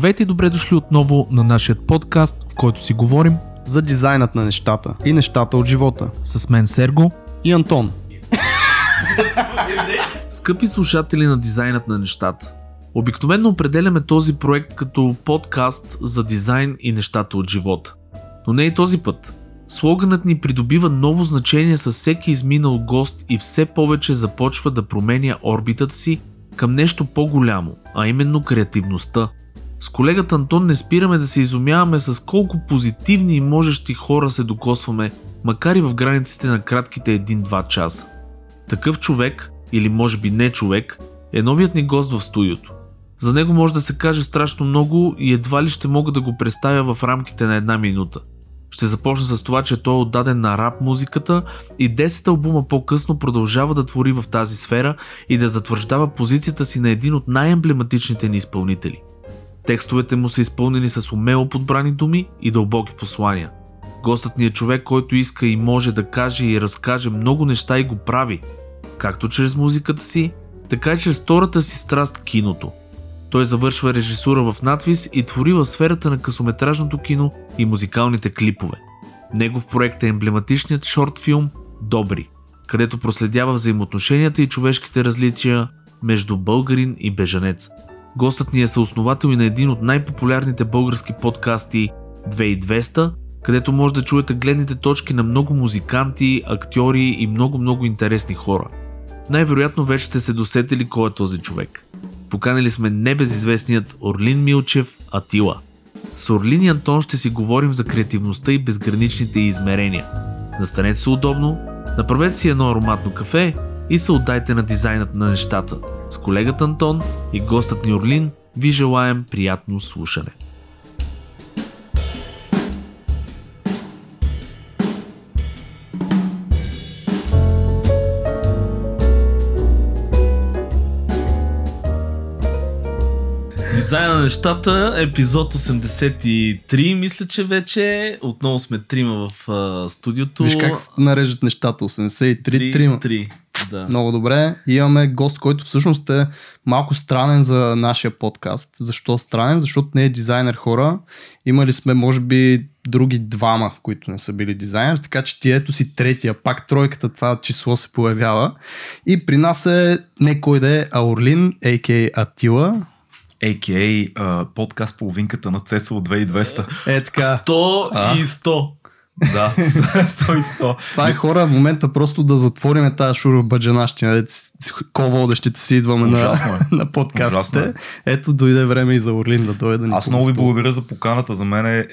Здравейте и добре дошли отново на нашия подкаст, в който си говорим за дизайнът на нещата и нещата от живота. С мен Серго и Антон. Скъпи слушатели на дизайнът на нещата. Обикновено определяме този проект като подкаст за дизайн и нещата от живота. Но не и този път. Слоганът ни придобива ново значение с всеки изминал гост и все повече започва да променя орбитата си към нещо по-голямо, а именно креативността. С колегата Антон не спираме да се изумяваме с колко позитивни и можещи хора се докосваме, макар и в границите на кратките 1-2 часа. Такъв човек, или може би не човек, е новият ни гост в студиото. За него може да се каже страшно много и едва ли ще мога да го представя в рамките на една минута. Ще започна с това, че той е отдаден на рап музиката и 10 албума по-късно продължава да твори в тази сфера и да затвърждава позицията си на един от най-емблематичните ни изпълнители. Текстовете му са изпълнени с умело подбрани думи и дълбоки послания. Гостът ни е човек, който иска и може да каже и разкаже много неща и го прави, както чрез музиката си, така и чрез втората си страст киното – той завършва режисура в надвис и твори в сферата на късометражното кино и музикалните клипове. Негов проект е емблематичният шорт филм Добри, където проследява взаимоотношенията и човешките различия между българин и бежанец. Гостът ни е съосновател и на един от най-популярните български подкасти 2200, където може да чуете гледните точки на много музиканти, актьори и много-много интересни хора. Най-вероятно вече сте се досетили кой е този човек – Поканили сме небезизвестният Орлин Милчев Атила. С Орлин и Антон ще си говорим за креативността и безграничните измерения. Настанете се удобно, направете си едно ароматно кафе и се отдайте на дизайнът на нещата. С колегата Антон и гостът ни Орлин ви желаем приятно слушане. Дизайна на нещата, епизод 83, мисля, че вече. Отново сме трима в а, студиото. Виж как се нарежат нещата, 83 трима. 3, да. Много добре. Имаме гост, който всъщност е малко странен за нашия подкаст. Защо странен? Защото не е дизайнер хора. Имали сме, може би, други двама, които не са били дизайнер, така че ти ето си третия, пак тройката, това число се появява. И при нас е не кой да е Аурлин, а.к. Атила, a.k.a. Uh, подкаст половинката на Цецо от 2200. Е, така. 100 и 100. Да, 100 и 100. Това е хора в момента просто да затвориме тази шура баджанащина, ко-водещите си идваме на, е. на подкастите. Е. Ето дойде време и за Орлин да дойде да ни Аз много ви благодаря за поканата. За мен е, е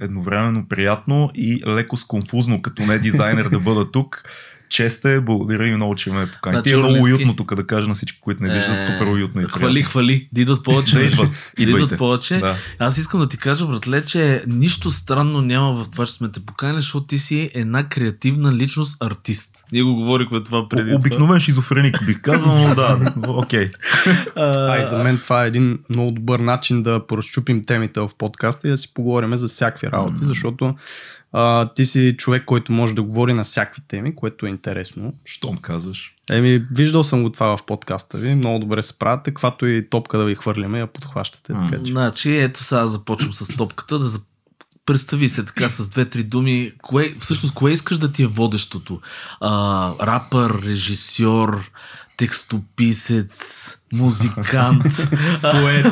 едновременно приятно и леко сконфузно, като не дизайнер да бъда тук. Чест е, благодаря ви много, че ме поканихте. Значи, е много уютно тук да кажа на всички, които не виждат, супер уютно и приятно. Хвали, хвали, да идват повече. да идват, да идват повече. Да. Аз искам да ти кажа, братле, че нищо странно няма в това, че сме те поканили, защото ти си една креативна личност, артист. Ние го говорихме това преди. Обикновен шизофреник бих казал, но да, окей. Okay. Ай, за мен това е един много добър начин да поразчупим темите в подкаста и да си поговорим за всякакви работи, защото а, ти си човек, който може да говори на всякакви теми, което е интересно. Щом казваш? Еми, виждал съм го това в подкаста ви. Много добре се правите. Каквато и топка да ви хвърляме, я подхващате. Така, че... Значи, ето сега започвам с топката да Представи се така с две-три думи. Кое, всъщност, кое искаш да ти е водещото? А, рапър, режисьор, текстописец, музикант, поет.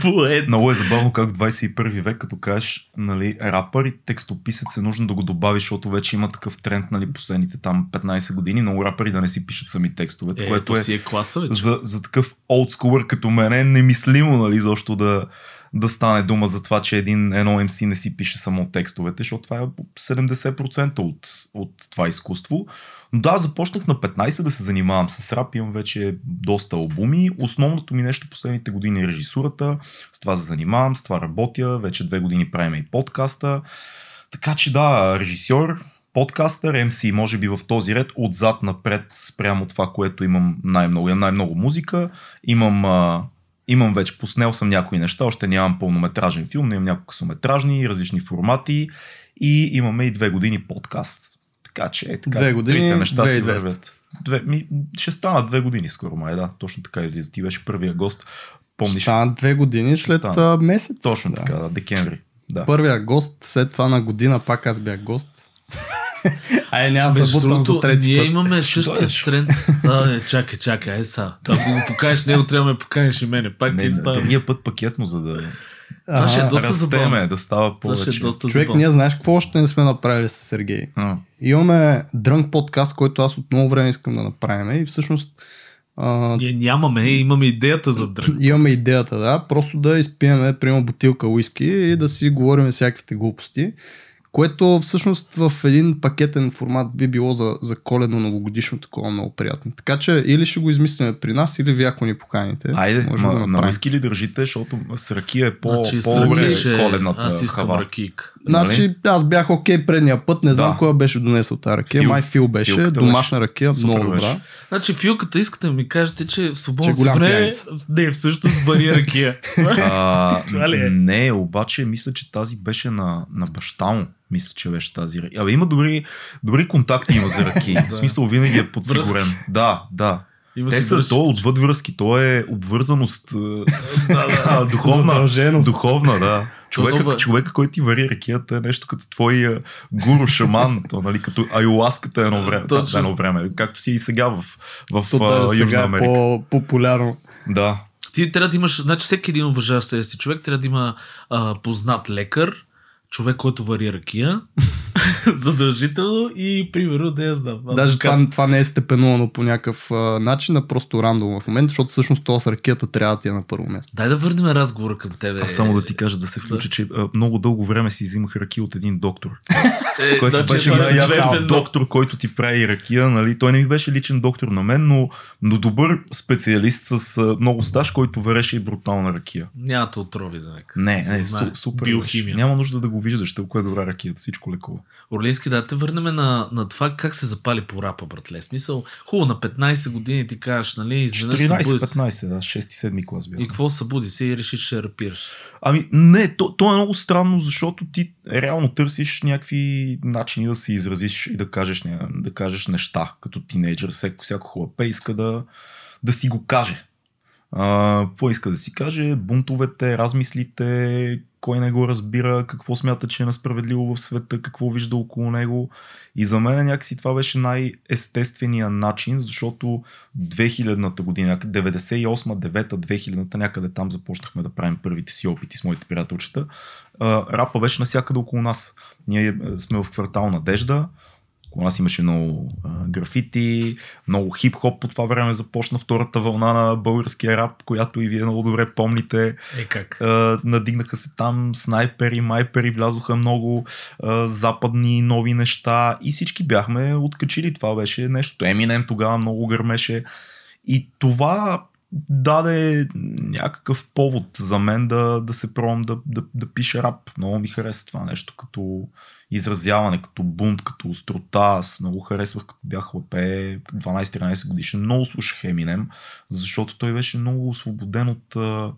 поет. Много е забавно как в 21 век, като кажеш нали, рапър и текстописец е нужно да го добавиш, защото вече има такъв тренд нали, последните там 15 години. Много рапъри да не си пишат сами текстовете, е, което е, си е класа, вече. За, за такъв олдскулър като мен е немислимо, нали, защо да, да стане дума за това, че един, едно MC не си пише само текстовете, защото това е 70% от, от това изкуство. Но да, започнах на 15 да се занимавам с рап, имам вече доста албуми. Основното ми нещо последните години е режисурата, с това се занимавам, с това работя, вече две години правим и подкаста. Така че да, режисьор, подкастър, MC, може би в този ред, отзад напред спрямо това, което имам най-много. Имам най-много музика, имам, а, имам вече, поснел съм някои неща, още нямам пълнометражен филм, но имам няколко късометражни, различни формати и имаме и две години подкаст. Така че е така. Две години, трите неща 2200. си вървят. две, ми, ще стана две години скоро, май, да, точно така излиза. Ти беше първия гост. Помниш? Стана две години след стана. месец. Точно да. така, да, декември. Да. Първия гост, след това на година пак аз бях гост. Ай, няма да бутам за трети Ние път. имаме същия тренд. А, не, чакай, чакай, ай са. Ако го покажеш него, трябва да ме поканеш и мене. Пак не, другия път пакетно, за да... Това ще е доста забавно. да става повече. Ще е доста Човек, забавно. ние знаеш какво още не сме направили с Сергей? А. Имаме дрънк подкаст, който аз от много време искам да направим и всъщност а, Ние нямаме, имаме идеята за дръг. имаме идеята, да, просто да изпиеме, примерно, бутилка уиски и да си говорим всякаквите глупости, което всъщност в един пакетен формат би било за, за коледно новогодишно такова много приятно. Така че или ще го измислиме при нас, или вие ако ни поканите. Айде, може да ма, го на ли държите, защото с ракия е по, Значи, по-добре ръки ще- коледната Аз искам хава. ракик. Значи, аз бях окей предния път, не знам Да. кой беше донесъл тази ракия. Фил. Май Фил беше, домашна ракия, много добра. беше. Значи, филката искате да ми кажете, че в свободното Че е време пияница. не, всъщност бари ракия. А, Това ли е? Не, обаче мисля, че тази беше на, на баща му. Мисля, че беше тази ракия. Абе, има добри, добри контакти има за ръки. В смисъл, винаги е подсигурен. Да, да. Има Те са, то е отвъд връзки, то е обвързаност. е, Да, да. духовна, Задълженост. духовна, да. Човека, е- човека, който ти вари ракията е нещо като твой а, гуру шаман, то, нали, като аюаската едно време, Точно. да, едно време, както си и сега в, в То а, даже Южна сега е Америка. по-популярно. Да. Ти трябва да имаш, значи всеки един уважаващ себе си човек трябва да има а, познат лекар, човек, който вари ракия, задължително и примерно да я знам. Даже това, това не е степенувано по някакъв а, начин, а просто рандом в момента, защото всъщност това с ракията трябва да ти е на първо място. Дай да върнем разговора към тебе. Аз само да ти кажа да се включа, че а, много дълго време си взимах ракия от един доктор. е, който значи беше това е доктор, който ти прави ракия. Нали? Той не ми беше личен доктор на мен, но, но добър специалист с много стаж, който вареше и брутална ракия. Няма те отрови да нека. Не, не, знае. су, супер. Биохимия. беше. Няма нужда да го виждаш, толкова е добра ракията, всичко лекува. Орлински, да те върнем на, на това как се запали по рапа, братле. Смисъл, хубаво, на 15 години ти кажеш, нали, изведнъж се събуди се. 14-15, да, 6-7 клас бях. И какво събуди се и решиш, че рапираш. Ами не, то, то е много странно, защото ти реално търсиш някакви начини да се изразиш и да кажеш, да кажеш неща като тинейджър. Всяко, всяко хлапе иска да, да си го каже. Какво иска да си каже? Бунтовете, размислите, кой не го разбира, какво смята, че е несправедливо в света, какво вижда около него. И за мен някакси това беше най-естественият начин, защото 2000-та година, някъде 98-9-та, 2000-та, някъде там започнахме да правим първите си опити с моите приятелчета. Рапа беше навсякъде около нас. Ние а, сме в квартал Надежда, около нас имаше много а, графити, много хип-хоп по това време започна втората вълна на българския рап, която и вие много добре помните. Е как? А, надигнаха се там снайпери, майпери, влязоха много а, западни нови неща и всички бяхме откачили. Това беше нещо. Еминем тогава много гърмеше. И това даде някакъв повод за мен да, да се пробвам да, да, да пиша рап. Много ми хареса това нещо като изразяване, като бунт, като острота. Аз много харесвах, като бях лапе 12-13 годишен. Много слушах Еминем, защото той беше много освободен от а,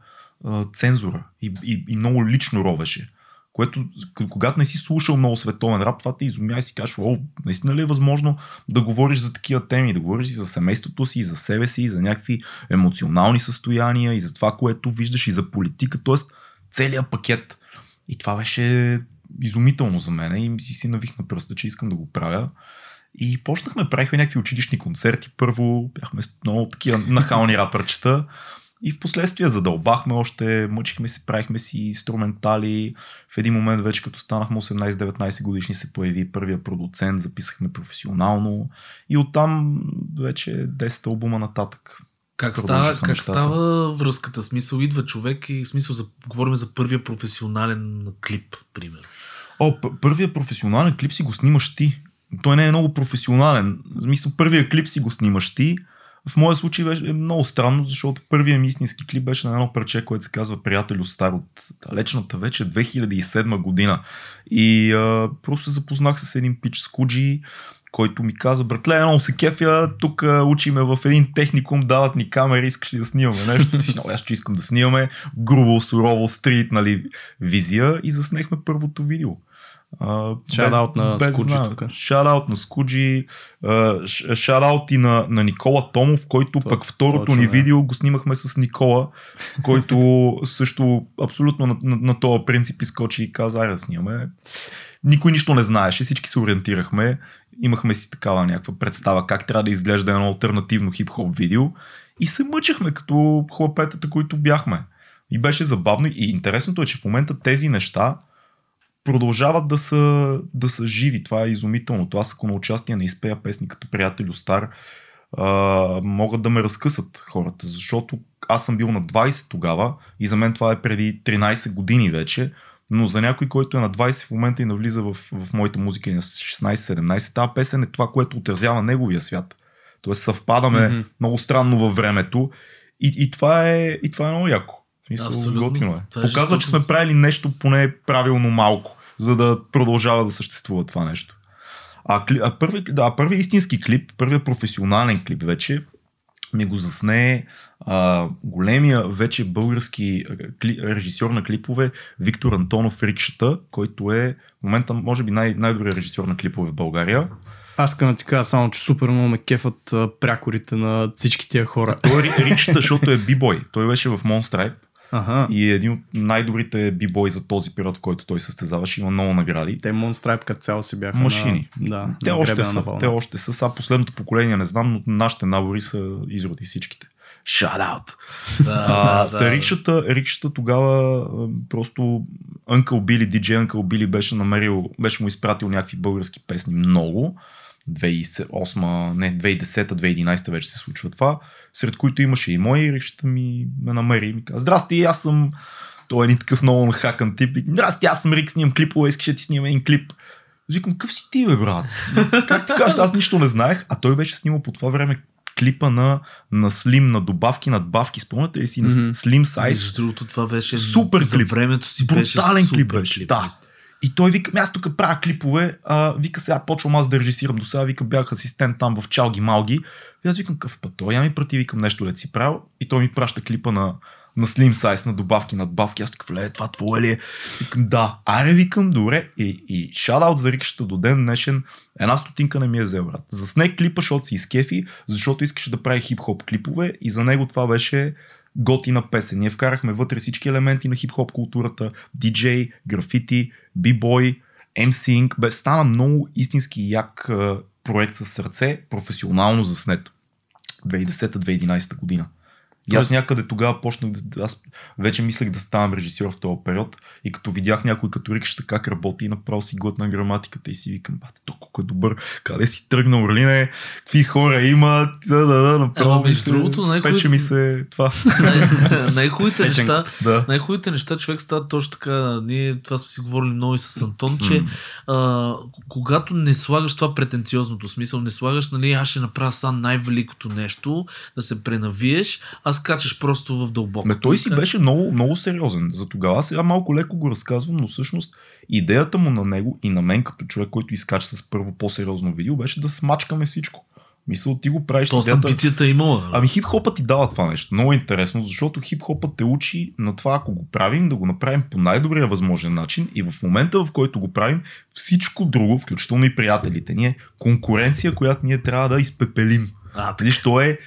а, цензура и, и, и много лично ровеше. Което, когато не си слушал много световен рап, това те изумя и си кажеш, о, наистина ли е възможно да говориш за такива теми, да говориш и за семейството си, и за себе си, и за някакви емоционални състояния, и за това, което виждаш, и за политика, т.е. целият пакет. И това беше изумително за мен и си си навих на пръста, че искам да го правя. И почнахме, правихме някакви училищни концерти. Първо бяхме много такива нахални рапърчета. И в последствие задълбахме още, мъчихме се, правихме си инструментали. В един момент вече като станахме 18-19 годишни се появи първия продуцент, записахме професионално и оттам вече 10 албума нататък. Как става, как става връзката? Смисъл, идва човек и смисъл, за, говорим за първия професионален клип, примерно. О, първия професионален клип си го снимаш ти. Той не е много професионален. Смисъл, първия клип си го снимаш ти. В моя случай беше е много странно, защото първият ми истински клип беше на едно парче, което се казва Приятелю стар от далечната вече 2007 година. И а, просто се запознах с един пич с Куджи, който ми каза, братле, много се кефя, тук учиме в един техникум, дават ни камери, искаш ли да снимаме нещо? Ти си, аз че искам да снимаме грубо, сурово, стрит, нали, визия и заснехме първото видео. Шараут на Скуджи Шараут на Скуджи, шараут и на, на Никола Томов, който То, пък второто точно, ни видео го снимахме с Никола, който също абсолютно на, на, на този принцип изкочи и каза, да снимаме. Никой нищо не знаеше, всички се ориентирахме, имахме си такава някаква представа как трябва да изглежда едно альтернативно хип-хоп видео и се мъчахме като хлапетата, които бяхме. И беше забавно и интересното е, че в момента тези неща продължават да са, да са живи. Това е изумително. Аз ако на участие не изпея песни като приятел Стар, а, могат да ме разкъсат хората, защото аз съм бил на 20 тогава и за мен това е преди 13 години вече, но за някой, който е на 20 в момента и навлиза в, в моята музика и на 16-17, тази песен е това, което отразява неговия свят. Тоест съвпадаме mm-hmm. много странно във времето и, и, това е, и това е много яко. Смисъл, готино е. Това е Показва, че сме правили нещо поне правилно малко, за да продължава да съществува това нещо. А, а, първи, да, първи истински клип, първият професионален клип вече ми го засне а, големия вече български кли, режисьор на клипове Виктор Антонов Рикшата, който е в момента може би най- най-добрият режисьор на клипове в България. Аз искам да ти кажа само, че супер много ме кефат прякорите на всички тия хора. Той е Рикшата, защото е бибой. Той беше в Monstripe Ага. И е един от най-добрите бибой за този период, в който той състезаваше. Има много награди. Те Монстрайп като цяло си бяха Машини. На, да, те, на още са, те още са. Сега последното поколение не знам, но нашите набори са изроди всичките. Shout out! Да, а, да, да. Рикшата, рикшата тогава просто Uncle Billy, DJ Uncle Billy беше намерил, беше му изпратил някакви български песни много. 2008, не, 2010-2011 вече се случва това, сред които имаше и мои, речта ми ме намери и ми каза, здрасти, аз съм той е един такъв много нахакан тип. Здрасти, аз съм Рик, снимам клипове, искаш да ти снимам един клип. Викам, какъв си ти, бе, брат? как така? Аз нищо не знаех, а той беше снимал по това време клипа на, на Slim, на добавки, надбавки. Спомняте ли си на mm-hmm. Slim Size? Между другото, това беше супер за клип. времето си Брутален беше клип беше. Клип, да. И той вика, ами аз тук правя клипове, а, вика сега почвам аз да режисирам до сега, вика бях асистент там в Чалги Малги. И аз викам, какъв път той, я ми прати, викам нещо да си правил. И той ми праща клипа на, на Slim Size, на добавки, надбавки. Аз такъв, това твое ли е? Викам, да. Аре, викам, добре. И, и шадаут за рикшата до ден днешен. Една стотинка не ми е взел, брат. Засне клипа, защото си изкефи, защото искаше да прави хип-хоп клипове и за него това беше готина песен. Ние вкарахме вътре всички елементи на хип-хоп културата, диджей, графити, бибой, MSync. Бе, стана много истински як проект с сърце, професионално заснет. 2010-2011 година. И аз някъде тогава почнах да. Аз вече мислех да ставам режисьор в този период. И като видях някой като рикаща как работи, и направо си глътна граматиката и си викам, бате, толкова е добър, къде си тръгнал, Орлине, какви хора има, да, да, да, направо. Ама, между другото, най-хубавите... ми се това. най-хубавите неща, да. най-хубавите неща, човек става точно така. Ние това сме си говорили много и с Антон, че а, когато не слагаш това претенциозното смисъл, не слагаш, нали, аз ще направя сам най-великото нещо, да се пренавиеш, а скачаш просто в дълбоко. Ме, той си беше много, много сериозен за тогава. Сега малко леко го разказвам, но всъщност идеята му на него и на мен като човек, който изкача с първо по-сериозно видео, беше да смачкаме всичко. Мисъл, ти го правиш. То с амбицията е имала. Ами хип-хопът ти дава това нещо. Много интересно, защото хип-хопът те учи на това, ако го правим, да го направим по най-добрия възможен начин и в момента, в който го правим, всичко друго, включително и приятелите ни, е конкуренция, която ние трябва да изпепелим. А, виж, то е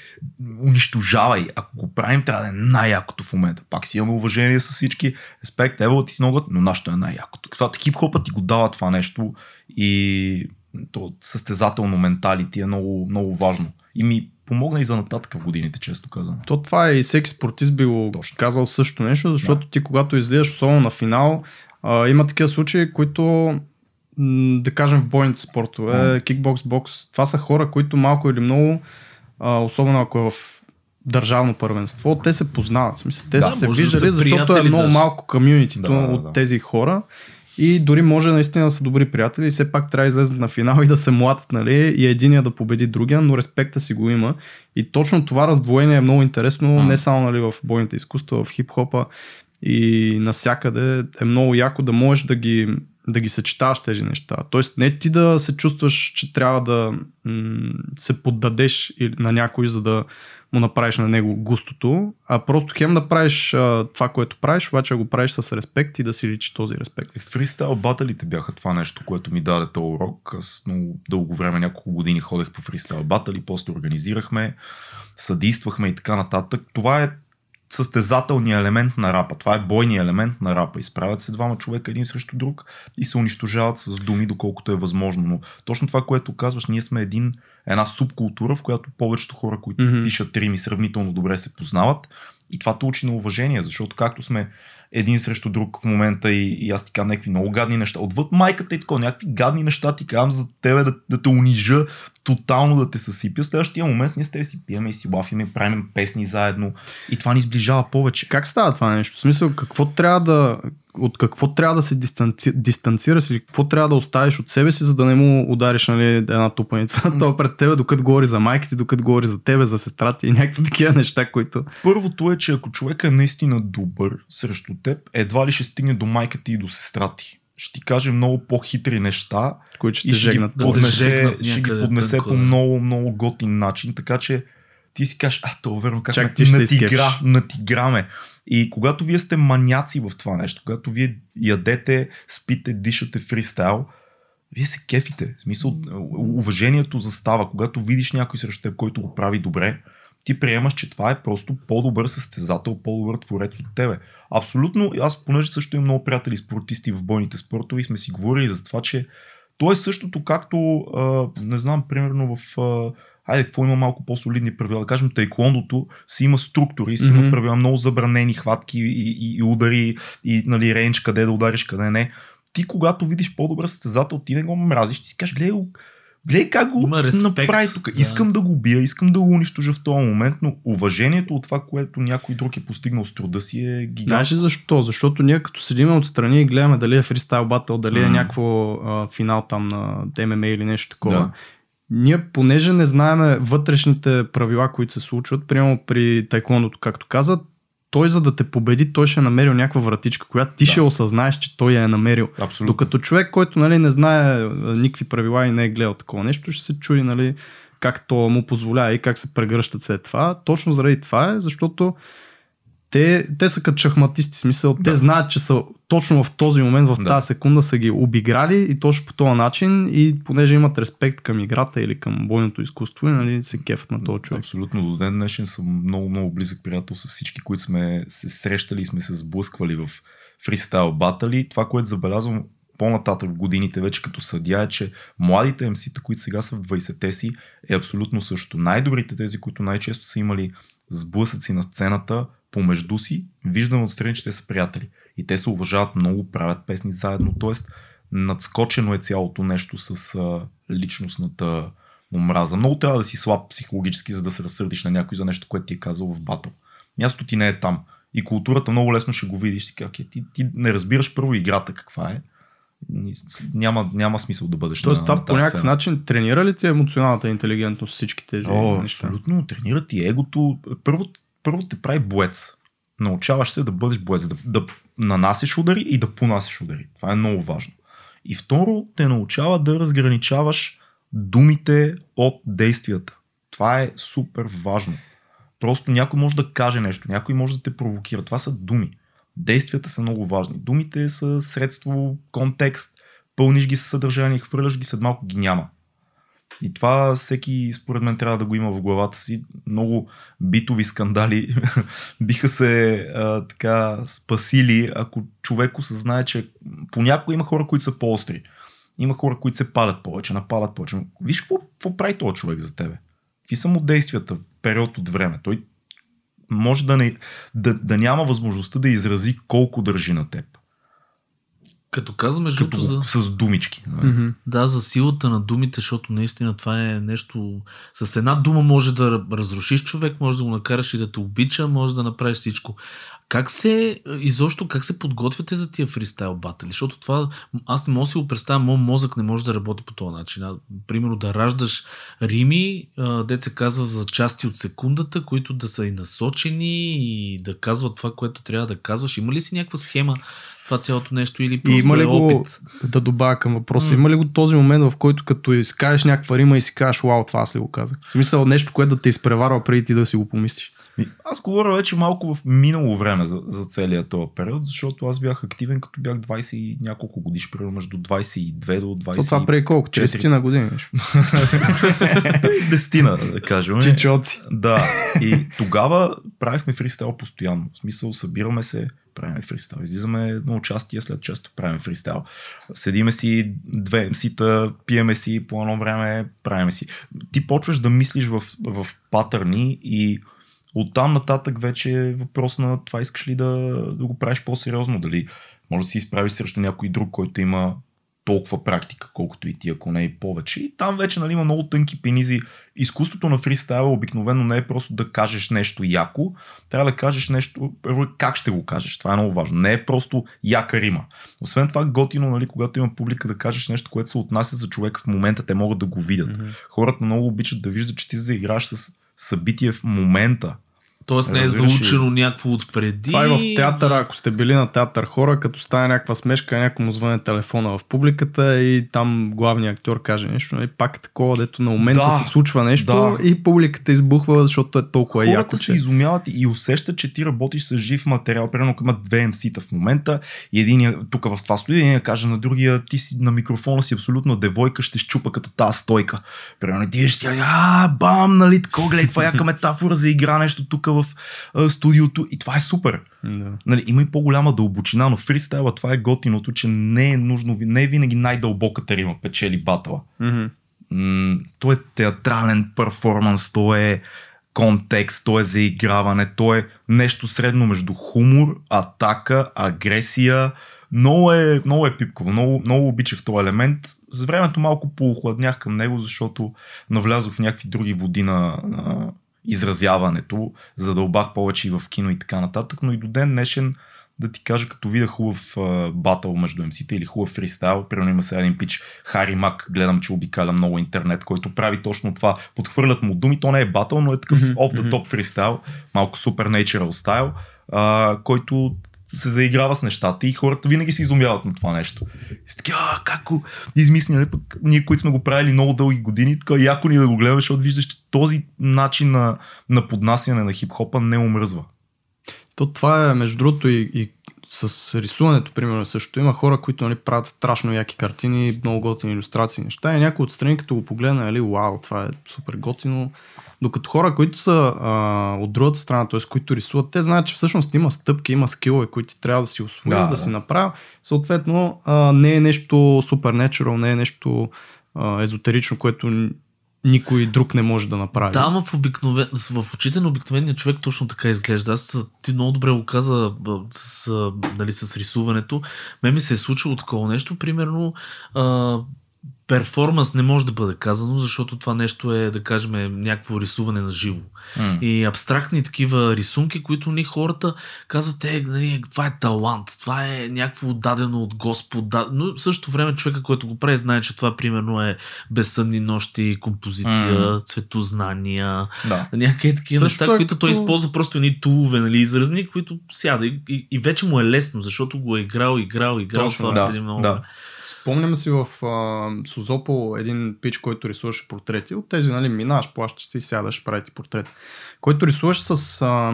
унищожавай. Ако го правим, трябва да е най-якото в момента. Пак си имаме уважение с всички. Респект, ево ти с ногът, но нашето е най-якото. Това хип хопът ти го дава това нещо и то състезателно менталити е много, много важно. И ми помогна и за нататък в годините, често казвам. То това е и всеки спортист би го Точно. казал също нещо, защото да. ти когато излизаш, особено на финал, а, има такива случаи, които да кажем в бойните спортове, mm. кикбокс, бокс, това са хора, които малко или много, а, особено ако е в държавно първенство, те се познават. Смисъл, те да, са се виждали, да защото е много даже. малко комюнитито да, от да. тези хора и дори може наистина да са добри приятели и все пак трябва да излезат на финал и да се младят, нали, и единия да победи другия, но респекта си го има. И точно това раздвоение е много интересно, а. не само нали, в бойните изкуства, в хип-хопа и насякъде е много яко да можеш да ги да ги съчетаваш тези неща. Тоест не ти да се чувстваш, че трябва да м- се поддадеш на някой, за да му направиш на него густото, а просто хем да правиш а, това, което правиш, обаче го правиш с респект и да си личи този респект. Фристайл баталите бяха това нещо, което ми даде този урок. Аз много дълго време, няколко години ходех по фристайл батали, после организирахме, съдействахме и така нататък. Това е състезателния елемент на рапа. Това е бойния елемент на рапа. Изправят се двама човека един срещу друг и се унищожават с думи, доколкото е възможно. Но точно това, което казваш, ние сме един, една субкултура, в която повечето хора, които mm-hmm. пишат рими, сравнително добре се познават. И това те учи на уважение, защото както сме един срещу друг в момента и, и аз ти казвам някакви много гадни неща. Отвъд майката и така, някакви гадни неща ти казвам за тебе да, да те унижа, тотално да те съсипя. В следващия момент ние с тебе си пиеме и си лафиме, правим песни заедно и това ни сближава повече. Как става това нещо? В смисъл, какво трябва да, от какво трябва да се дистанци... дистанцираш или какво трябва да оставиш от себе си, за да не му удариш нали, една тупаница. Това пред тебе, докато говори за майките, докато говори за тебе, за сестрата и някакви такива неща, които... Първото е, че ако човек е наистина добър срещу теб, едва ли ще стигне до майката и до сестра ти. Ще ти каже много по-хитри неща, които ще, и ще, ги поднесе, да ще ги поднесе по много, много готин начин, така че ти си кажеш, а, то верно, как Чак, на, натигра, натиграме. И когато вие сте маняци в това нещо, когато вие ядете, спите, дишате фристайл, вие се кефите. В смисъл, уважението застава. Когато видиш някой срещу теб, който го прави добре, ти приемаш, че това е просто по-добър състезател, по-добър творец от тебе. Абсолютно, аз понеже също имам много приятели спортисти в бойните спортове и сме си говорили за това, че то е същото както, а, не знам, примерно в а, айде, какво има малко по-солидни правила? Да кажем, тайкондото си има структури, си mm-hmm. има правила, много забранени хватки и, и, и удари, и нали, рейндж, къде да удариш, къде не. Ти, когато видиш по-добър състезател, ти не го мразиш, ти си кажеш, гледай, гледай как го направи тук. Да. Искам да го убия, искам да го унищожа в този момент, но уважението от това, което някой друг е постигнал с труда си е гигантско. Знаеш защо? Защото ние като седим отстрани и гледаме дали е фристайл батъл, дали mm. е някакво а, финал там на ММА или нещо такова. Да ние, понеже не знаеме вътрешните правила, които се случват, прямо при тайкондото, както каза, той за да те победи, той ще е намерил някаква вратичка, която ти да. ще осъзнаеш, че той я е намерил. Абсолютно. Докато човек, който нали, не знае никакви правила и не е гледал такова нещо, ще се чуи нали, как то му позволява и как се прегръщат след това. Точно заради това е, защото те, те са като шахматисти, смисъл, да. те знаят, че са точно в този момент, в да. тази секунда са ги обиграли и точно по този начин и понеже имат респект към играта или към бойното изкуство и нали, се кефат на този човек. Абсолютно, до ден днешен съм много, много близък приятел с всички, които сме се срещали и сме се сблъсквали в фристайл батали. Това, което забелязвам по-нататък в годините, вече като съдя, е, че младите МС-та, които сега са в 20-те си, е абсолютно също. Най-добрите тези, които най-често са имали сблъсъци на сцената, помежду си, виждам отстрани, че те са приятели. И те се уважават много, правят песни заедно. Тоест, надскочено е цялото нещо с а, личностната омраза. Много трябва да си слаб психологически, за да се разсърдиш на някой за нещо, което ти е казал в батъл. Място ти не е там. И културата много лесно ще го видиш. Ти, как е. ти, ти не разбираш първо играта каква е. Няма, няма смисъл да бъдеш. Тоест, това по някакъв начин тренира ли ти емоционалната интелигентност всички тези? О, неща? абсолютно. Тренира ти егото. Първо, първо те прави боец. Научаваш се да бъдеш боец, да, да нанасиш удари и да понасиш удари. Това е много важно. И второ, те научава да разграничаваш думите от действията. Това е супер важно. Просто някой може да каже нещо, някой може да те провокира. Това са думи. Действията са много важни. Думите са средство, контекст, пълниш ги със съдържание, хвърляш ги, след малко ги няма. И това всеки, според мен, трябва да го има в главата си. Много битови скандали биха се а, така спасили, ако човек осъзнае, че понякога има хора, които са по-остри. Има хора, които се палят повече, нападат повече. Виж какво, какво прави този човек за тебе. Какви са му действията в период от време? Той може да, не, да, да няма възможността да изрази колко държи на теб. Като казваме, между за... с думички. Mm-hmm. Да, за силата на думите, защото наистина това е нещо... С една дума може да разрушиш човек, може да го накараш и да те обича, може да направиш всичко. Как се, изобщо, как се подготвяте за тия фристайл батали? Защото това, аз не мога да си го представя, моят мозък не може да работи по този начин. А, примерно да раждаш рими, дет се казва за части от секундата, които да са и насочени и да казват това, което трябва да казваш. Има ли си някаква схема това цялото нещо или просто има ли е го, опит? да добавя към въпроса, mm. има ли го този момент, в който като изкажеш някаква рима и си кажеш, вау, това аз ли го казах? В смисъл нещо, което да те изпреварва преди ти да си го помислиш. Аз говоря вече малко в минало време за, за целият този период, защото аз бях активен като бях 20 и няколко годиш, примерно между 22 до 20. То това преди колко? 4 на години. Десетина, да кажем. Чичоци. Да. И тогава правихме фристайл постоянно. В смисъл, събираме се, правим фристайл. Излизаме на участие, след често правим фристайл. Седиме си две мсита, пиеме си по едно време, правиме си. Ти почваш да мислиш в, в патърни и Оттам нататък вече е въпрос на това искаш ли да, да го правиш по-сериозно, дали може да си изправиш срещу някой друг, който има толкова практика, колкото и ти, ако не и повече. И там вече нали, има много тънки пенизи. Изкуството на фристайла обикновено не е просто да кажеш нещо яко, трябва да кажеш нещо, първо как ще го кажеш. Това е много важно. Не е просто яка рима. Освен това, готино, нали, когато има публика да кажеш нещо, което се отнася за човека в момента, те могат да го видят. Mm-hmm. Хората много обичат да виждат, че ти заиграш с събитие в момента. Тоест не е заучено някакво отпреди. Това е в театъра, ако сте били на театър хора, като стане някаква смешка, някой му звъне телефона в публиката и там главният актьор каже нещо, и нали, пак е такова, дето на момента да, се случва нещо да. и публиката избухва, защото е толкова Хората яко. се че... изумяват и усещат, че ти работиш с жив материал. Примерно, ако има две МС-та в момента и един тук в това студио, един каже на другия, ти си на микрофона си абсолютно девойка, ще щупа като тази стойка. Примерно, ти ще а, бам, нали, такова, гледай, каква яка метафора за игра нещо тук в а, студиото и това е супер. Да. Нали, има и по-голяма дълбочина, но фристайла това е готиното, че не е нужно, не е винаги най-дълбоката рима печели батала. Mm-hmm. М- то е театрален перформанс, то е контекст, то е заиграване, то е нещо средно между хумор, атака, агресия. Много е, много е пипково, много, много обичах този елемент. За времето малко поохладнях към него, защото навлязох в някакви други води на, на изразяването, задълбах повече и в кино и така нататък, но и до ден днешен да ти кажа, като видя хубав uh, батъл между МС-те или хубав фристайл, примерно има сега един пич Хари Мак, гледам, че обикаля много интернет, който прави точно това. Подхвърлят му думи, то не е батъл, но е такъв mm-hmm. off the top фристайл, малко supernatural стайл, uh, който се заиграва с нещата и хората винаги се изумяват на това нещо. И така, а, как го измисли, нали, пък ние, които сме го правили много дълги години, така яко ни да го гледаме, защото виждаш, че този начин на, на поднасяне на хип-хопа не омръзва. То това е, между другото, и, и с рисуването, примерно, също има хора, които нали, правят страшно яки картини, много готини иллюстрации, неща. И някой отстрани, като го погледна, нали, вау, това е супер готино. Докато хора, които са а, от другата страна, т.е. които рисуват, те знаят, че всъщност има стъпки, има скилове, които трябва да си освои, да, да, да си направи. Съответно, а, не е нещо супер не е нещо а, езотерично, което никой друг не може да направи. Да, ама в, обикновен... в очите на обикновения човек точно така изглежда. Аз ти много добре го каза с, нали, с рисуването. Ме ми се е случило такова нещо. Примерно а, перформанс не може да бъде казано, защото това нещо е, да кажем, някакво рисуване на живо. Mm. И абстрактни такива рисунки, които ни хората казват, е, нали, това е талант, това е някакво дадено от Господ. Да... Но в същото време човека, който го прави, знае, че това примерно е безсънни нощи, композиция, mm. цветознания, да. някакви такива неща, е които като... той използва просто едни тулове, нали, изразни, които сяда и, и, и вече му е лесно, защото го е играл, играл, играл Точно, това да, преди много. Да. Спомням си в а, Сузопо един пич, който рисуваше портрети. От тези, нали, минаваш, плащаш си, сядаш, правите портрет. Който рисуваше с а,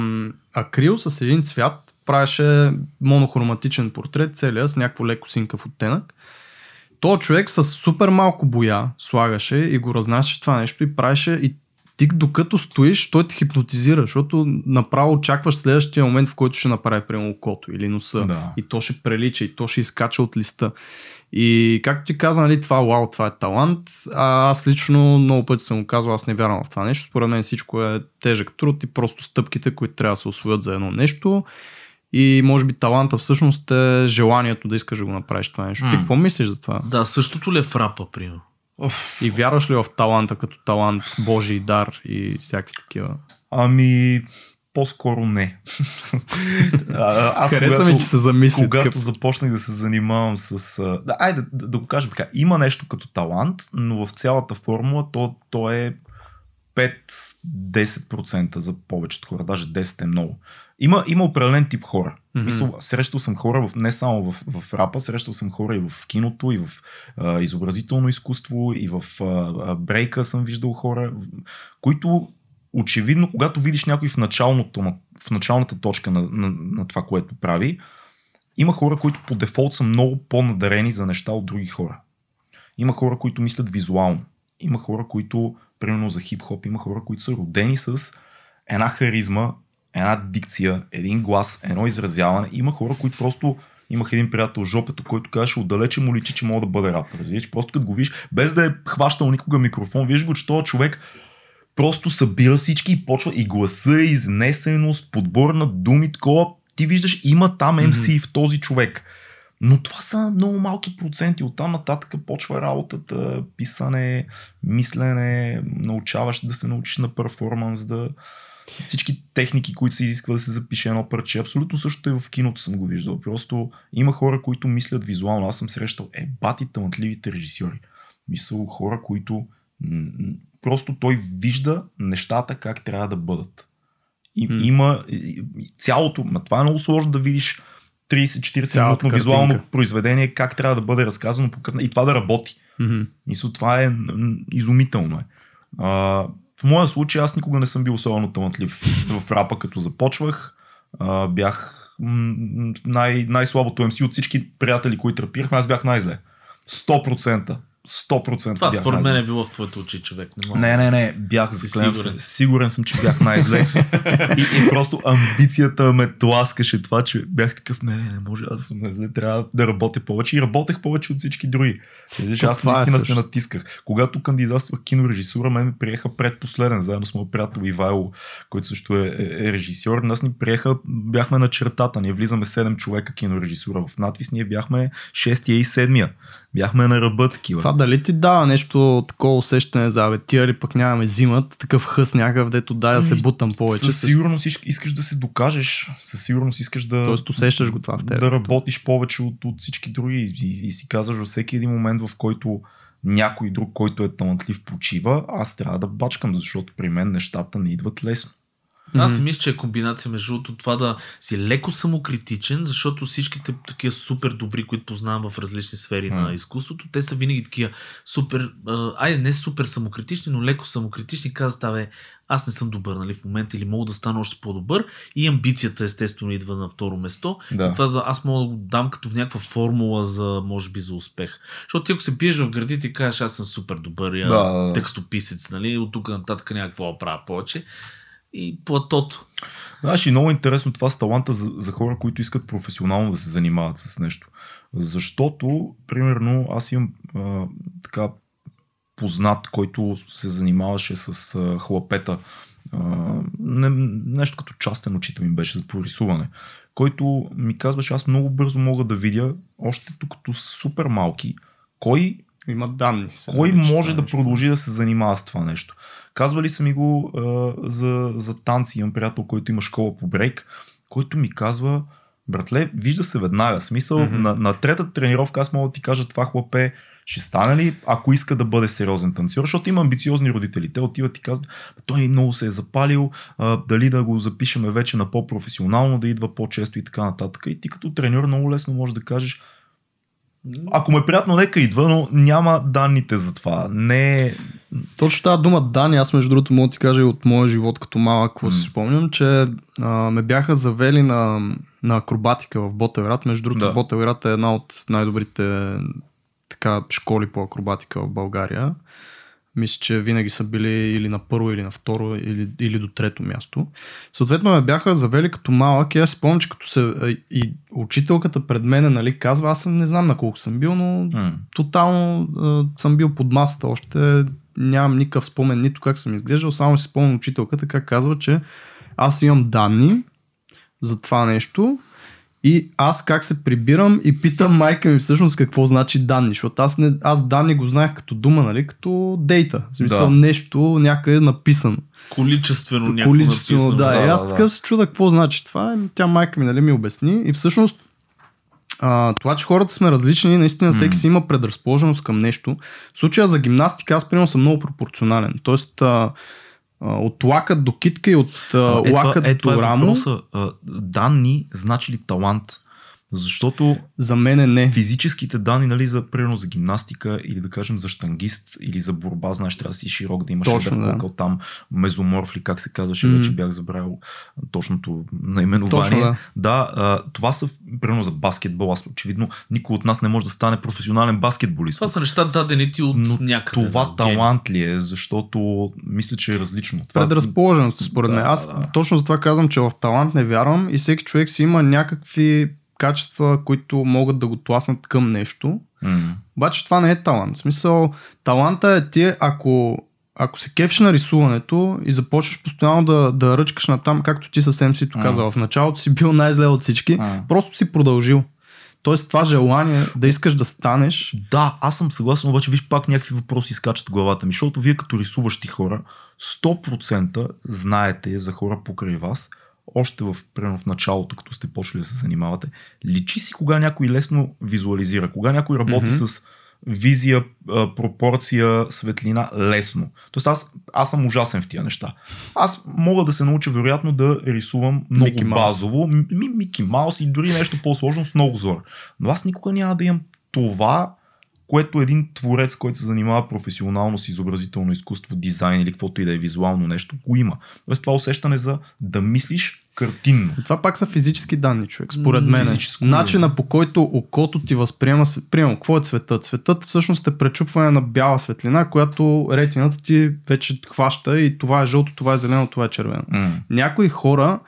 акрил, с един цвят, правеше монохроматичен портрет, целия с някакво леко синкав оттенък. То човек с супер малко боя слагаше и го разнасяше това нещо и правеше и ти докато стоиш, той те хипнотизира, защото направо очакваш следващия момент, в който ще направи прямо окото или носа. Да. И то ще прелича, и то ще изкача от листа. И както ти каза, нали, това вау, това е талант. А аз лично много пъти съм го казал, аз не вярвам в това нещо. Според мен всичко е тежък труд и просто стъпките, които трябва да се освоят за едно нещо. И може би таланта всъщност е желанието да искаш да го направиш това нещо. Mm. Ти какво мислиш за това? Да, същото ли е в рапа, примерно? И вярваш ли в таланта като талант, Божий дар и всякакви такива? Ами, по-скоро не. Аз Хареса когато, ми, че се замисли. Когато такъв... започнах да се занимавам с... Да, айде да, да го кажем така. Има нещо като талант, но в цялата формула то, то е 5-10% за повечето хора. Даже 10 е много. Има, има определен тип хора. Mm-hmm. Мисъл, срещал съм хора в, не само в, в рапа, срещал съм хора и в киното, и в а, изобразително изкуство, и в а, брейка съм виждал хора, които очевидно, когато видиш някой в, началното, в началната точка на, на, на това, което прави, има хора, които по дефолт са много по-надарени за неща от други хора. Има хора, които мислят визуално. Има хора, които, примерно за хип-хоп, има хора, които са родени с една харизма, една дикция, един глас, едно изразяване. Има хора, които просто имах един приятел Жопето, който казваше отдалече му личи, че мога да бъде рапър. Просто като го виж, без да е хващал никога микрофон, виж го, че този човек просто събира всички и почва и гласа, изнесеност, подбор на думи, такова. Ти виждаш, има там MC mm-hmm. в този човек. Но това са много малки проценти. Оттам нататък почва работата, писане, мислене, научаваш да се научиш на перформанс, да, всички техники, които се изисква да се запише едно парче. Абсолютно също и в киното съм го виждал. Просто има хора, които мислят визуално. Аз съм срещал е бати талантливите режисьори. Мисъл хора, които просто той вижда нещата как трябва да бъдат. И, mm. Има цялото, това е много сложно да видиш 30-40 минутно визуално произведение, как трябва да бъде разказано по какъв... и това да работи. Mm-hmm. Мисля, това е изумително. Е. А, в моя случай аз никога не съм бил особено талантлив в рапа, като започвах. А, бях най- най-слабото MC от всички приятели, които рапирахме, аз бях най-зле. 100%. 100% Това според мен е било в твоето очи, човек. Не, мога. не, не, не, бях си сигурен. Се, сигурен съм, че бях най-зле. и, и, просто амбицията ме тласкаше това, че бях такъв, не, не може, аз съм най-зле, трябва да работя повече и работех повече от всички други. Виж, аз е наистина е се натисках. Когато кандидатствах кинорежисура, мен ме приеха предпоследен, заедно с моят приятел Ивайло, който също е, е, е режисьор. Нас ни приеха, бяхме на чертата, ние влизаме 7 човека кинорежисура в надвис, ние бяхме 6 и 7 Бяхме на ръба такива. Това дали ти дава нещо такова усещане за абе, тия ли пък нямаме зимат, такъв хъс някакъв, дето дай да се ами, бутам повече. Със сигурност искаш да се докажеш, със сигурност искаш да... Тоест усещаш го това в теб. Да работиш повече от, от всички други и, и, и си казваш във всеки един момент, в който някой друг, който е талантлив, почива, аз трябва да бачкам, защото при мен нещата не идват лесно. Аз си мисля, че е комбинация между това да си леко самокритичен, защото всичките такива супер добри, които познавам в различни сфери mm. на изкуството, те са винаги такива супер, айде не супер самокритични, но леко самокритични, казват, абе, аз не съм добър нали, в момента или мога да стана още по-добър и амбицията естествено идва на второ место. Да. И това за, аз мога да го дам като в някаква формула за, може би, за успех. Защото ти ако се пиеш в градите и кажеш, аз съм супер добър, я, да. текстописец, нали, от тук нататък някакво да правя повече и платото. Знаеш, и много интересно това с таланта за, за хора, които искат професионално да се занимават с нещо. Защото, примерно, аз имам а, така познат, който се занимаваше с а, хлапета. А, не, нещо като частен учител ми беше за порисуване, който ми казваше, аз много бързо мога да видя, още тук като супер малки, кой има данни. Кой може да продължи да се занимава с това нещо? Казвали са ми го а, за, за танци. Имам приятел, който има школа по брейк, който ми казва, братле, вижда се веднага. Смисъл, mm-hmm. на, на третата тренировка аз мога да ти кажа това хлапе ще стане ли, ако иска да бъде сериозен танцор, защото има амбициозни родители. Те отиват и казват, той много се е запалил, а, дали да го запишеме вече на по-професионално, да идва по-често и така нататък. И ти като треньор много лесно можеш да кажеш, ако му е приятно, нека идва, но няма данните за това. Не Точно тази дума данни, аз между другото мога да ти кажа и от моя живот като малък, какво mm. си спомням, че а, ме бяха завели на, на акробатика в Ботеврат. Между другото, да. Ботеврат е една от най-добрите така, школи по акробатика в България. Мисля, че винаги са били или на първо, или на второ, или, или до трето място. Съответно ме бяха завели като малък и аз спомням, че като се... И учителката пред мене нали, казва, аз не знам на колко съм бил, но mm. тотално а, съм бил под масата още. Нямам никакъв спомен нито как съм изглеждал, само си спомням учителката как казва, че аз имам данни за това нещо и аз как се прибирам и питам майка ми всъщност какво значи данни, защото аз, не, аз данни го знаех като дума, нали, като дейта. В смисъл да. нещо някъде написано. Количествено Количествено, написано. да. да и аз да, така да. се чуда какво значи това. Тя майка ми нали, ми обясни и всъщност а, това, че хората сме различни, наистина всеки си има предразположеност към нещо. В случая за гимнастика аз примерно съм много пропорционален. Тоест, а, от лакът до китка и от а, лакът е, до е рамо. Въпроса, данни значи ли талант? Защото за мен не. Физическите данни, нали, за примерно за гимнастика или да кажем за штангист или за борба, знаеш, трябва да си широк, да имаш Точно, да. там, мезоморф ли, как се казваше, mm. вече бях забравил точното наименование. Точно, да, да а, това са, примерно за баскетбол, аз очевидно никой от нас не може да стане професионален баскетболист. Това са неща дадени ти от Но някъде. Това да, талант ли е, защото мисля, че е различно. Това... Предразположеност, според да, мен. Аз да. точно за това казвам, че в талант не вярвам и всеки човек си има някакви качества, които могат да го тласнат към нещо. Mm. Обаче това не е талант. В смисъл, таланта е ти, ако, ако се кефиш на рисуването и започнеш постоянно да, да ръчкаш на там, както ти съвсем си то казал, mm. в началото си бил най-зле от всички, mm. просто си продължил. Тоест това желание да искаш да станеш. Да, аз съм съгласен, обаче виж пак някакви въпроси изкачат главата ми, защото вие като рисуващи хора 100% знаете за хора покрай вас, още в, примерно в началото, като сте почали да се занимавате, личи си кога някой лесно визуализира, кога някой работи mm-hmm. с визия, пропорция, светлина лесно. Тоест аз, аз съм ужасен в тия неща. Аз мога да се науча вероятно да рисувам много Мики базово, ми, Мики Маус и дори нещо по-сложно с много зор. Но аз никога няма да имам това, което един творец, който се занимава професионално с изобразително изкуство, дизайн или каквото и да е визуално нещо, го има. Тоест това усещане за да мислиш картинно. Това пак са физически данни, човек, според мен. Начина по който окото ти възприема, приема, какво е цветът? Цветът всъщност е пречупване на бяла светлина, която ретината ти вече хваща и това е жълто, това е зелено, това е червено. Mm. Някои хора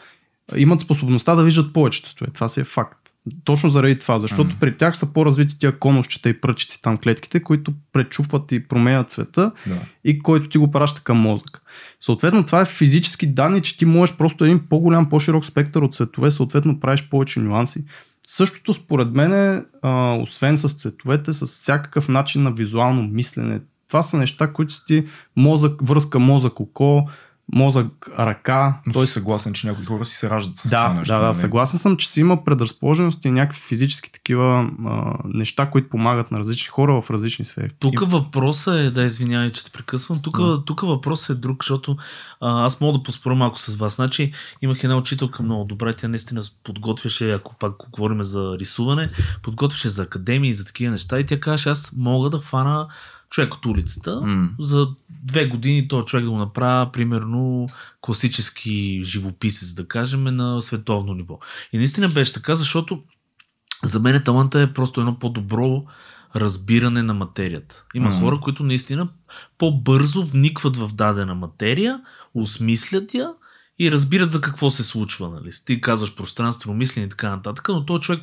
имат способността да виждат повечето. Това си е факт. Точно заради това, защото mm. при тях са по-развити тия конусчета и пръчици там клетките, които пречупват и променят цвета да. и който ти го праща към мозък. Съответно, това е физически данни, че ти можеш просто един по-голям, по-широк спектър от цветове, съответно правиш повече нюанси. Същото според мен е, а, освен с цветовете, с всякакъв начин на визуално мислене. Това са неща, които си ти мозък, връзка мозък-око, мозък, ръка. Но той... съгласен, че някои хора си се раждат с да, това нещо. Да, да, нали? съгласен съм, че си има предразположеност и някакви физически такива а, неща, които помагат на различни хора в различни сфери. Тук и... въпросът е, да извинявай, че те прекъсвам, тук, да. тук въпросът е друг, защото а, аз мога да поспоря малко с вас. Значи имах една учителка много добра, тя наистина подготвяше, ако пак говорим за рисуване, подготвяше за академии и за такива неща и тя каже, аз мога да хвана човек от улицата. Mm. За две години този човек да го направя, примерно, класически живописец, да кажем, на световно ниво. И наистина беше така, защото за мен таланта е просто едно по-добро разбиране на материята. Има mm. хора, които наистина по-бързо вникват в дадена материя, осмислят я и разбират за какво се случва. Нали? Ти казваш пространствено мислене и така нататък, но този човек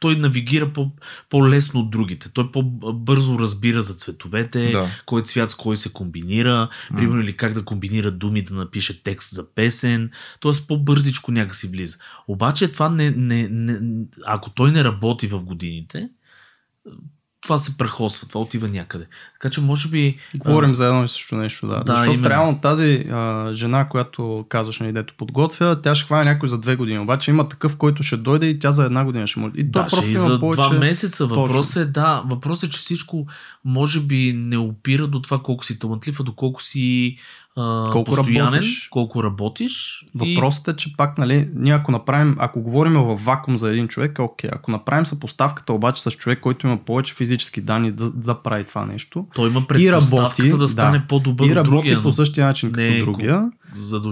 той навигира по, по-лесно от другите. Той по-бързо разбира за цветовете, да. кой цвят с кой се комбинира, примерно или как да комбинира думи да напише текст за песен. Тоест по-бързичко някакси влиза. Обаче това не, не, не, ако той не работи в годините, това се прехосва, това отива някъде. Така че може би... Говорим а... за едно и също нещо, да. да Защото именно. реално тази а, жена, която казваш, нали, дето подготвя, тя ще хване някой за две години. Обаче има такъв, който ще дойде и тя за една година ще може. И да, просто и за повече... два месеца. Въпросът е, да, въпросът е, че всичко може би не опира до това колко си талантлив, а до колко си колко постоянен, работиш. колко работиш. Въпросът и... е, че пак, нали, ние ако направим, ако говорим в вакуум за един човек, окей, ако направим съпоставката обаче с човек, който има повече физически данни да, да прави това нещо. Той има предпоставката и работи, да стане да, по-добър и работи другия, по същия начин като е другия.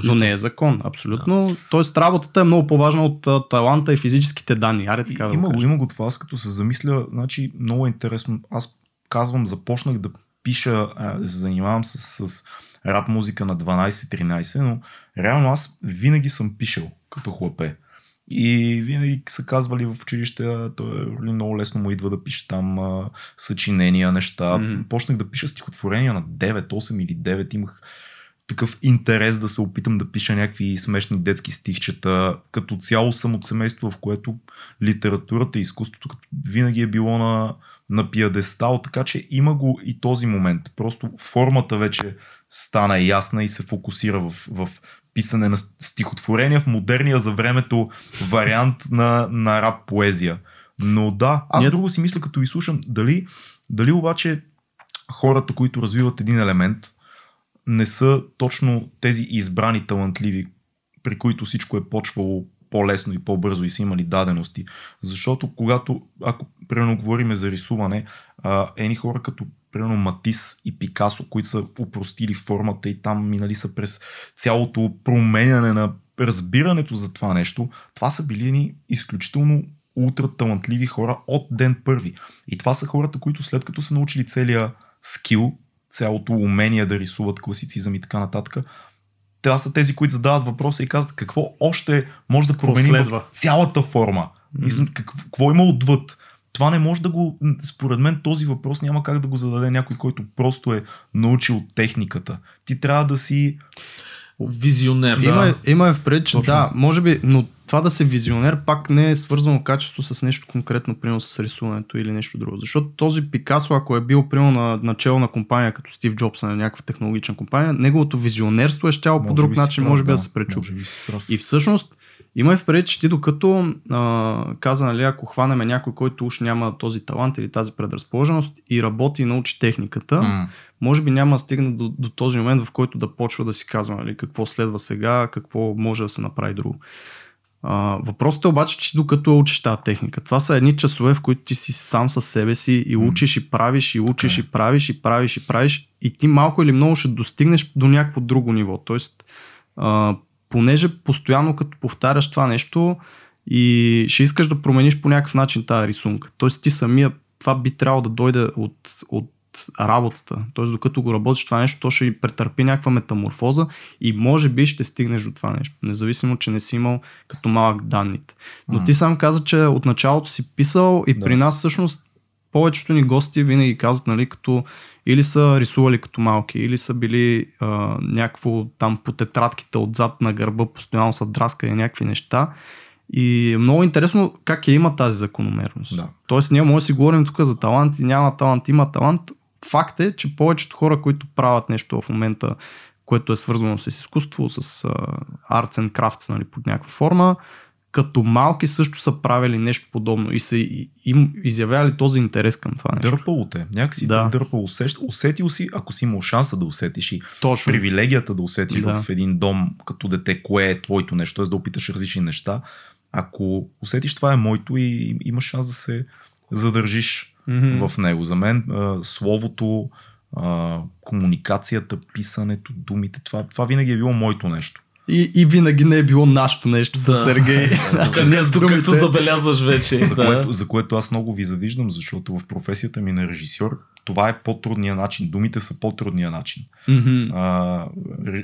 Но не е закон, абсолютно. Да. Тоест работата е много по-важна от а, таланта и физическите данни. Аре, така и, да има, го, има го това, аз като се замисля, значи много е интересно. Аз казвам, започнах да пиша, да се занимавам с, с рап музика на 12-13, но реално аз винаги съм пишел като хлапе. И винаги са казвали в училище, той е много лесно му идва да пише там а, съчинения, неща. Mm-hmm. Почнах да пиша стихотворения на 9, 8 или 9. Имах такъв интерес да се опитам да пиша някакви смешни детски стихчета. Като цяло съм от семейство, в което литературата и изкуството винаги е било на, на пиадестал, така че има го и този момент. Просто формата вече стана ясна и се фокусира в, в писане на стихотворения в модерния за времето вариант на, на рап поезия. Но да, аз Нет. друго си мисля, като ви слушам, дали, дали обаче хората, които развиват един елемент, не са точно тези избрани талантливи, при които всичко е почвало по-лесно и по-бързо и са имали дадености. Защото когато, ако примерно говориме за рисуване, а, едни хора като примерно Матис и Пикасо, които са упростили формата и там минали са през цялото променяне на разбирането за това нещо, това са били ни изключително ултра талантливи хора от ден първи. И това са хората, които след като са научили целия скил, цялото умение да рисуват класицизъм и така нататък, това са тези, които задават въпроса и казват какво още може да променим в цялата форма. Mm-hmm. Какво, какво има отвъд? Това не може да го. Според мен този въпрос няма как да го зададе някой, който просто е научил техниката. Ти трябва да си. Визионер. Има, да. има е впред, че Точно. да, може би, но това да се визионер пак не е свързано качество с нещо конкретно, примерно с рисуването или нещо друго. Защото този Пикасо, ако е бил примерно на начало на компания като Стив Джобс на някаква технологична компания, неговото визионерство е щяло по друг начин, прав, може би да, да се пречупи. И всъщност, има и впред, че ти докато а, каза, нали, ако хванеме някой, който уж няма този талант или тази предразположеност и работи и научи техниката, mm. може би няма да стигне до, до този момент, в който да почва да си казва нали, какво следва сега, какво може да се направи друго. А, въпросът е обаче, че докато учиш тази техника, това са едни часове, в които ти си сам със себе си и учиш и правиш и учиш okay. и правиш и правиш и правиш и ти малко или много ще достигнеш до някакво друго ниво. Тоест, а, понеже постоянно като повтаряш това нещо и ще искаш да промениш по някакъв начин тази рисунка. Тоест ти самия това би трябвало да дойде от, от работата. Тоест, докато го работиш това нещо, то ще претърпи някаква метаморфоза и може би ще стигнеш до това нещо, независимо, че не си имал като малък данните. Но mm. ти сам каза, че от началото си писал и да. при нас всъщност повечето ни гости винаги казват, нали, като или са рисували като малки, или са били а, някакво там по тетрадките отзад на гърба, постоянно са драскали някакви неща. И е много интересно как е има тази закономерност. Да. Тоест ние може да си говорим тук за талант и няма талант, има талант. Факт е, че повечето хора, които правят нещо в момента, което е свързано с изкуство, с uh, arts and crafts нали, под някаква форма, като малки също са правили нещо подобно и са им изявявали този интерес към това нещо. Дърпало те. Някакси да. дърпало. Усещ, усетил си, ако си имал шанса да усетиш и Точно. привилегията да усетиш да. в един дом като дете, кое е твоето нещо, т.е. да опиташ различни неща. Ако усетиш това е моето и имаш шанс да се задържиш mm-hmm. в него. За мен а, словото, а, комуникацията, писането, думите, това, това винаги е било моето нещо. И, и винаги не е било нашето нещо да. с Сергей. значи, ние с другото забелязваш вече. За, да. което, за което аз много ви завиждам, защото в професията ми на режисьор това е по-трудния начин. Думите са по-трудния начин. Mm-hmm. А,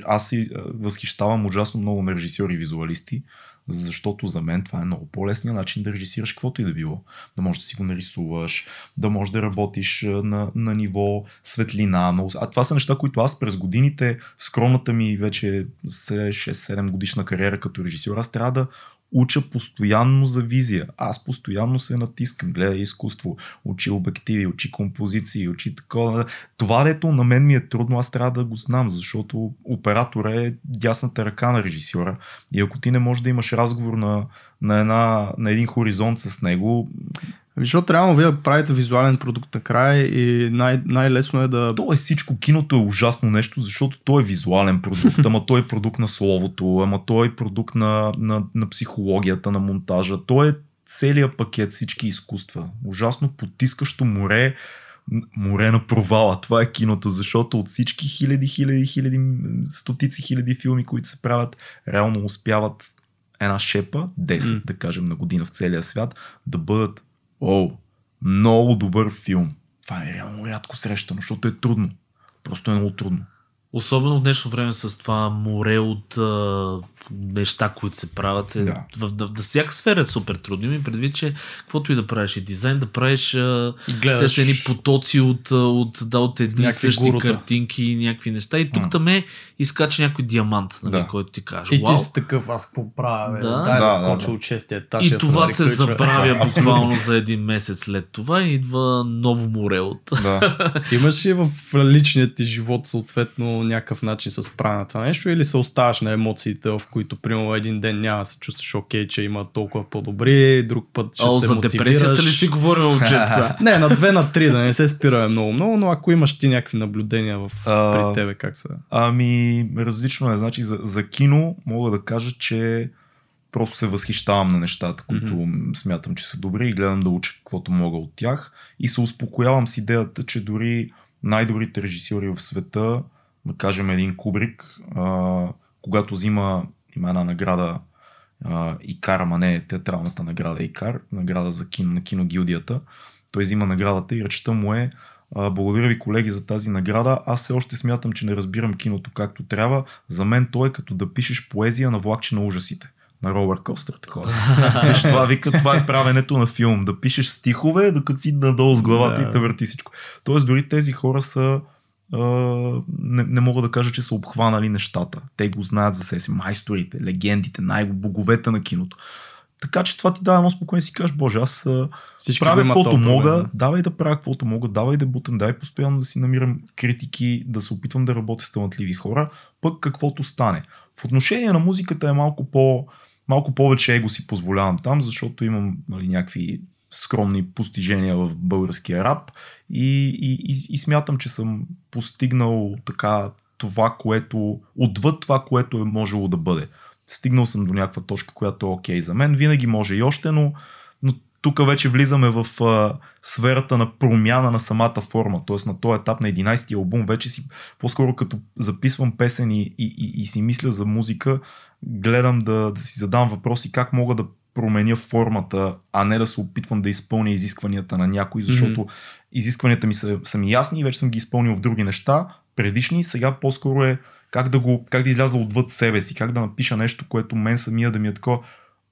аз си възхищавам ужасно много на режисьори и визуалисти, защото за мен това е много по-лесният начин да режисираш каквото и да било. Да можеш да си го нарисуваш, да можеш да работиш на, на ниво светлина. Но... А това са неща, които аз през годините, скромната ми вече 6-7 годишна кариера като режисьор, аз трябва да уча постоянно за визия. Аз постоянно се натискам, гледа изкуство, учи обективи, учи композиции, учи такова. Това, дето на мен ми е трудно, аз трябва да го знам, защото оператор е дясната ръка на режисьора. И ако ти не можеш да имаш разговор на, на, една, на един хоризонт с него, защото реално вие правите визуален продукт накрая и най- най-лесно е да... То е всичко. Киното е ужасно нещо, защото то е визуален продукт, ама той е продукт на словото, ама той е продукт на, на, на психологията, на монтажа. То е целият пакет, всички изкуства. Ужасно потискащо море, море на провала. Това е киното, защото от всички хиляди, хиляди, хиляди, стотици хиляди филми, които се правят, реално успяват една шепа, 10 mm. да кажем на година в целия свят, да бъдат О, много добър филм. Това е реално рядко срещано, защото е трудно. Просто е много трудно. Особено в днешно време с това море от а, неща, които се правят. Е, да. В, в, в, всяка сфера е супер трудно. Ми предвид, че каквото и да правиш, и дизайн, да правиш а, те са едни потоци от, от, да, от едни някакви същи гурута. картинки и някакви неща. И тук там е изкача някой диамант, нали, да. който ти каже. И ти си такъв, аз какво правя? Да. Дай да, да, да. от шестия етаж. И това се забравя буквално за един месец след това и идва ново море от. Да. Имаш ли в личният ти живот съответно някакъв начин се справя на това нещо или се оставаш на емоциите, в които примерно един ден няма да се чувстваш окей, че има толкова по-добри, друг път ще О, се за мотивираш. депресията ли си говорим ученца? не, на две, на три, да не се спираме много, много, но ако имаш ти някакви наблюдения в, а, пред тебе, как са? Ами, различно е. Значи, за, за кино мога да кажа, че просто се възхищавам на нещата, които mm-hmm. смятам, че са добри и гледам да уча каквото мога от тях и се успокоявам с идеята, че дори най-добрите режисьори в света, да кажем един Кубрик, а, когато взима, има една награда а, Икар, ама не театралната награда Икар, награда за кино, на киногилдията, той взима наградата и речта му е благодаря ви колеги за тази награда. Аз все още смятам, че не разбирам киното както трябва. За мен то е като да пишеш поезия на влакче на ужасите на Робър Костър. Такова. Виж, това вика, това е правенето на филм. Да пишеш стихове, докато си надолу с главата да. и те върти всичко. Тоест, дори тези хора са не, не мога да кажа, че са обхванали нещата. Те го знаят за себе си. Майсторите, легендите, най-боговете на киното. Така че това ти дава едно спокойно си кажеш, боже, аз Всички правя каквото мога, да. давай да правя каквото мога, давай да бутам, дай постоянно да си намирам критики, да се опитвам да работя с талантливи хора, пък каквото стане. В отношение на музиката е малко по малко повече его си позволявам там, защото имам нали, някакви скромни постижения в българския рап и, и, и, и смятам, че съм постигнал така това, което отвъд това, което е можело да бъде. Стигнал съм до някаква точка, която е окей okay за мен. Винаги може и още, но, но тук вече влизаме в а, сферата на промяна на самата форма. Т.е. на този етап на 11-ти албум вече си, по-скоро като записвам песен и, и, и, и си мисля за музика, гледам да, да си задам въпроси как мога да променя формата, а не да се опитвам да изпълня изискванията на някой, защото mm-hmm. изискванията ми са, са ми ясни и вече съм ги изпълнил в други неща, предишни, сега по-скоро е как да, го, как да изляза отвъд себе си, как да напиша нещо, което мен самия да ми е такова,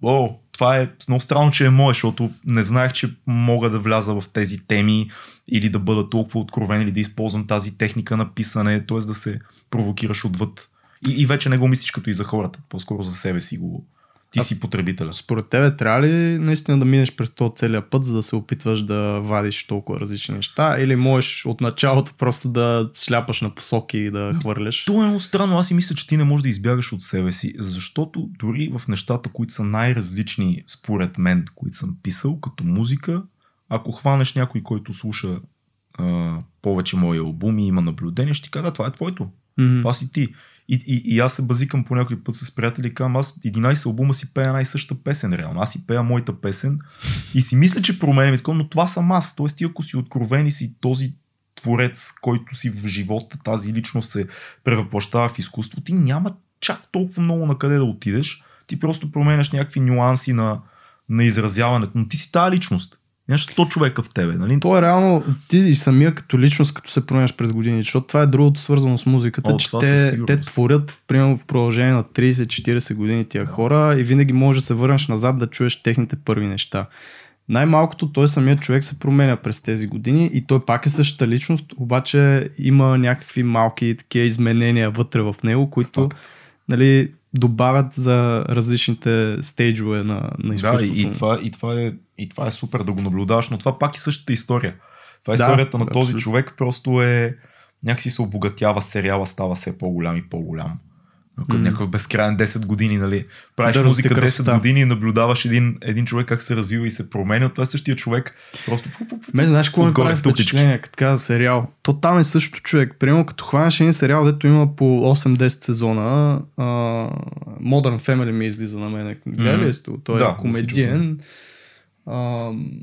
о, това е много странно, че е мое, защото не знаех, че мога да вляза в тези теми или да бъда толкова откровен или да използвам тази техника на писане, т.е. да се провокираш отвъд и, и вече не го мислиш като и за хората, по-скоро за себе си го. Ти а, си потребителя. Според тебе трябва ли наистина да минеш през този целият път, за да се опитваш да вадиш толкова различни неща? Или можеш от началото просто да сляпаш на посоки и да хвърляш? Това е много странно. Аз си мисля, че ти не можеш да избягаш от себе си, защото дори в нещата, които са най-различни според мен, които съм писал, като музика, ако хванеш някой, който слуша а, повече мои албуми, има наблюдение, ще ти кажа, това е твоето. Mm-hmm. Това си ти. И, и, и аз се базикам по някой път с приятели и казвам, аз 11 албума си пея и съща песен, реално. Аз си пея моята песен и си мисля, че променям такова, но това съм аз. Тоест ти ако си откровен и си този творец, който си в живота, тази личност се превъплащава в изкуство, ти няма чак толкова много на къде да отидеш. Ти просто променяш някакви нюанси на, на изразяването, но ти си тази личност. Нямаш 100 човека в тебе, нали? То е реално, ти и самия като личност, като се променяш през години, защото това е другото свързано с музиката, О, че те, те творят примерно в продължение на 30-40 години тия хора и винаги можеш да се върнеш назад да чуеш техните първи неща. Най-малкото той самият човек се променя през тези години и той пак е същата личност, обаче има някакви малки такива изменения вътре в него, които нали, добавят за различните стейджове на, на изкуството. Да, и това, и, това е, и това е супер да го наблюдаваш, но това пак е същата история. Това е да, историята на този абсолютно. човек, просто е някакси се обогатява, сериала става все по-голям и по-голям mm. някакъв безкрайен 10 години, нали? Правиш да, музика 10 да. години и наблюдаваш един, един човек как се развива и се променя. Това е същия човек. Просто. Мен знаеш какво ме прави впечатление, като каза сериал? То там е същото човек. Примерно като хванеш един сериал, дето има по 8-10 сезона, uh, Modern Family ми излиза на мен. Гледа ли сте? Той е да, комедиен. Uh,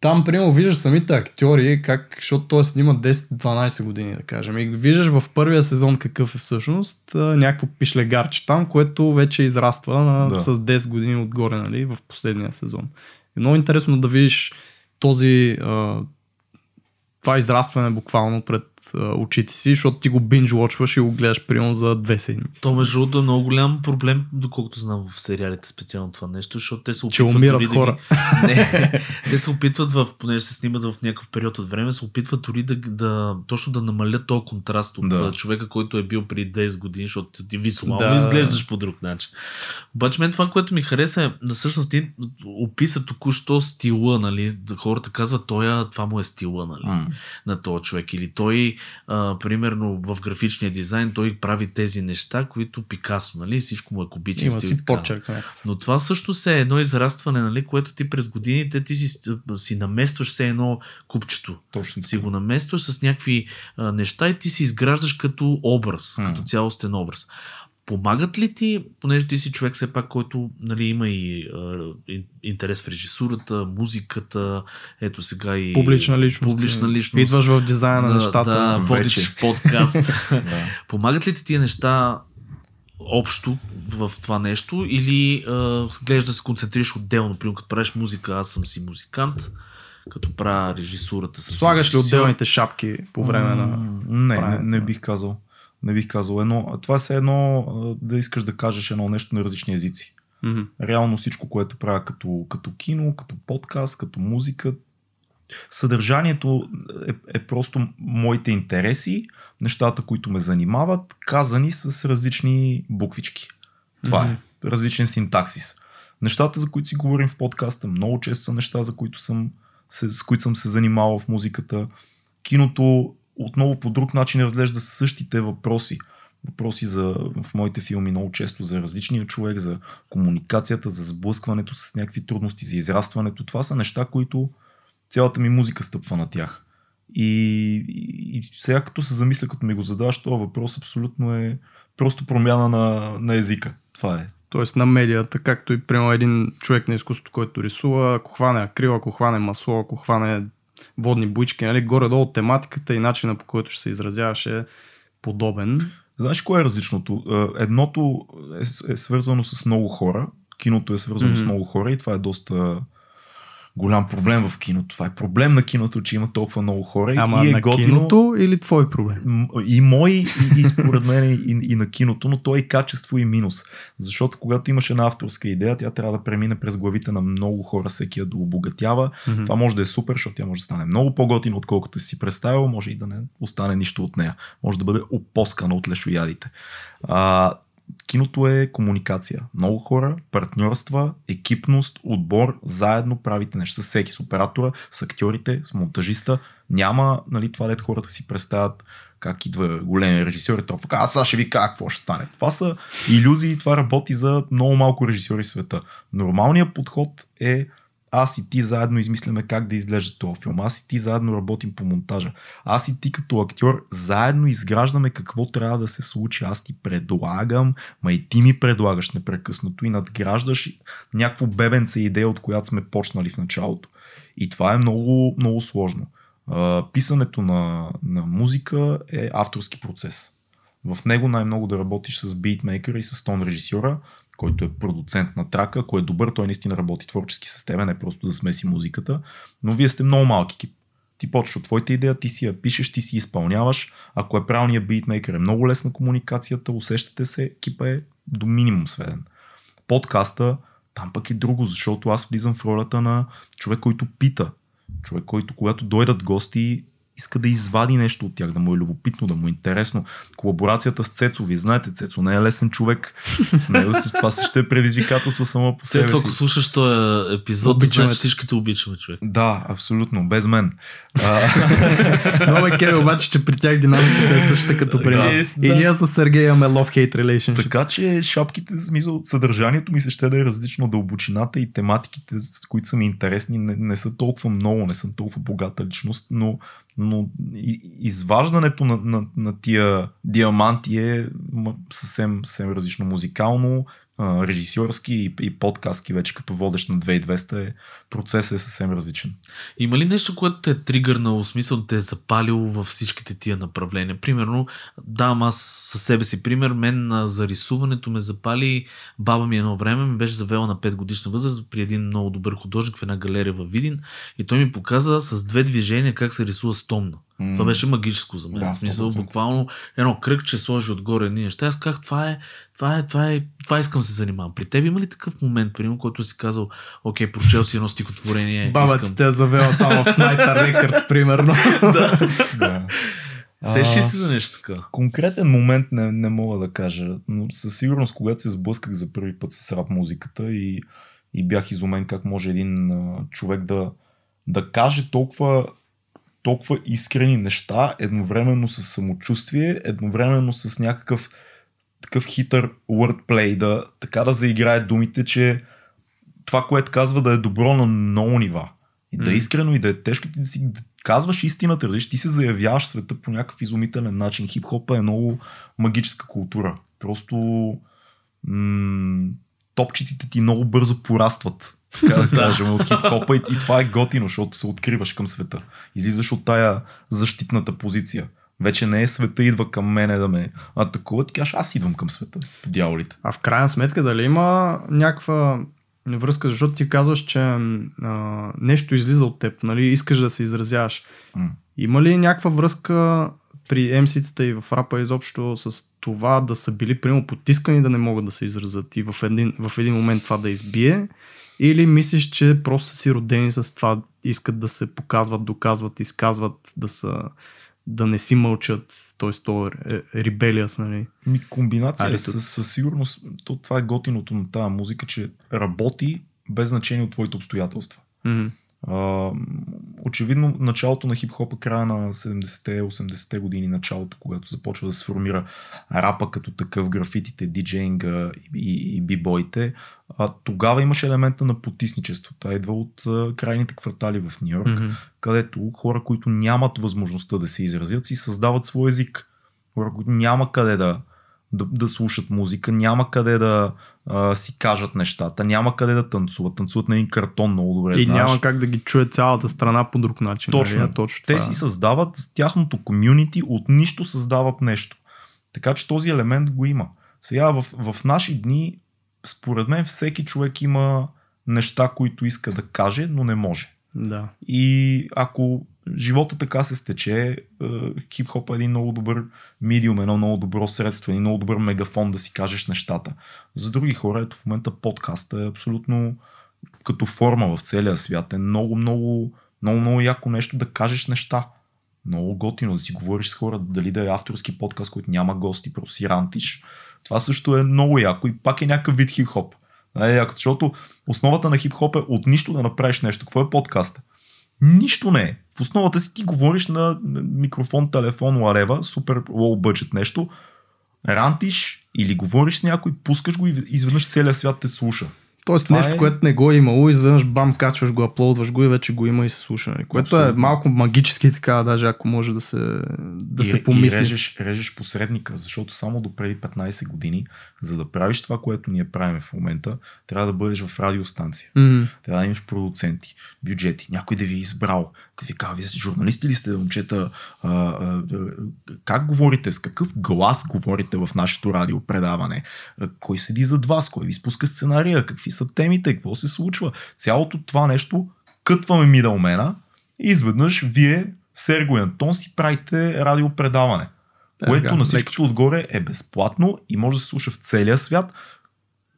там, примерно, виждаш самите актьори, как, защото той снима 10-12 години, да кажем. И виждаш в първия сезон какъв е всъщност някакво пишлегарче там, което вече израства на, да. с 10 години отгоре, нали, в последния сезон. Е много интересно да видиш този, това израстване буквално пред а, очите си, защото ти го бинж и го гледаш примерно за две седмици. То между другото е много голям проблем, доколкото знам в сериалите специално това нещо, защото те се опитват... Че умират дори хора. Да ги... Не, те се опитват, в, понеже се снимат в някакъв период от време, се опитват дори да, да точно да намалят този контраст от да. човека, който е бил преди 10 години, защото ти визуално да. изглеждаш по друг начин. Обаче мен това, което ми хареса е, всъщност ти описа току-що стила, нали, хората казват, той, това му е стила, нали, mm. на този човек. Или той той, а, примерно в графичния дизайн, той прави тези неща, които Пикасо, нали? Всичко му е кубичен Има си почерк. Но това също се е едно израстване, нали? Което ти през годините ти си, си наместваш все едно купчето. Точно. Си го наместваш с някакви а, неща и ти си изграждаш като образ, mm. като цялостен образ. Помагат ли ти, понеже ти си човек все пак, който нали, има и а, интерес в режисурата, музиката, ето сега и публична личност. Публична личност. Идваш в дизайна на да, нещата. Да, водиш подкаст. Помагат ли ти тия неща общо в това нещо или а, гледаш да се концентрираш отделно? Примерно като правиш музика, аз съм си музикант, като правя режисурата. Слагаш ли отделните шапки по време на... Не, не, не бих казал не бих казал. Едно, това е едно да искаш да кажеш едно нещо на различни езици. Mm-hmm. Реално всичко, което правя като, като кино, като подкаст, като музика, съдържанието е, е просто моите интереси, нещата, които ме занимават, казани с различни буквички. Това mm-hmm. е. Различен синтаксис. Нещата, за които си говорим в подкаста, много често са неща, за които съм, се, с които съм се занимавал в музиката. Киното отново по друг начин разглежда същите въпроси. Въпроси за, в моите филми много често за различния човек, за комуникацията, за сблъскването с някакви трудности, за израстването. Това са неща, които цялата ми музика стъпва на тях. И, и, и сега като се замисля, като ми го задаваш, това въпрос абсолютно е просто промяна на, на езика. Това е. Тоест на медията, както и прямо един човек на изкуството, който рисува, ако хване акрил, ако хване масло, ако хване водни буички, нали? горе-долу тематиката и начина по който ще се изразяваш е подобен. Знаеш кое е различното? Е, едното е, е свързано с много хора, киното е свързано mm-hmm. с много хора и това е доста голям проблем в киното. Това е проблем на киното, че има толкова много хора. Ама и е на готино, киното или твой проблем? И мой, и, и според мен и, и на киното, но то е и качество и минус. Защото когато имаш една авторска идея, тя трябва да премине през главите на много хора, всеки да обогатява. Mm-hmm. Това може да е супер, защото тя може да стане много по-готина, отколкото си представил, може и да не остане нищо от нея. Може да бъде опоскана от лешоядите. А, Киното е комуникация. Много хора, партньорства, екипност, отбор, заедно правите нещо с всеки, с оператора, с актьорите, с монтажиста. Няма нали, това, дето хората си представят как идва големи режисьор и това аз сега ще ви кажа какво ще стане. Това са иллюзии, това работи за много малко режисьори в света. Нормалният подход е аз и ти заедно измисляме как да изглежда този филм. Аз и ти заедно работим по монтажа. Аз и ти като актьор заедно изграждаме какво трябва да се случи. Аз ти предлагам, ма и ти ми предлагаш непрекъснато и надграждаш някакво бебенце идея, от която сме почнали в началото. И това е много, много сложно. писането на, на музика е авторски процес. В него най-много да работиш с битмейкъра и с тон режисьора, който е продуцент на трака, ако е добър, той наистина работи творчески с тебе, не просто да смеси музиката, но вие сте много малки екип. Ти почваш от твоята идея, ти си я пишеш, ти си изпълняваш. Ако е правилният битмейкър, е много лесна комуникацията, усещате се, екипа е до минимум сведен. Подкаста, там пък е друго, защото аз влизам в ролята на човек, който пита. Човек, който когато дойдат гости, иска да извади нещо от тях, да му е любопитно, да му е интересно. Колаборацията с Цецо, вие знаете, Цецо не е лесен човек. С него това също е предизвикателство само по себе Цецо, ако слушаш този епизод, обичаме. значи всички те обичаме, човек. Да, абсолютно, без мен. Много е кери, обаче, че при тях динамиката е същата като при нас. И ние с Сергей имаме love-hate relationship. Така че шапките, смисъл, съдържанието ми се ще да е различно, дълбочината и тематиките, с които са ми интересни, не, не са толкова много, не съм толкова богата личност, но но изваждането на, на, на тия диаманти е съвсем, съвсем различно. Музикално, режисьорски и, и подкастки вече като водещ на 2200 е, процесът е съвсем различен. Има ли нещо, което те е тригърнало, смисъл те е запалило във всичките тия направления? Примерно, давам аз със себе си пример, мен за рисуването ме запали баба ми едно време, ми беше завела на 5 годишна възраст при един много добър художник в една галерия в Видин и той ми показа с две движения как се рисува стомна. Mm. Това беше магическо за мен. Да, в смисъл, буквално едно кръгче сложи отгоре ние неща. Аз казах, това е, това е, това е, това искам да се занимавам. При теб има ли такъв момент, примерно, който си казал, окей, прочел си едно стихотворение. Баба искам... ти те е завела там в Snyder Records, примерно. да. да. Сеш ли си за нещо така? Конкретен момент не, не мога да кажа, но със сигурност, когато се сблъсках за първи път с рап музиката и, и бях изумен как може един а, човек да, да каже толкова толкова искрени неща, едновременно с самочувствие, едновременно с някакъв такъв хитър wordplay, да, така да заиграе думите, че това, което казва да е добро на много нива. И да е искрено и да е тежко, ти да си да казваш истината, разбираш, ти се заявяваш света по някакъв изумителен начин. Хип-хопа е много магическа култура. Просто м- топчиците ти много бързо порастват, така да кажем, от хип-хопа и, и това е готино, защото се откриваш към света. Излизаш от тая защитната позиция. Вече не е света идва към мене да ме атакува, ти кажеш аз идвам към света, по дяволите. А в крайна сметка дали има някаква връзка, защото ти казваш, че а, нещо излиза от теб, нали, искаш да се изразяваш. Mm. Има ли някаква връзка при MC-тата и в рапа изобщо с това да са били прямо потискани да не могат да се изразят и в един, в един момент това да избие? Или мислиш, че просто си родени с това, искат да се показват, доказват, изказват, да са да не си мълчат, т.е. то е ребелиас, нали? Ми, комбинация е, със, със сигурност, то, това е готиното на тази музика, че работи без значение от твоите обстоятелства. Mm-hmm. А, очевидно, началото на хип-хопа, края на 70-те, 80-те години, началото, когато започва да се формира рапа като такъв, графитите, диджейнга и, и, и бибойте, а, тогава имаше елемента на потисничество. Та идва от а, крайните квартали в Нью Йорк, mm-hmm. където хора, които нямат възможността да се изразят, си създават свой език. Хора, които няма къде да, да, да слушат музика, няма къде да а, си кажат нещата, няма къде да танцуват. Танцуват на един картон много добре. И знаеш. няма как да ги чуе цялата страна по друг начин. Точно. Нали? точно Те си създават тяхното комюнити, от нищо създават нещо. Така че този елемент го има. Сега в, в наши дни, според мен, всеки човек има неща, които иска да каже, но не може. Да. И ако живота така се стече, хип-хоп е един много добър медиум, едно много добро средство, един много добър мегафон да си кажеш нещата. За други хора, ето в момента подкаст е абсолютно като форма в целия свят. Е много, много, много, много яко нещо да кажеш неща. Много готино да си говориш с хора, дали да е авторски подкаст, който няма гости, просто си рантиш. Това също е много яко и пак е някакъв вид хип-хоп. Е, защото основата на хип-хоп е от нищо да направиш нещо. Какво е подкаста? Нищо не е. В основата си ти говориш на микрофон, телефон, ларева, супер лоу бъджет нещо, рантиш или говориш с някой, пускаш го и изведнъж целият свят те слуша. Тоест Това нещо, е... което не го е имало, изведнъж бам, качваш го, аплодваш го и вече го има и се слуша. Нали? Което е Абсолютно. е малко магически така, даже ако може да се, да и, се помисли. И режеш, режеш посредника, защото само до преди 15 години, за да правиш това, което ние правим в момента, трябва да бъдеш в радиостанция. Mm-hmm. Трябва да имаш продуценти, бюджети, някой да ви е избрал. Като ви казва, вие журналисти ли сте, момчета? А, а, как говорите, с какъв глас говорите в нашето радиопредаване? Кой седи зад вас? Кой ви спуска сценария? Какви са темите, какво се случва. Цялото това нещо кътваме мидълмена и изведнъж вие, Серго и Антон, си правите радиопредаване. Което на всичкото отгоре е безплатно и може да се слуша в целия свят,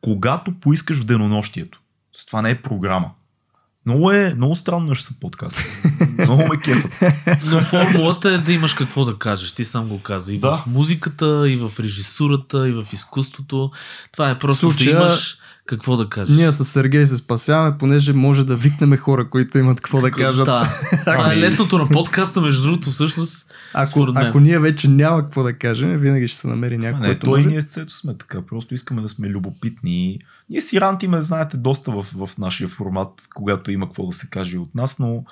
когато поискаш в денонощието. С това не е програма. Много е, много странно ще са подкаст. много ме кефат. Но формулата е да имаш какво да кажеш. Ти сам го каза. И да. в музиката, и в режисурата, и в изкуството. Това е просто Случая... да имаш какво да кажеш? Ние с Сергей се спасяваме, понеже може да викнем хора, които имат какво да кажат. Да. Това е лесното на подкаста, между другото, всъщност. Ако, ако ние вече няма какво да кажем, винаги ще се намери някой. Не, той може... ние с Цето сме така. Просто искаме да сме любопитни. Ние си рантиме, знаете, доста в, в нашия формат, когато има какво да се каже от нас, но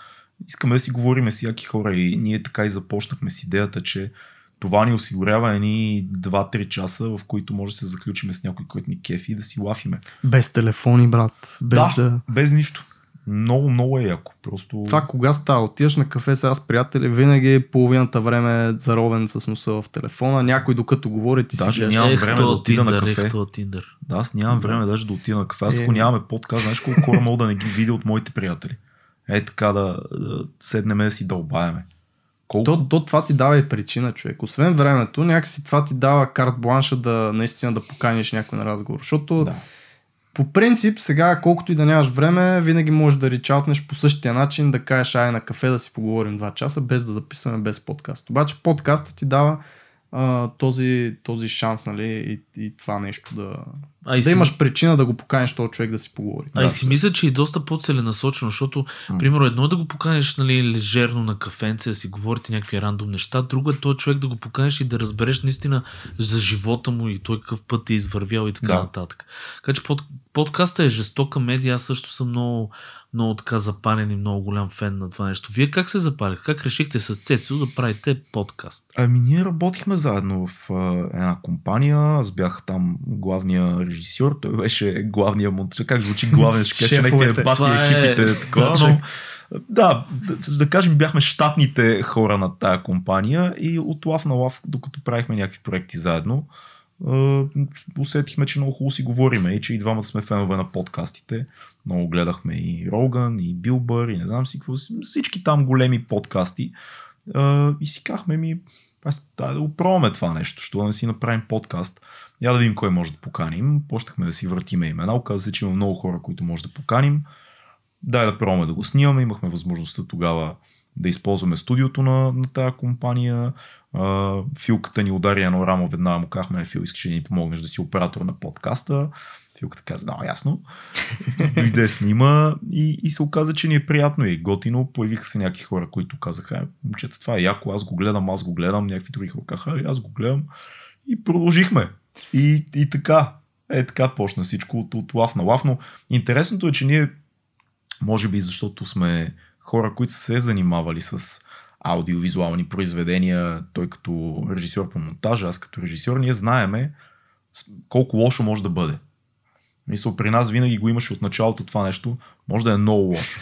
искаме да си говориме с яки хора и ние така и започнахме с идеята, че това ни осигурява едни 2-3 часа, в които може да се заключиме с някой, който ни кефи и да си лафиме. Без телефони, брат. Без да, да... без нищо. Много, много е яко. Просто... Това кога става? Отиваш на кафе сега с приятели, винаги половината време е заровен с носа в телефона, някой докато говори ти даже си нямам време да отида на кафе. Тиндър. Да, аз нямам да. време даже да отида на кафе. Аз ако е... нямаме подкаст, знаеш колко хора мога да не ги видя от моите приятели. Е така да, да седнем да си дълбаеме. Колко? То, то това ти дава и причина, човек. Освен времето, някакси това ти дава карт бланша да наистина да поканиш някой на разговор. Защото да. По принцип сега, колкото и да нямаш време, винаги можеш да ричалтнеш по същия начин, да кажеш ай на кафе да си поговорим два часа, без да записваме без подкаст. Обаче подкаста ти дава а, този, този шанс нали, и, и това нещо да, А да си... имаш причина да го поканиш този човек да си поговори. А да, и си мисля, че и доста по-целенасочено, защото, mm. примерно, едно е да го поканиш нали, лежерно на кафенце, да си говорите някакви рандом неща, друго е този човек да го поканиш и да разбереш наистина за живота му и той какъв път е извървял и така да. нататък. Така че под, подкаста е жестока медия, аз също съм много много така запален и много голям фен на това нещо. Вие как се запалих? Как решихте с Цецо да правите подкаст? Ами ние работихме заедно в а, една компания. Аз бях там главния режисьор. Той беше главния монтаж. Как звучи главния? Ще кажа, нека бати екипите. Е... Такова, но, да, да, да кажем, бяхме щатните хора на тая компания и от лав на лав, докато правихме някакви проекти заедно, усетихме, че много хубаво си говориме и че и двамата сме фенове на подкастите. Много гледахме и Роган, и Билбър, и не знам си какво. Всички там големи подкасти. И си казахме ми, аз да, да го пробваме това нещо, що да не си направим подкаст. Я да видим кой може да поканим. Почнахме да си въртиме имена. Оказа се, че има много хора, които може да поканим. Дай да пробваме да го снимаме. Имахме възможността тогава да използваме студиото на, на тази компания. Филката ни удари едно рамо, веднага му казахме, Фил, искаш да ни помогнеш да си оператор на подкаста. Филката каза, да, ясно. Дойде снима и, и се оказа, че ни е приятно и готино. Появиха се някакви хора, които казаха, момчета, това е яко, аз го гледам, аз го гледам. Някакви други хора казаха, аз го гледам. И продължихме. И, и така. Е, така почна всичко от, от лав на лав. Но интересното е, че ние, може би защото сме хора, които са се занимавали с аудиовизуални произведения, той като режисьор по монтажа, аз като режисьор, ние знаеме колко лошо може да бъде. Мисля, при нас винаги го имаше от началото това нещо, може да е много лошо.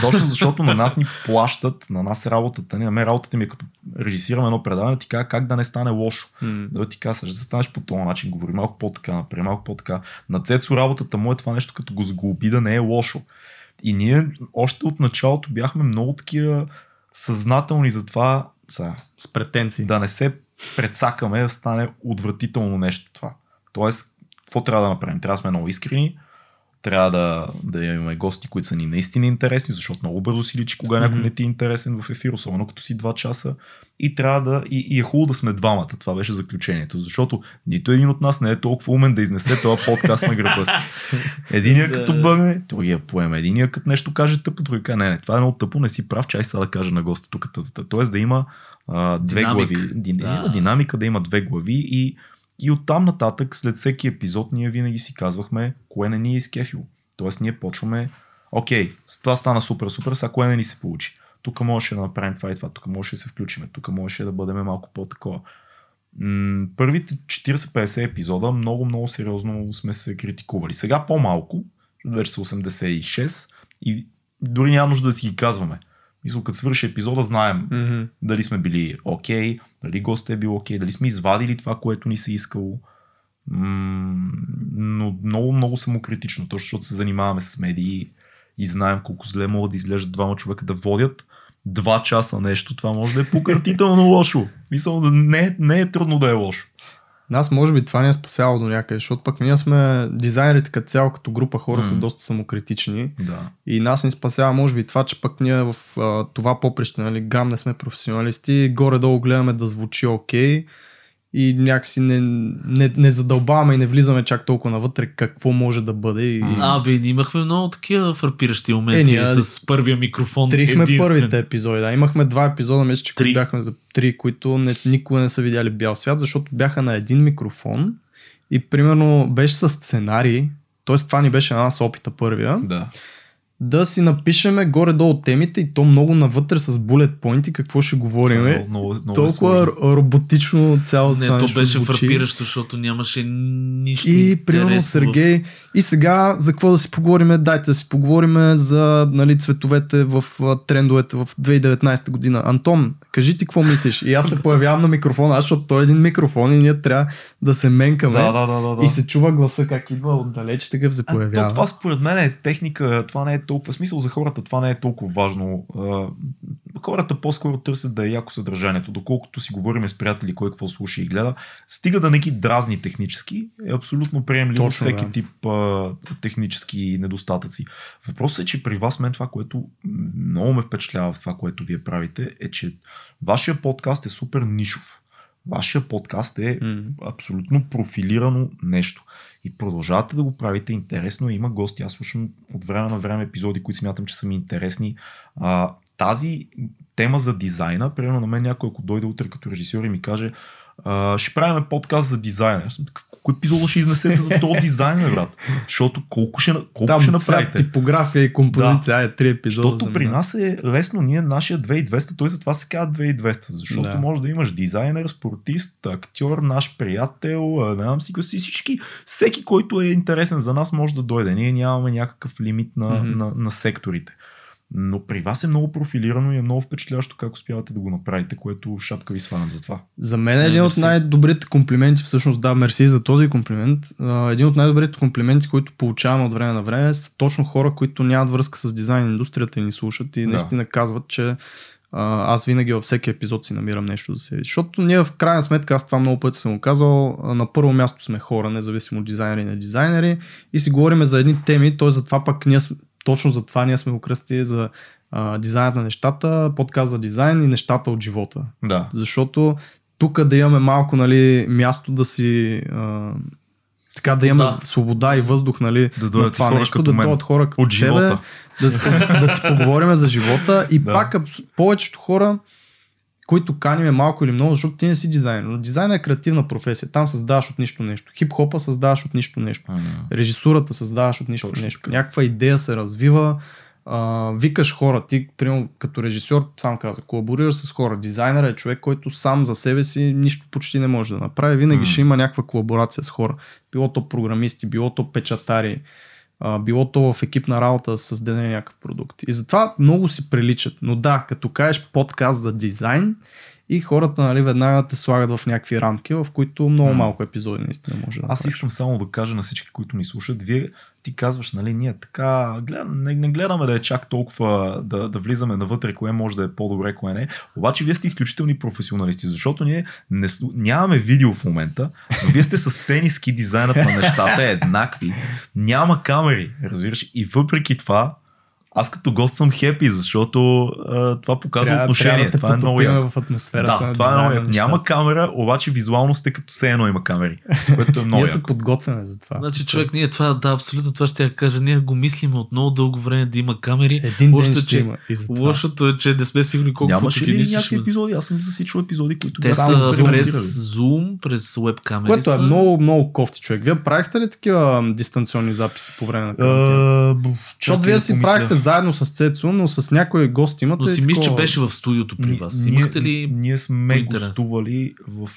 Точно защото на нас ни плащат, на нас работата, не, на мен работата ми е като режисираме едно предаване, ти кажа как да не стане лошо. Mm. Да ти казваш, да станеш по този начин, говори малко по-така, например, малко по-така. На Цецо работата му е това нещо, като го сглоби да не е лошо. И ние още от началото бяхме много такива съзнателни за това са, с претенции. Да не се предсакаме да стане отвратително нещо това. Тоест, какво трябва да направим? Трябва да сме много искрени, трябва да, да имаме гости, които са ни наистина интересни, защото много бързо си личи кога mm-hmm. някой не ти е интересен в ефир, особено като си два часа. И трябва да. И, и е хубаво да сме двамата. Това беше заключението. Защото нито един от нас не е толкова умен да изнесе този подкаст на гръба си. Единия като бъгне, другия поеме. Единия като нещо каже тъпо, другия каже, не, не, това е много тъпо, не си прав, чай сега да кажа на госта тук. Тоест да има а, две Динамик. глави. Да. Има динамика, да има две глави и и оттам нататък, след всеки епизод, ние винаги си казвахме, кое не ни е изкефило. Тоест, ние почваме, окей, това стана супер, супер, сега кое не ни се получи. Тук можеше да направим това и това, тук можеше да се включиме, тук можеше да бъдем малко по-такова. М- първите 40-50 епизода много, много сериозно сме се критикували. Сега по-малко, вече са 86 и дори няма нужда да си ги казваме. Мисля, като свърши епизода, знаем mm-hmm. дали сме били окей, okay, дали гостът е бил окей, дали сме извадили това, което ни се искало. Но много, много самокритично, точно защото се занимаваме с медии и знаем колко зле могат да изглеждат двама човека да водят два часа нещо. Това може да е пократително лошо. Мисля, не, не е трудно да е лошо. Нас може би това ни е спасяло до някъде, защото пък ние сме дизайнерите като цяло, като група хора mm. са доста самокритични. Да. И нас ни спасява може би това, че пък ние в а, това поприще, нали, грам не сме професионалисти, горе-долу гледаме да звучи окей. Okay, и някакси не, не, не задълбаваме и не влизаме чак толкова навътре какво може да бъде. И... А, бе, имахме много такива фърпиращи моменти е, ние, с първия микрофон. Трихме единствен. първите епизоди, да. Имахме два епизода, мисля, че три. бяхме за три, които не, никога не са видяли бял свят, защото бяха на един микрофон и примерно беше с сценарий, т.е. това ни беше на нас опита първия. Да да си напишеме горе-долу темите и то много навътре с булет поинти какво ще говорим. Е, много, много, Толкова е роботично цялото Не, то беше фрапиращо, защото нямаше нищо И примерно Сергей, и сега за какво да си поговорим? Дайте да си поговорим за нали, цветовете в трендовете в 2019 година. Антон, кажи ти какво мислиш? И аз се появявам на микрофона, аз, защото той е един микрофон и ние трябва да се менкаме. Да, да, да, да, И се чува гласа как идва отдалеч, такъв се появява. А, то, това според мен е техника, това не е толкова смисъл за хората, това не е толкова важно. Хората по-скоро търсят да е яко съдържанието, доколкото си говорим с приятели кой какво слуша и гледа. Стига да не ги дразни технически, е абсолютно приемливо Точно, всеки да. тип а, технически недостатъци. Въпросът е, че при вас мен това, което много ме впечатлява в това, което вие правите, е, че вашия подкаст е супер нишов. Вашия подкаст е mm. абсолютно профилирано нещо. И продължавате да го правите интересно. Има гости. Аз слушам от време на време епизоди, които смятам, че са ми интересни. А, тази тема за дизайна, примерно на мен някой, ако дойде утре като режисьор и ми каже, а, ще правим подкаст за дизайнер. Колко епизода ще изнесете за този дизайнер, брат? Защото колко ще, колко Там, ще направите? типография и композиция, да. е три епизода. Защото при нас е лесно, ние нашия 2200, той затова се казва 2200, защото да. може да имаш дизайнер, спортист, актьор, наш приятел, не знам си, всички, всеки, който е интересен за нас може да дойде. Ние нямаме някакъв лимит на, mm-hmm. на, на секторите. Но при вас е много профилирано и е много впечатляващо как успявате да го направите, което шапка ви свалям за това. За мен е един от най-добрите комплименти, всъщност да, мерси за този комплимент. Един от най-добрите комплименти, които получавам от време на време, са точно хора, които нямат връзка с дизайн индустрията и ни слушат и да. наистина казват, че аз винаги във всеки епизод си намирам нещо за себе. Защото ние в крайна сметка, аз това много пъти съм го казал, на първо място сме хора, независимо от дизайнери и не дизайнери, и си говорим за едни теми, т.е. за това пък ние точно за това ние сме го кръстили за а, дизайнът на нещата, подкаст за дизайн и нещата от живота. Да. Защото тук да имаме малко нали, място да си а, сега да имаме да. свобода и въздух нали, да на това хора нещо, да дойдат хора като от тебе, живота. да, да, да си поговорим за живота и да. пак повечето хора които каним е малко или много, защото ти не си дизайнер. Но дизайн е креативна професия. Там създаваш от нищо нещо. Хип-хопа създаваш от нищо нещо. Mm-hmm. Режисурата създаваш от нищо Точно нещо. Някаква идея се развива. А, викаш хора, ти, примерно, като режисьор, сам каза, колаборираш с хора. Дизайнер е човек, който сам за себе си нищо почти не може да направи. Винаги mm. ще има някаква колаборация с хора. Било то програмисти, било то печатари, било то в екипна работа да създаде някакъв продукт. И затова много си приличат. Но да, като кажеш подкаст за дизайн, и хората нали, веднага те слагат в някакви рамки, в които много малко епизоди наистина може да Аз искам само да кажа на всички, които ни слушат, вие ти казваш, нали, ние така, гледам, не, не гледаме да е чак толкова да, да влизаме навътре, кое може да е по-добре, кое не. Обаче вие сте изключителни професионалисти, защото ние не, нямаме видео в момента, но вие сте с тениски дизайнът на нещата, е еднакви, няма камери, разбираш, и въпреки това аз като гост съм хепи, защото а, това показва трябва, отношение. Трябва да това е много в атмосферата. Да, това е много яко. Няма камера, обаче визуално сте като все едно има камери, което е много Ние се подготвяме за това. Значи човек, ние това, да, абсолютно това ще я кажа. Ние го мислим от много дълго време да има камери. Един ден ще че, има. Лошото е, че не сме сигурни колко Нямаше ли някакви епизоди? Аз съм засичал епизоди, които Те са през Zoom, през веб камери. Което е много, много кофти човек. Вие правихте ли такива дистанционни записи по време на карантина? Защото вие си правихте заедно с Цецо, но с някои гости имате. Но си мисля, че беше в студиото при вас. Ние, Имахте ли ние сме гостували в,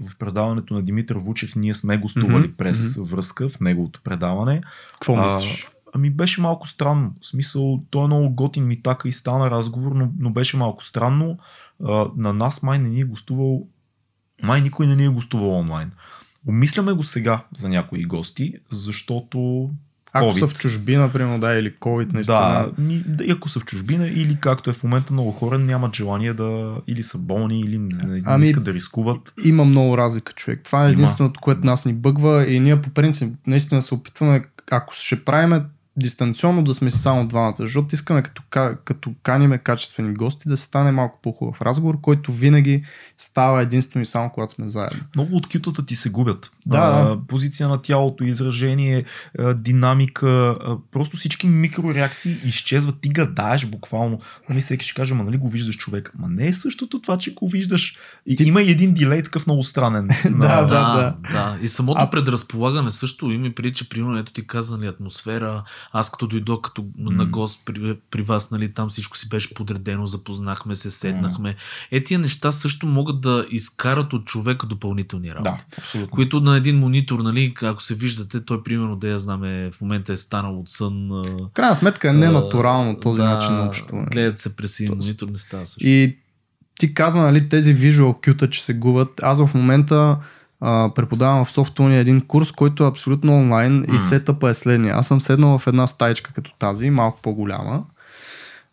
в предаването на Димитър Вучев, ние сме гостували mm-hmm. през mm-hmm. връзка в неговото предаване. Какво мислиш? Ами беше малко странно. В смисъл, той е много готин ми така и стана разговор, но, но беше малко странно. А, на нас май не ни е гостувал, май никой не ни е гостувал онлайн. Обмисляме го сега за някои гости, защото ако COVID. са в чужбина, примерно, да, или COVID, наистина. Да, и ако са в чужбина, или както е в момента много хора нямат желание да, или са болни, или не, не ами, искат да рискуват. Има много разлика, човек. Това е единственото, което нас ни бъгва и ние по принцип наистина се опитваме, ако ще правиме дистанционно да сме само двамата, защото искаме като, като каниме качествени гости да се стане малко по-хубав разговор, който винаги става единствено и само когато сме заедно. Много от кютата ти се губят. Да, а, позиция на тялото, изражение, динамика, просто всички микрореакции изчезват. Ти гадаеш буквално. Нали всеки ще каже, ма нали го виждаш човек. Ма не е същото това, че го виждаш. И, ти... Има и един дилей такъв много странен. да, да, да, да. И самото а... предразполагане също има при, че примерно ето ти каза, нали, атмосфера. Аз като дойдох като mm. на гост при, при вас, нали, там всичко си беше подредено, запознахме се, седнахме. Mm. Е, тия неща също могат да изкарат от човека допълнителни работи. Да, абсолютно. Които на един монитор, нали, ако се виждате, той примерно, да я знаме, в момента е станал от сън. Крайна сметка е ненатурално този да, начин на общуване. Гледат се през един монитор, не става също. И ти каза, нали, тези visual кюта, че се губят. Аз в момента а, преподавам в Софтуния един курс, който е абсолютно онлайн mm. и сетъпа е следния. Аз съм седнал в една стаечка като тази, малко по-голяма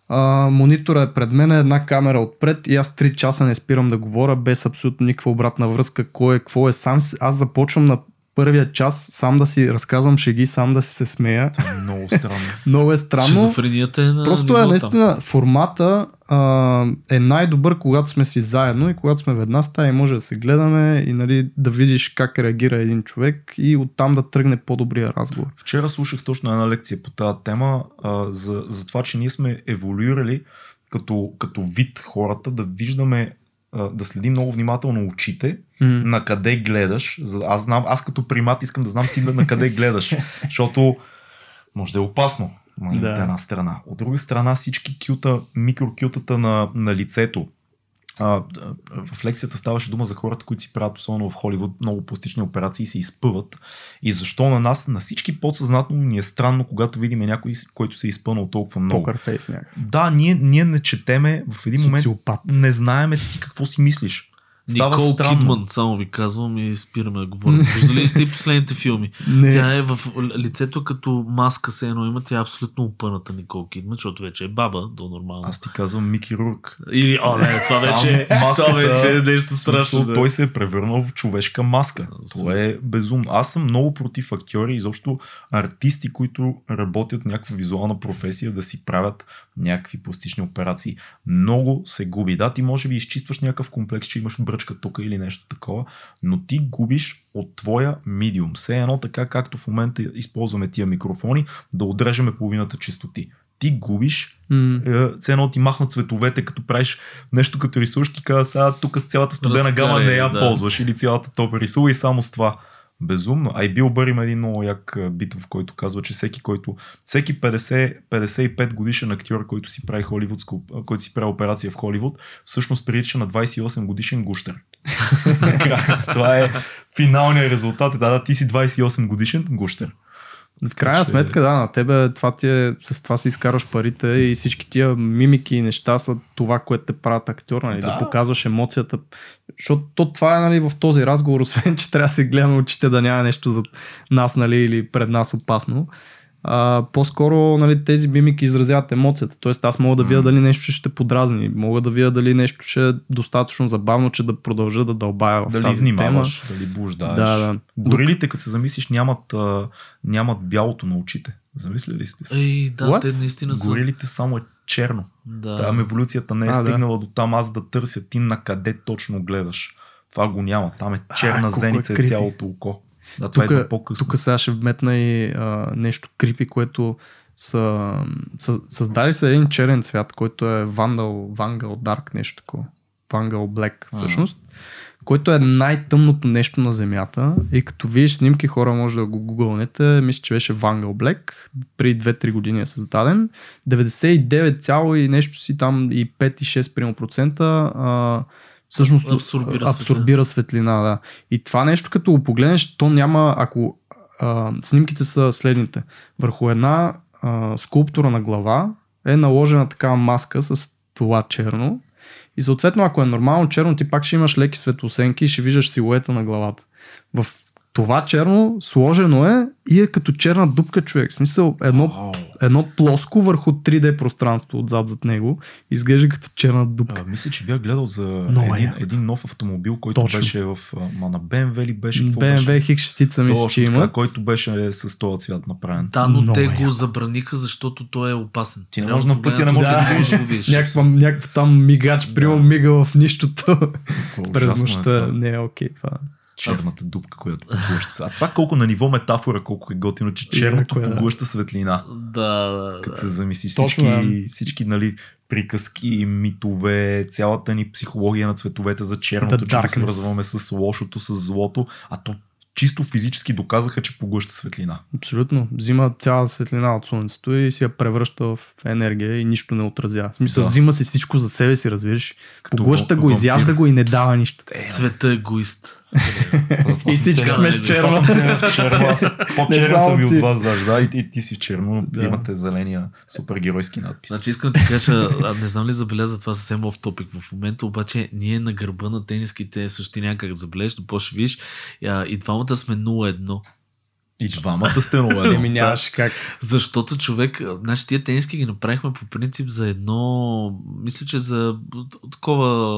а, монитора е пред мен, една камера отпред и аз 3 часа не спирам да говоря без абсолютно никаква обратна връзка, кой е, какво е сам. Аз започвам на първия час сам да си разказвам шеги, сам да си се смея. Това е много странно. много е странно. Шизофренията е на Просто е наистина формата а, е най-добър, когато сме си заедно и когато сме в една стая и може да се гледаме и нали, да видиш как реагира един човек и оттам да тръгне по-добрия разговор. Вчера слушах точно една лекция по тази тема а, за, за това, че ние сме еволюирали като, като вид хората да виждаме да следим много внимателно очите, mm. на къде гледаш. Аз, знам, аз като примат искам да знам ти на къде гледаш, защото може да е опасно нали, да. от една страна. От друга страна всички кюта, микрокютата на, на лицето, а, в лекцията ставаше дума за хората, които си правят, особено в Холивуд, много пластични операции и се изпъват. И защо на нас, на всички подсъзнателно ни е странно, когато видим някой, който се е изпълнал толкова много. Покърфейс някакъв. Да, ние, ние не четеме, в един момент Социопат. не знаеме ти какво си мислиш. Става Никол странно. Кидман, само ви казвам и спираме да говорим. Виждали ли сте и последните филми? Не. Тя е в лицето като маска се едно има, тя е абсолютно опъната Никол Кидман, защото вече е баба до нормално. Аз ти казвам Мики Рурк. Или, о, не, това вече, маската, това вече е нещо страшно. Да. Той се е превърнал в човешка маска. Това е безумно. Аз съм много против актьори и изобщо артисти, които работят някаква визуална професия да си правят някакви пластични операции. Много се губи. Да, ти може би изчистваш някакъв комплекс, че имаш бръчка тук или нещо такова, но ти губиш от твоя медиум. Все едно така, както в момента използваме тия микрофони, да отрежеме половината чистоти ти губиш, mm. все едно ти махнат цветовете, като правиш нещо като рисуваш, ти казва, сега тук цялата студена гама не я да. ползваш или цялата топ рисува и само с това безумно. А и Бил Бър има един много як бит, в който казва, че всеки, който, всеки 50, 55 годишен актьор, който си прави холивудско, който си прави операция в Холивуд, всъщност прилича на 28 годишен гущер. Това е финалният резултат. Да, да, ти си 28 годишен гущер. В крайна сметка, да, на тебе това ти е, с това си изкарваш парите и всички тия мимики и неща са това, което те правят актьор, нали, да. да показваш емоцията. Защото то, това е нали, в този разговор, освен че трябва да се гледаме очите да няма нещо за нас нали, или пред нас опасно а, по-скоро нали, тези мимики изразяват емоцията. Тоест аз мога да видя дали нещо ще подразни, мога да видя дали нещо ще е достатъчно забавно, че да продължа да дълбая в дали тази внимаваш, тема. дали блуждаеш. Да, да. Горилите, като се замислиш, нямат, нямат бялото на очите. Замисляли сте се? Ей, да, What? те наистина са. Горилите само е черно. Да. Там еволюцията не е а, стигнала да. до там аз да търся ти на къде точно гледаш. Това го няма. Там е черна а, зеница е цялото око. Да, това тук, е по-късно. Тук сега ще вметна и а, нещо крипи, което са, са създали се един черен цвят, който е Vandal, Vandal Dark, нещо такова. Vandal Black, всъщност. А. Който е най-тъмното нещо на Земята. И като видиш снимки, хора може да го гугълнете. Мисля, че беше Vandal Black. При 2-3 години е създаден. 99, и нещо си там и 5 и 6 процента всъщност абсорбира, абсорбира светлина. Да. И това нещо, като го погледнеш, то няма, ако а, снимките са следните. Върху една а, скулптура на глава е наложена такава маска с това черно. И съответно, ако е нормално черно, ти пак ще имаш леки светлосенки и ще виждаш силуета на главата. В това черно сложено е и е като черна дупка човек. В смисъл едно, oh. едно плоско върху 3D пространство отзад зад него. Изглежда като черна дупка. А, мисля, че бях гледал за един, е. един нов автомобил, който Точно. беше в ма, на BMW ли беше? BMW X6 мисля, че има. Който беше с този цвят направен. Да, но Много те го забраниха, защото той е опасен. Ти не може на пътя, не може да, да го видиш. Някакъв там мигач, да. приема мига в нищото. През нощта. Не е окей това черната дупка, която поглъща. А това колко на ниво метафора, колко е готино, че черното Инако, поглъща светлина. Да, да. Като се замисли всички, да. всички нали, приказки, митове, цялата ни психология на цветовете за черното, че свързваме с лошото, с злото, а то чисто физически доказаха, че поглъща светлина. Абсолютно. Взима цяла светлина от Слънцето и си я превръща в енергия и нищо не отразява. В смисъл, да. взима си всичко за себе си, разбираш. Поглъща го, изяжда го и не дава нищо. Е, Цвета е егоист. И всички сме с черно. По-черен съм и от вас, даже. Да, и, и ти си в черно, да. имате зеления супергеройски надпис. Значи искам да ти кажа, не знам ли забеляза това съвсем в топик в момента, обаче ние на гърба на тениските също някак забележиш, но по-ще виж, и двамата сме 0-1. И двамата сте 0 Еми нямаше как. Защото човек, значи тия тениски ги направихме по принцип за едно, мисля, че за такова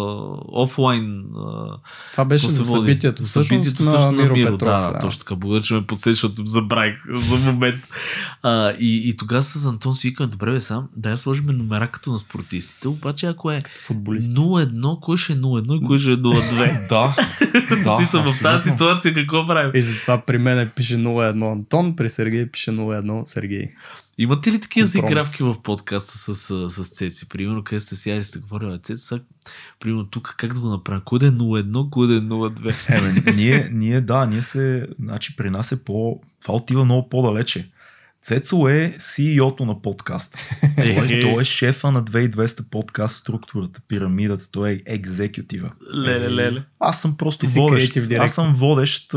офлайн. Това беше за събитието, за събитието на, Миро, Миро Петров. Да, да, точно така. Благодаря, че ме подсети, защото забравих за момент. А, и, и тогава с Антон свикаме, добре бе сам, да я сложим номера като на спортистите, обаче ако е 0-1, кой ще е 0-1 и кой ще е 0-2? да. да, съм в тази ситуация какво правим? И затова при мен пише 0 0 Антон, при Сергей пише 0-1 Сергей. Имате ли такива заигравки в подкаста с, с, с Цеци? Примерно, къде сте сега и сте говорили, Цеци, сега, примерно тук как да го направя? Кой да е 0-1, кой да е 0-2? Еме, ние, ние, да, ние се, значи при нас е по, това отива много по-далече. Цецо е CEO-то на подкаста. Той, е, той е шефа на 2200 подкаст структурата, пирамидата, той е екзекютива. Леле, леле. Аз съм просто водещ. Аз съм водещ,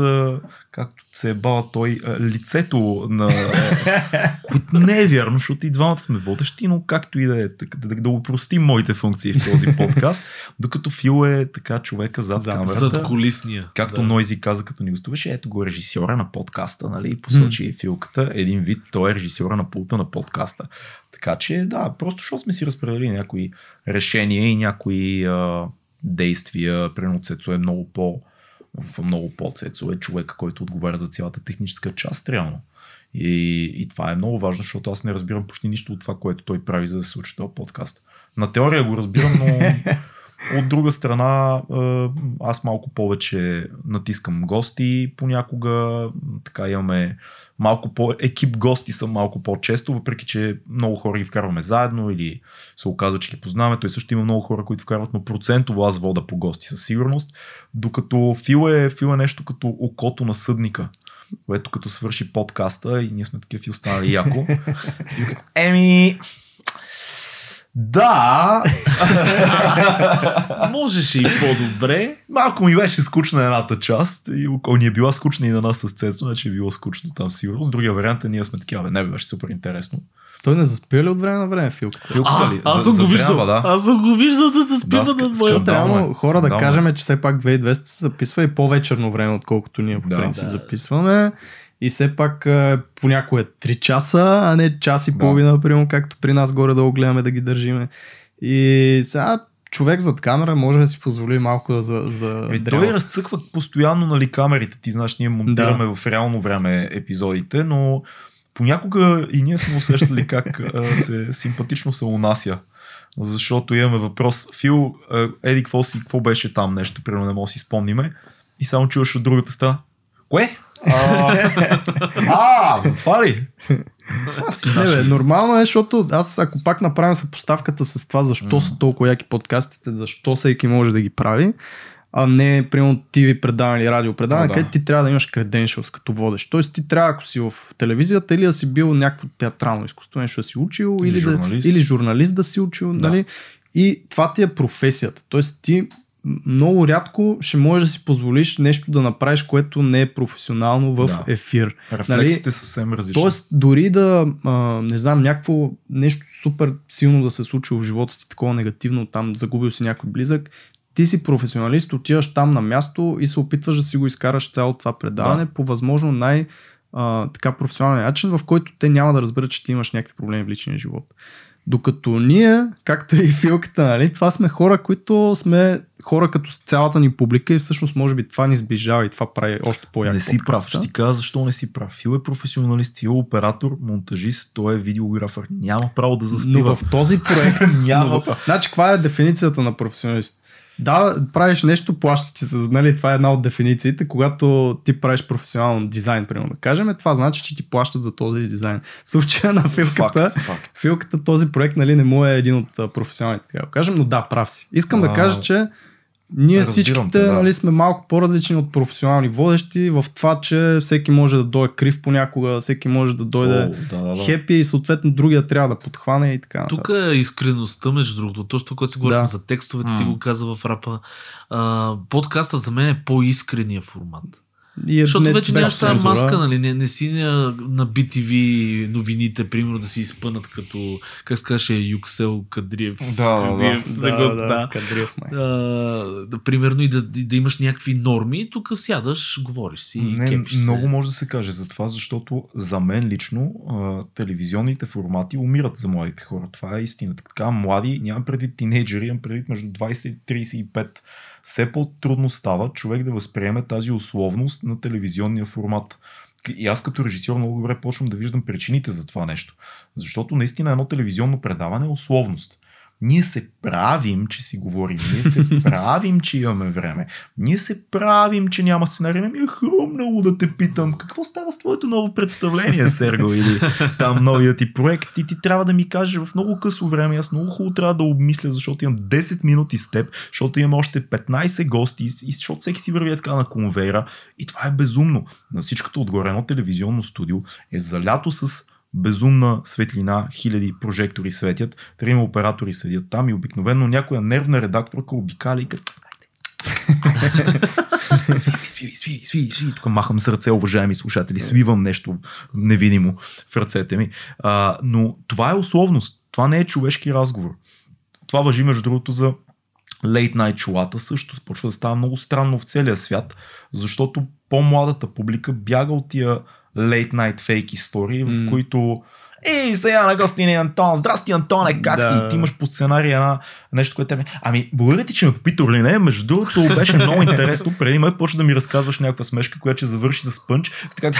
както се е бава той, лицето на... Което не е вярно, защото и двамата сме водещи, но както и да е, да, да, да упростим моите функции в този подкаст, докато Фил е така човека зад, зад камерата. Зад колисния. Както да. Нойзи каза, като ни гостуваше, ето го режисьора на подкаста, нали, посочи mm. Филката, един вид, той е режисьора на пулта на подкаста. Така че, да, просто защото сме си разпределили някои решения и някои а, действия. Примерно Цецо е много по в много по-цецо е човек, който отговаря за цялата техническа част, реално. И, и това е много важно, защото аз не разбирам почти нищо от това, което той прави, за да се случи този подкаст. На теория го разбирам, но от друга страна аз малко повече натискам гости понякога, така имаме малко по екип гости са малко по-често, въпреки че много хора ги вкарваме заедно или се оказва, че ги познаваме. Той също има много хора, които вкарват, но процентово аз вода по гости със сигурност. Докато Фил е, Фил е нещо като окото на съдника което като свърши подкаста и ние сме такива и останали яко. Еми, да. Можеше и по-добре. Малко ми беше скучна едната част. И ако ни е била скучна и на нас с Цецо, значи е било скучно там сигурно. С другия вариант е ние сме такива. Не беше супер интересно. Той не заспива ли от време на време филката? Филката ли? Аз съм го виждал. Да. Аз съм го виждал да се спива да, на моя. Трябва хора да кажем, че все пак 2200 се записва и по-вечерно време, отколкото ние по принцип да. записваме. И все пак понякога е 3 часа, а не час и да. половина, примерно, както при нас горе да гледаме да ги държиме. И сега човек зад камера може да си позволи малко за. за е, той разцъква постоянно нали, камерите. Ти знаеш, ние монтираме да. в реално време епизодите, но понякога и ние сме усещали как а, се симпатично се унася. Защото имаме въпрос. Фил, еди, какво, си, какво беше там нещо, примерно не мога да си спомниме. И само чуваш от другата страна. Кое? А, за това ли? Това си не, бе, нормално е, защото аз ако пак направим съпоставката с това, защо mm. са толкова яки подкастите, защо всеки може да ги прави, а не, примерно, TV предаване или радио предаване, да. където ти трябва да имаш credentials като водещ. Тоест ти трябва, ако си в телевизията, или да си бил някакво театрално изкуство, нещо да си учил, или, или, журналист. Да, или журналист да си учил, да. нали? И това ти е професията. Тоест ти много рядко ще можеш да си позволиш нещо да направиш, което не е професионално в да. ефир. Рефлексите нали? съвсем различни. Тоест, дори да, а, не знам, някакво нещо супер силно да се случи в живота ти, такова негативно, там загубил си някой близък, ти си професионалист, отиваш там на място и се опитваш да си го изкараш цяло това предаване да. по възможно най- а, така професионален начин, в който те няма да разберат, че ти имаш някакви проблеми в личния живот. Докато ние, както и филката, нали, това сме хора, които сме хора като цялата ни публика и всъщност може би това ни сближава и това прави още по-яко. Не си подкаста. прав, ще ти кажа защо не си прав. Фил е професионалист, Фил е оператор, монтажист, той е видеографър. Няма право да заспива. Но в този проект няма. Значи, каква е дефиницията на професионалист? Да, правиш нещо, плаща ти се. Нали, това е една от дефинициите. Когато ти правиш професионален дизайн, примерно да кажем, това значи, че ти плащат за този дизайн. В случая на филката, факт, факт. филката този проект нали, не му е един от професионалните, така да кажем, но да, прав си. Искам а... да кажа, че ние всичките да. нали, сме малко по-различни от професионални водещи в това, че всеки може да дойде крив понякога, всеки може да дойде О, да, да, да. хепи и съответно другия трябва да подхване и така. Тук е искреността, между другото. Точно което си говорим да. за текстовете, mm. ти го каза в рапа. А, подкаста за мен е по-искрения формат. И е Защото не, вече нямаш тази маска, нали? Не, не си на, на BTV новините, примерно да си изпънат като, как се каже, Юксел Кадриев. Да, Кадриев, да, да, да, да, да, Кадриев, май. А, да, примерно и да, да имаш някакви норми, тук сядаш, говориш си. Не, много се. може да се каже за това, защото за мен лично а, телевизионните формати умират за младите хора. Това е истината. Така, млади, нямам предвид тинейджери, имам предвид между 20 и 35 все по-трудно става човек да възприеме тази условност на телевизионния формат. И аз като режисьор много добре почвам да виждам причините за това нещо. Защото наистина едно телевизионно предаване е условност. Ние се правим, че си говорим. Ние се правим, че имаме време. Ние се правим, че няма сценарий. Ми е хрумнало да те питам, какво става с твоето ново представление, Серго, или там новия ти проект. И ти трябва да ми кажеш в много късо време. Аз много хубаво трябва да обмисля, защото имам 10 минути с теб, защото имам още 15 гости и защото всеки си върви така на конвейера. И това е безумно. На всичкото отгоре едно телевизионно студио е залято с безумна светлина, хиляди прожектори светят, трима оператори седят там и обикновено някоя нервна редакторка обикаля и като свиви, свиви, свиви, свиви, свиви. Тук махам с ръце, уважаеми слушатели, свивам нещо невидимо в ръцете ми. А, но това е условност. Това не е човешки разговор. Това въжи, между другото, за late night шоуата също. Почва да става много странно в целия свят, защото по-младата публика бяга от тия late night fake истории, mm. в които Ей, сега на гости ни Антон. Здрасти, Антоне, как да. си? Ти имаш по сценария една нещо, което е. Ами, благодаря ти, че ме попита или не. Между другото, беше много интересно. Преди ме почна да ми разказваш някаква смешка, която ще завърши с пънч. Така,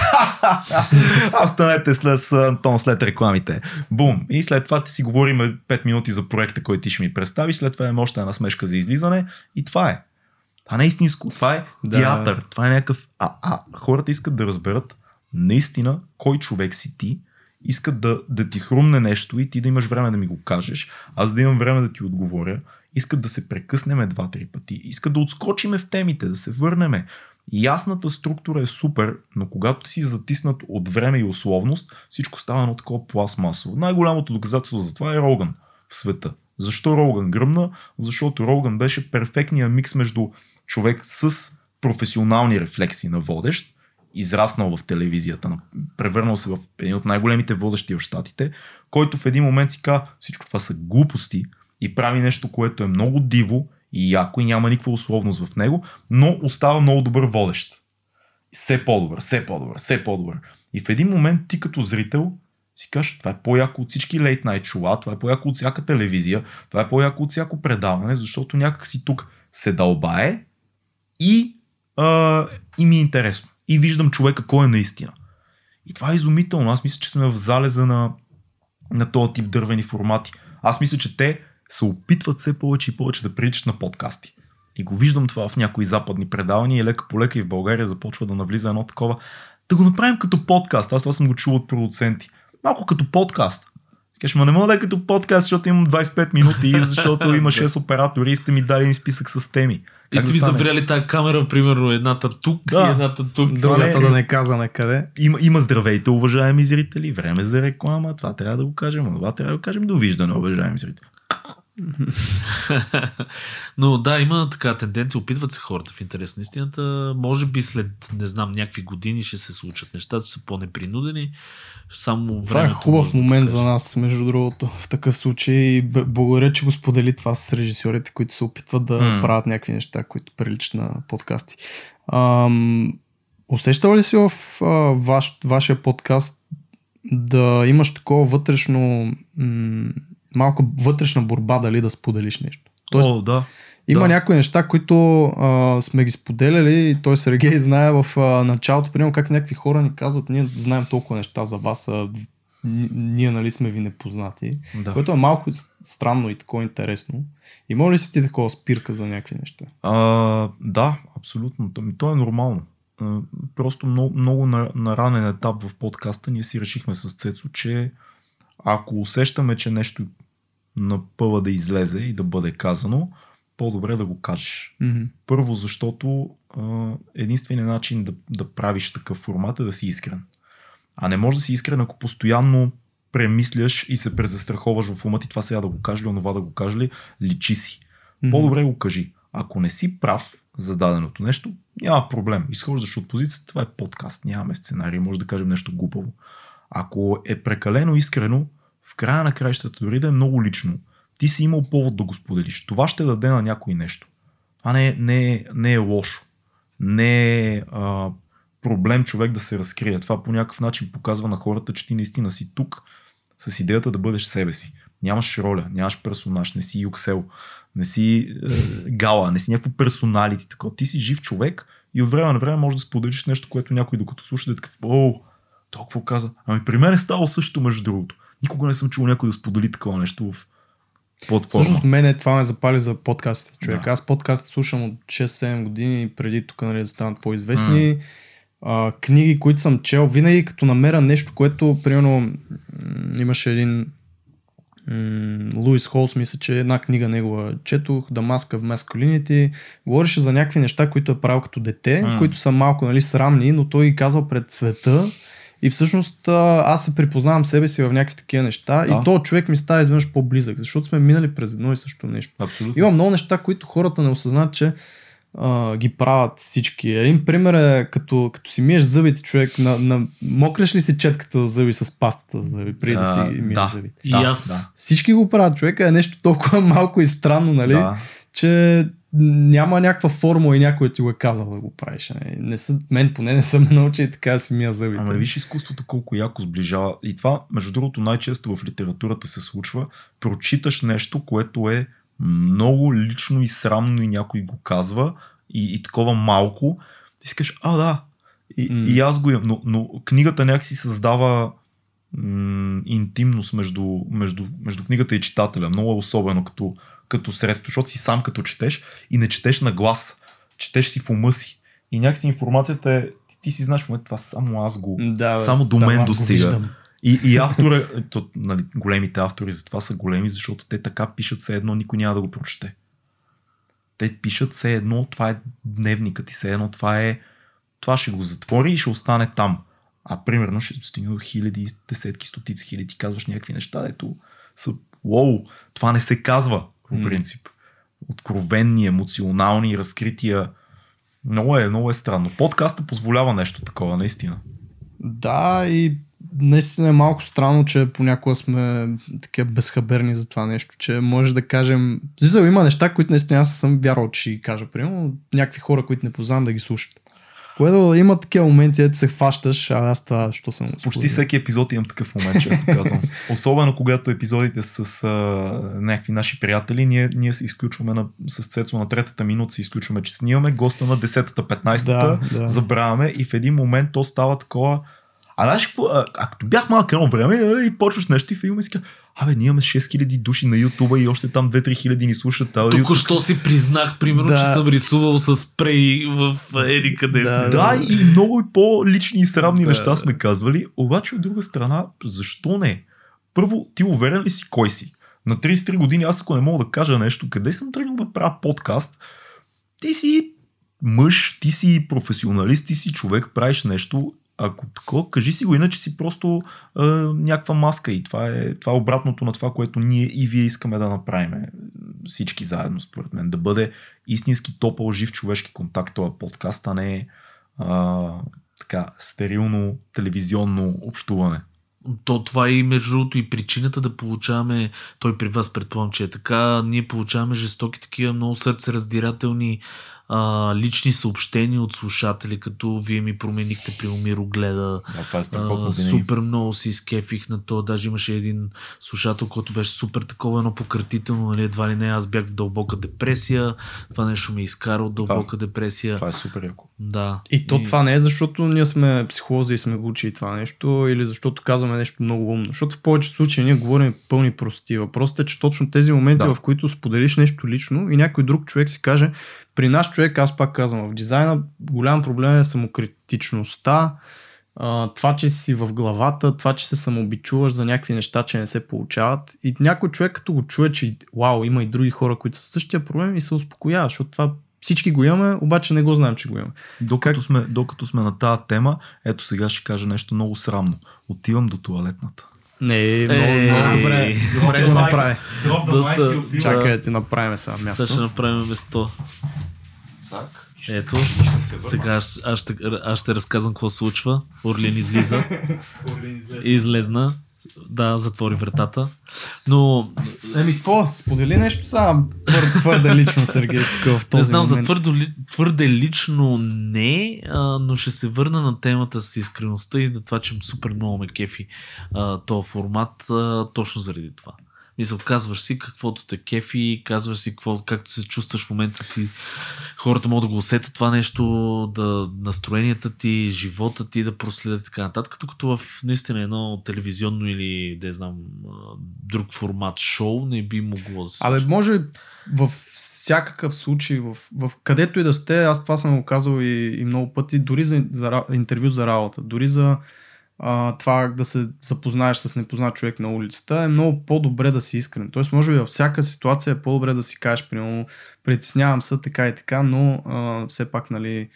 а останете след Антон, след рекламите. Бум. И след това ти си говорим 5 минути за проекта, който ти ще ми представиш. След това има още една смешка за излизане. И това е. Това не е истинско. Това е да. театър. Това е някакъв. А, а хората искат да разберат наистина кой човек си ти, искат да, да ти хрумне нещо и ти да имаш време да ми го кажеш, аз да имам време да ти отговоря, искат да се прекъснеме два-три пъти, искат да отскочиме в темите, да се върнеме. Ясната структура е супер, но когато си затиснат от време и условност, всичко става едно такова пластмасово. Най-голямото доказателство за това е Роган в света. Защо Роган гръмна? Защото Роган беше перфектният микс между човек с професионални рефлекси на водещ израснал в телевизията, превърнал се в един от най-големите водещи в щатите, който в един момент си казва всичко това са глупости и прави нещо, което е много диво и яко и няма никаква условност в него, но остава много добър водещ. Все по-добър, все по-добър, все по-добър. И в един момент ти като зрител си кажеш, това е по-яко от всички late night шоуа, това е по-яко от всяка телевизия, това е по-яко от всяко предаване, защото някак си тук се дълбае и, а, и ми е интересно и виждам човека кой е наистина. И това е изумително. Аз мисля, че сме в залеза на, на този тип дървени формати. Аз мисля, че те се опитват все повече и повече да приличат на подкасти. И го виждам това в някои западни предавания и лека по лека и в България започва да навлиза едно такова. Да го направим като подкаст. Аз това съм го чул от продуценти. Малко като подкаст. Кажеш, ма не мога да е като подкаст, защото имам 25 минути, защото има 6 оператори и сте ми дали списък с теми. И сте ви завряли тази камера, примерно едната тук да. и едната тук. Другата да не казваме къде. Има, има здравейте, уважаеми зрители, време за реклама, това трябва да го кажем, това трябва да го кажем, довиждане, уважаеми зрители. Но да, има така тенденция, опитват се хората в интерес на истината. Може би след, не знам, някакви години ще се случат нещата, ще са по-непринудени. Само Това е хубав момент да за нас, между другото. В такъв случай, благодаря, че го сподели това с режисьорите, които се опитват да mm. правят някакви неща, които приличат на подкасти. Ам, усещал ли си в а, ваш, вашия подкаст да имаш такова вътрешно м- малко вътрешна борба дали да споделиш нещо. Тоест, О, да. Има да. някои неща, които а, сме ги споделяли той Сергей знае в а, началото, примерно как някакви хора ни казват, ние знаем толкова неща за вас, а, ние нали сме ви непознати, да. което е малко странно и такова интересно. Има ли си ти такова спирка за някакви неща? А, да, абсолютно. То е нормално. Просто много, много на, на ранен етап в подкаста ние си решихме с Цецо, че ако усещаме, че нещо напъва да излезе и да бъде казано, по-добре да го кажеш. Mm-hmm. Първо, защото а, единственият начин да, да правиш такъв формат е да си искрен. А не може да си искрен, ако постоянно премисляш и се презастраховаш в ума ти това сега да го кажа ли, онова да го кажа ли, личи си. Mm-hmm. По-добре го кажи. Ако не си прав за даденото нещо, няма проблем. Изхождаш от позицията, това е подкаст, нямаме сценарий, може да кажем нещо глупаво. Ако е прекалено искрено, в края на краищата, дори да е много лично, ти си имал повод да го споделиш. Това ще даде на някой нещо. Това не, не, не е лошо. Не е а, проблем човек да се разкрие. Това по някакъв начин показва на хората, че ти наистина си тук с идеята да бъдеш себе си. Нямаш роля, нямаш персонаж, не си юксел, не си е, гала, не си някакво персоналити. Тако. Ти си жив човек и от време на време можеш да споделиш нещо, което някой докато слуша да е такъв, о, толкова каза. Ами при мен е ставало също между другото. Никога не съм чул някой да сподели такова нещо в платформа. Всъщност мене това ме запали за подкастите, човек. Да. Аз подкаст слушам от 6-7 години преди тук нали, да станат по-известни. Mm. А, книги, които съм чел, винаги като намеря нещо, което, примерно, имаше един Луис Холс, мисля, че една книга негова четох, Дамаска в Masculinity, говореше за някакви неща, които е правил като дете, mm. които са малко нали, срамни, но той ги казал пред света и всъщност аз се припознавам себе си в някакви такива неща да. и то човек ми става изведнъж по-близък, защото сме минали през едно и също нещо. Абсолютно. Има много неща, които хората не осъзнат, че а, ги правят всички. Един пример е като, като си миеш зъбите, човек, на, на, мокреш ли си четката за зъби с пастата за зъби, преди да си миеш да. зъбите? И аз. Да. Всички го правят, човека е нещо толкова малко и странно, нали? Да. Че няма някаква формула и някой ти го е казал да го правиш. Не, не са, мен поне не съм научил така да си мия зъбите. Ама виж изкуството колко яко сближава. И това, между другото, най-често в литературата се случва. Прочиташ нещо, което е много лично и срамно и някой го казва и, и такова малко. Ти си кажеш, а да, и, mm. и аз го имам. Но, но книгата някакси създава м- интимност между, между, между книгата и читателя. Много е особено като, като средство, защото си сам като четеш и не четеш на глас. Четеш си в ума си. И някакси информацията е, ти, ти си знаеш в момента това само аз го, да, бе, само до мен достига. И, и автора, то, нали, големите автори за това са големи, защото те така пишат все едно, никой няма да го прочете. Те пишат все едно, това е дневникът и все едно, това е това ще го затвори и ще остане там. А примерно ще стигне до хиляди, десетки, стотици хиляди, казваш някакви неща, ето са, уоу, това не се казва по принцип. Откровенни, емоционални разкрития. Много е, много е странно. Подкаста позволява нещо такова, наистина. Да, и наистина е малко странно, че понякога сме такива безхаберни за това нещо, че може да кажем... Зизал, има неща, които наистина аз съм вярвал, че ще ги кажа. Примерно някакви хора, които не познавам да ги слушат. Което има такива моменти, ето се хващаш, а аз това, що съм Почти всеки епизод имам такъв момент, често казвам. Особено когато епизодите с а, някакви наши приятели, ние, ние се изключваме на, с Цецо на третата минута, се изключваме, че снимаме, госта на 10-та, 15-та, да, да. забравяме и в един момент то става такова а знаеш какво, а, като бях малък едно време и почваш нещо и един си Абе, ние имаме 6000 души на Ютуба и още там 2-3 хиляди ни слушат. Тук що си признах, примерно, да. че съм рисувал с спрей в еди къде да, си. Да, и много по-лични и срамни да. неща сме казвали. Обаче от друга страна, защо не? Първо, ти уверен ли си кой си? На 33 години аз ако не мога да кажа нещо, къде съм тръгнал да правя подкаст, ти си мъж, ти си професионалист, ти си човек, правиш нещо ако такова, кажи си го, иначе си просто а, някаква маска и това е, това е обратното на това, което ние и вие искаме да направим всички заедно, според мен. Да бъде истински топъл, жив човешки контакт това подкаст, а не а, така стерилно телевизионно общуване. То това е и между другото и причината да получаваме, той при вас предполагам, че е така, ние получаваме жестоки такива много сърцераздирателни а, лични съобщения от слушатели, като вие ми променихте при Умиро гледа. Да, това е а, супер много си изкефих на то. Даже имаше един слушател, който беше супер такова едно пократително, нали, едва ли не, аз бях в дълбока депресия. Това нещо ми изкара от дълбока това, депресия. Това е супер яко. Да. И то и... това не е защото ние сме психолози и сме го учили това нещо, или защото казваме нещо много умно. Защото в повечето случаи ние говорим пълни прости. Въпросът е, че точно тези моменти, да. в които споделиш нещо лично и някой друг човек си каже, при наш човек, аз пак казвам, в дизайна голям проблем е самокритичността, това, че си в главата, това, че се самообичуваш за някакви неща, че не се получават. И някой човек, като го чуе, че вау, има и други хора, които са същия проблем и се успокоява, защото това всички го имаме, обаче не го знаем, че го имаме. Докато, как... сме, докато сме на тази тема, ето сега ще кажа нещо много срамно. Отивам до туалетната. Не, много, е, много добре. Добре го направи. Доста, Чакай да ти направим сега място. Сега ще направим место. Цак. Ето, сега аз, аз, ще, аз ще разказвам какво случва. Орлин излиза. Орлин излезна. Излезна. Да, затвори вратата. Но... Еми, какво? Сподели нещо сега твърде, твърде лично, Сергей, тук в този Не знам, момент. за твърде, твърде лично не, а, но ще се върна на темата с искреността и на това, че супер много ме кефи а, този формат, а, точно заради това. Мисъл, казваш си каквото те кефи, казваш си какво, както се чувстваш в момента си. Хората могат да го усетят това нещо, да настроенията ти, живота ти да проследят и така нататък. Като в наистина едно телевизионно или, да знам, друг формат шоу не би могло да се Абе, може в всякакъв случай, в, в където и да сте, аз това съм го казал и, и много пъти, дори за, за интервю за работа, дори за а, това да се запознаеш с непознат човек на улицата, е много по-добре да си искрен. Тоест, може би във всяка ситуация е по-добре да си кажеш, примерно, притеснявам се така и така, но а, все пак, нали,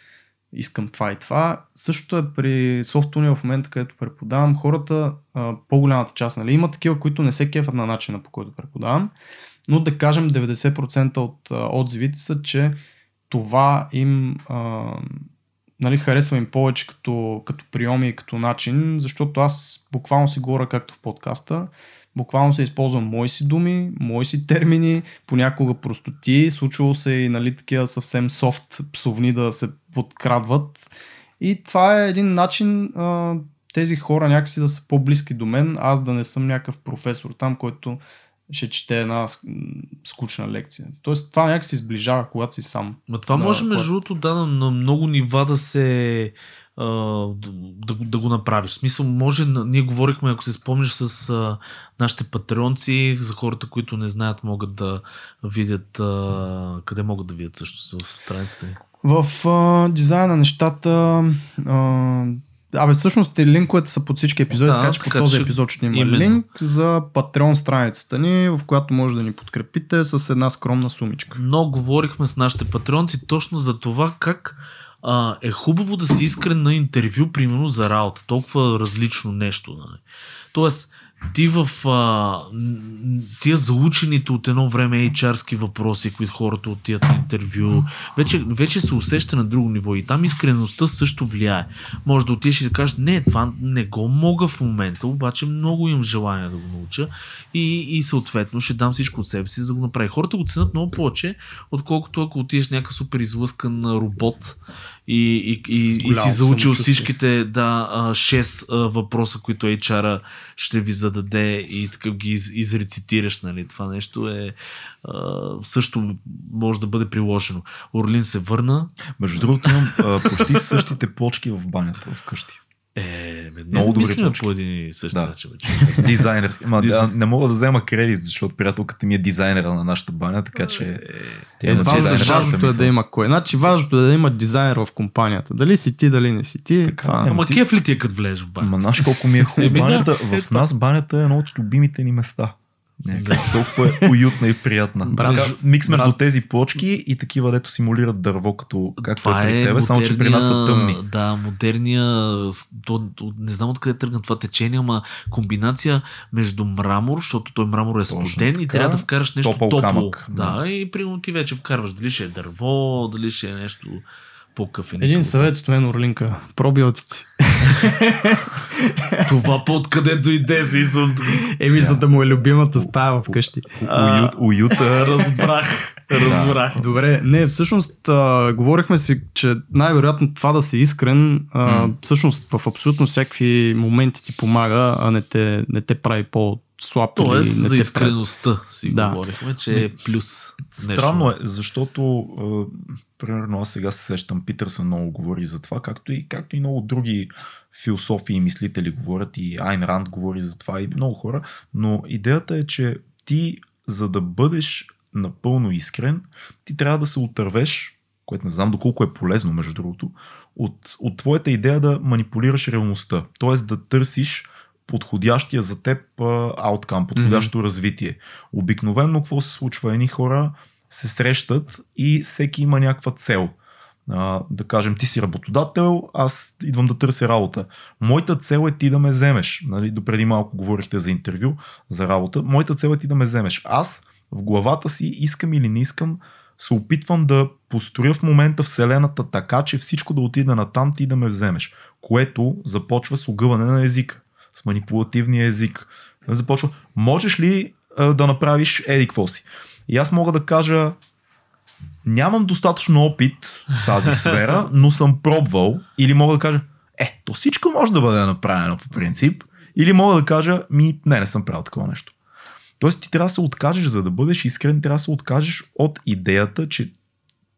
искам това и това. Същото е при софтуния в момента, където преподавам. Хората, а, по-голямата част, нали, има такива, които не се кефат на начина по който преподавам, но да кажем 90% от а, отзивите са, че това им а, нали, харесва им повече като, като приеми и като начин, защото аз буквално си говоря както в подкаста, буквално се използвам мои си думи, мои си термини, понякога простоти, случвало се и нали, такива съвсем софт псовни да се подкрадват. И това е един начин а, тези хора някакси да са по-близки до мен, аз да не съм някакъв професор там, който ще чете една скучна лекция. Тоест това някак се изближава, когато си сам. Ма това Да, може кое- между другото да на, много нива да се да, да, го- направиш. В смисъл, може, ние говорихме, ако се спомниш с а, нашите патреонци, за хората, които не знаят, могат да видят а, къде могат да видят също в страницата ни. В а, дизайна на нещата а, Абе, всъщност линковете са под всички епизоди, Да, така че по така този че- епизод ще има именно. линк за Patreon страницата ни, в която може да ни подкрепите с една скромна сумичка. Но говорихме с нашите патреонци точно за това как а, е хубаво да си искрен на интервю, примерно за работа. Толкова различно нещо. Нали? Тоест, ти в а, тия заучените от едно време HR-ски въпроси, които хората отият на интервю, вече, вече се усеща на друго ниво и там искреността също влияе. Може да отидеш и да кажеш, не, това не го мога в момента, обаче много имам желание да го науча и, и съответно ще дам всичко от себе си за да го направя. Хората го ценят много повече, отколкото ако отидеш някакъв супер излъскан робот и, и, и, и си заучил всичките да, 6 въпроса, които HR-а ще ви зададе и така ги из, изрецитираш. Нали? Това нещо е също може да бъде приложено. Орлин се върна. Между другото имам почти същите плочки в банята вкъщи. Е, бе, Много добри точки. по един и същи Да. начин. Вече. Дизайнерски. Ма, Дизайн. не мога да взема кредит, защото приятелката ми е дизайнера на нашата баня, така че тя Е, има важното, е да има кой. Значи важното е да има дизайнер в компанията. Дали си ти, дали не си ти. Така, това- е. Ама ти- кеф ли ти е като влезеш в баня? Ма знаеш колко ми е хубаво банята. В нас банята е едно от любимите ни места. Някак си толкова е уютна и приятна. Брат, микс между брат. тези плочки и такива, дето симулират дърво, като както това е при тебе, само че при нас са тъмни. Да, модерния, то, не знам откъде тръгна това течение, ама комбинация между мрамор, защото той мрамор е студен и трябва да вкараш нещо Топъл топло. камък, Да, да. и примерно ти вече вкарваш дали ще е дърво, дали ще е нещо по-къфен. Един съвет от мен, Орлинка. Пробиотици. Това по откъде дойде си съм. Еми, за да му е любимата стая вкъщи. Уют, уюта. Разбрах, разбрах. Добре, не, всъщност а, говорихме си, че най-вероятно това да си искрен, а, всъщност в абсолютно всякакви моменти ти помага, а не те, не те прави по-слаб. Тоест, или не за искреността си Да. говорихме, че е плюс. Странно е, защото а, примерно аз сега се сещам, Питърсън много говори за това, както и, както и много други философи и мислители говорят, и Айн Ранд говори за това, и много хора, но идеята е, че ти, за да бъдеш напълно искрен, ти трябва да се отървеш, което не знам доколко е полезно, между другото, от, от твоята идея да манипулираш реалността. Тоест да търсиш подходящия за теб ауткам, подходящо mm-hmm. развитие. Обикновено какво се случва? Едни хора се срещат и всеки има някаква цел. А, да кажем, ти си работодател, аз идвам да търся работа. Моята цел е ти да ме вземеш. Нали, допреди малко говорихте за интервю, за работа. Моята цел е ти да ме вземеш. Аз в главата си, искам или не искам, се опитвам да построя в момента Вселената така, че всичко да отиде на там, ти да ме вземеш. Което започва с огъване на език, с манипулативния език. Започва, можеш ли а, да направиш еди какво си? И аз мога да кажа, нямам достатъчно опит в тази сфера, но съм пробвал. Или мога да кажа, е, то всичко може да бъде направено по принцип. Или мога да кажа, ми, не, не съм правил такова нещо. Тоест ти трябва да се откажеш, за да бъдеш искрен, трябва да се откажеш от идеята, че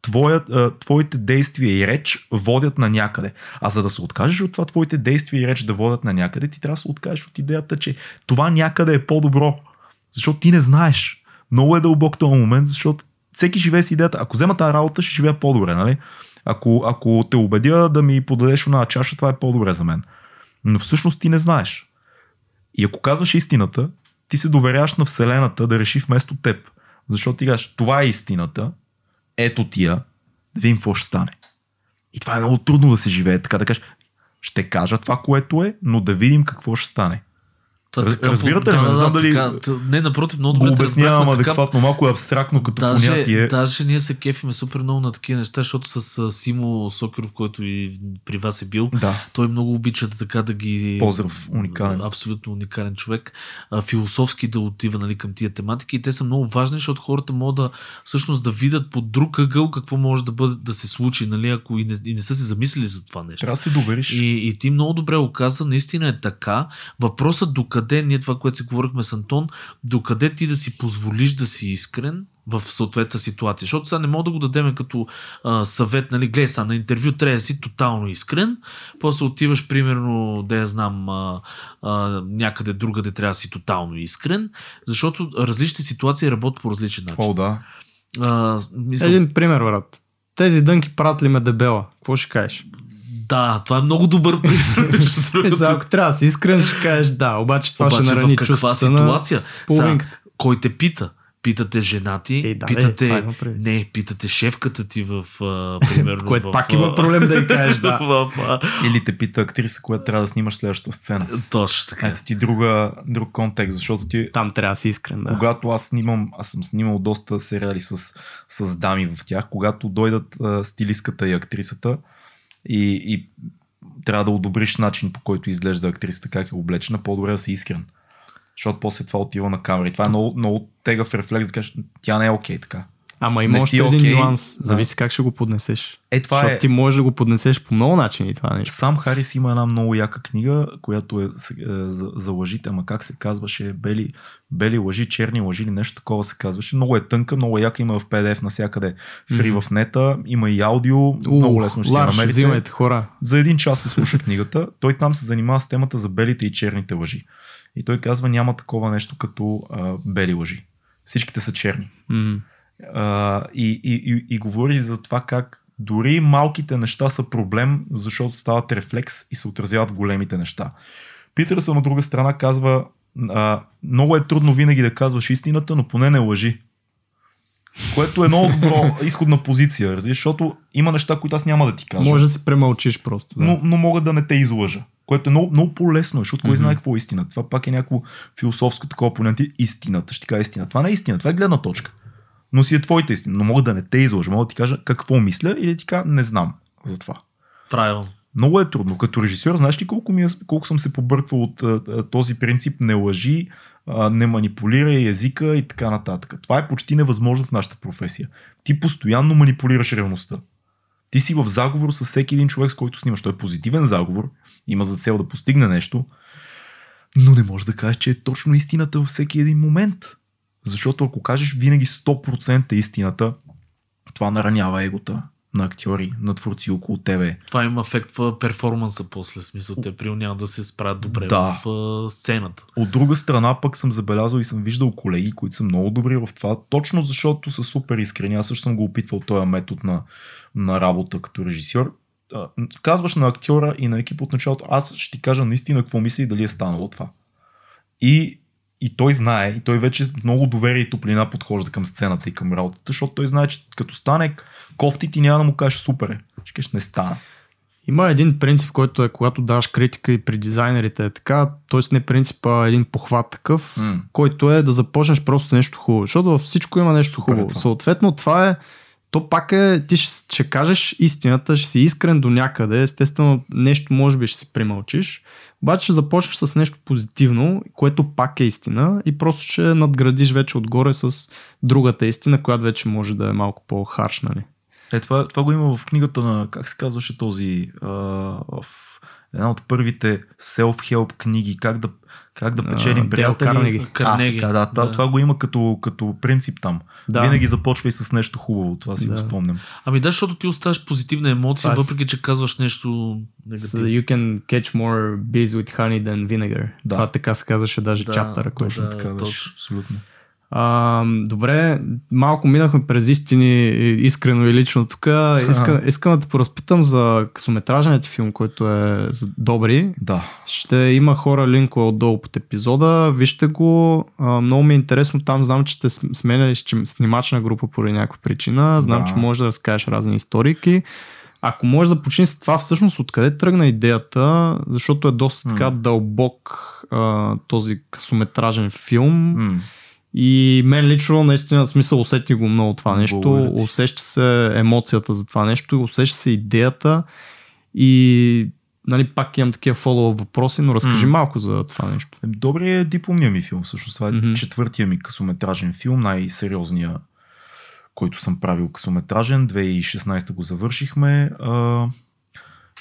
твоят, твоите действия и реч водят на някъде. А за да се откажеш от това твоите действия и реч да водят на някъде, ти трябва да се откажеш от идеята, че това някъде е по-добро. Защото ти не знаеш. Много е дълбок този момент, защото всеки живее с идеята, ако взема тази работа, ще живея по-добре, нали? Ако, ако те убедя да ми подадеш една чаша, това е по-добре за мен. Но всъщност ти не знаеш. И ако казваш истината, ти се доверяваш на Вселената да реши вместо теб. Защото ти кажеш, това е истината, ето тия, да видим какво ще стане. И това е много трудно да се живее, така да кажеш, ще кажа това, което е, но да видим какво ще стане. Та, така, Разбирате ли? Да, не знам да, дали. Така, не, напротив, много добре. Го обяснявам адекватно, малко е абстрактно като даже, понятие. Даже ние се кефиме супер много на такива неща, защото с Симо Сокеров, който и при вас е бил, да. той много обича да така да ги. Поздрав, уникален. Абсолютно уникален човек. Философски да отива нали, към тия тематики и те са много важни, защото хората могат да всъщност да видят по друг ъгъл какво може да бъде да се случи, нали, ако и не, и не са се замислили за това нещо. Трябва да се довериш. И, и ти много добре оказа, наистина е така. Въпросът докъде докъде, ние това, което си говорихме с Антон, докъде ти да си позволиш да си искрен в съответната ситуация. Защото сега не мога да го дадем като а, съвет, нали, гледай сега, на интервю трябва да си тотално искрен, после отиваш примерно, да я знам, а, а, някъде другаде трябва да си тотално искрен, защото различни ситуации работят по различен начин. О, да. А, мисъл... Един пример, брат. Тези дънки правят ли ме дебела? Какво ще кажеш? Да, това е много добър пример. е, ако трябва да си искрен, ще кажеш да, обаче това обаче, ще нарани в каква ситуация? Са, кой те пита? Питате жена ти, е, да, питате, е, не, питате шефката ти в, а, примерно, Което пак има проблем да й кажеш, да. в, а... Или те пита актриса, която трябва да снимаш следващата сцена. Точно така. Ето ти друга, друг контекст, защото ти... Там трябва да си искрен, да. Когато аз снимам, аз съм снимал доста сериали с, с дами в тях, когато дойдат а, стилистката и актрисата, и, и трябва да одобриш начин по който изглежда актрисата, как е облечена, по-добре да си искрен. Защото после това отива на камера. И това е много, много тегъв рефлекс да кажеш, тя не е окей okay, така. Ама има още един okay. нюанс. Зависи как ще го поднесеш. Е, това Защото е... ти можеш да го поднесеш по много начини това нещо. Сам Харис има една много яка книга, която е, е за, за лъжите, ама как се казваше, бели, бели лъжи, черни лъжи или нещо такова се казваше. Много е тънка, много яка, има в PDF навсякъде фри mm-hmm. в нета, има и аудио, uh, много лесно ще Ларш, си намерите. Взимайте, хора. За един час се слуша книгата. Той там се занимава с темата за белите и черните лъжи. И той казва, няма такова нещо като а, бели лъжи. Всичките са черни. Mm-hmm а, и, и, и, и говори за това как дори малките неща са проблем, защото стават рефлекс и се отразяват в големите неща. Питърсън от друга страна казва, а, много е трудно винаги да казваш истината, но поне не лъжи. Което е много добро изходна позиция, защото има неща, които аз няма да ти кажа. Може да се премълчиш просто. Да. Но, но мога да не те излъжа. Което е много, много по-лесно, защото кой mm-hmm. знае какво е истина. Това пак е някакво философско такова понятие. Истината. Ще кажа истина. Това не е истина, това е гледна точка но си е твоята истина. Но мога да не те изложа, мога да ти кажа какво мисля или да ти кажа не знам за това. Правилно. Много е трудно. Като режисьор, знаеш ли колко, ми е, колко съм се побърквал от а, този принцип не лъжи, а, не манипулирай езика и така нататък. Това е почти невъзможно в нашата професия. Ти постоянно манипулираш реалността. Ти си в заговор с всеки един човек, с който снимаш. Той е позитивен заговор, има за цел да постигне нещо, но не можеш да кажеш, че е точно истината във всеки един момент. Защото ако кажеш винаги 100% истината, това наранява егота на актьори, на творци около тебе. Това има ефект в перформанса после, смисъл те при няма да се справят добре да. в uh, сцената. От друга страна пък съм забелязал и съм виждал колеги, които са много добри в това, точно защото са супер искрени. Аз също съм го опитвал този метод на, на работа като режисьор. Казваш на актьора и на екип от началото, аз ще ти кажа наистина какво мисля и дали е станало това. И и той знае, и той вече много доверие и топлина подхожда към сцената и към работата, защото той знае, че като стане кофти, ти няма да му кажеш супер. Е. Ще кажеш не стана. Има един принцип, който е когато даваш критика и при дизайнерите е така, т.е. не принцип, а един похват такъв, mm. който е да започнеш просто нещо хубаво, защото във всичко има нещо Супер, хубаво. Съответно, това е, то пак е, ти ще, ще кажеш истината, ще си искрен до някъде, естествено нещо може би ще си примълчиш, обаче ще започнеш с нещо позитивно, което пак е истина и просто ще надградиш вече отгоре с другата истина, която вече може да е малко по-харш, нали? Е, това, това го има в книгата на, как се казваше този, а, в една от първите self-help книги, как да, как да печелим uh, приятели. Карнеги. Карнеги. А, да, да, това го има като, като принцип там. Да. Винаги започва и с нещо хубаво, това си да. го спомням. Ами да, защото ти оставаш позитивна емоция, това въпреки че казваш нещо негативно. So you can catch more bees with honey than vinegar. Да. Това така се казваше даже да, чаптера, което да, така беше. Абсолютно. А, добре, малко минахме през истини, искрено и лично тук. Иска, искам да те поразпитам за късометражният филм, който е добри. Да. Ще има хора линкове отдолу под епизода. Вижте го. А, много ми е интересно там. Знам, че сте сменяли снимачна група поради някаква причина. Знам, да. че можеш да разкажеш разни историки. Ако можеш да почни с това, всъщност откъде тръгна идеята, защото е доста така дълбок а, този късометражен филм. Mm и мен лично, наистина, смисъл усети го много това нещо. Усеща се емоцията за това нещо, усеща се идеята и нали, пак имам такива фоллоу въпроси, но разкажи mm. малко за това нещо. Добре е дипломния ми филм, всъщност това е mm-hmm. четвъртия ми късометражен филм, най-сериозния, който съм правил късометражен. 2016 го завършихме.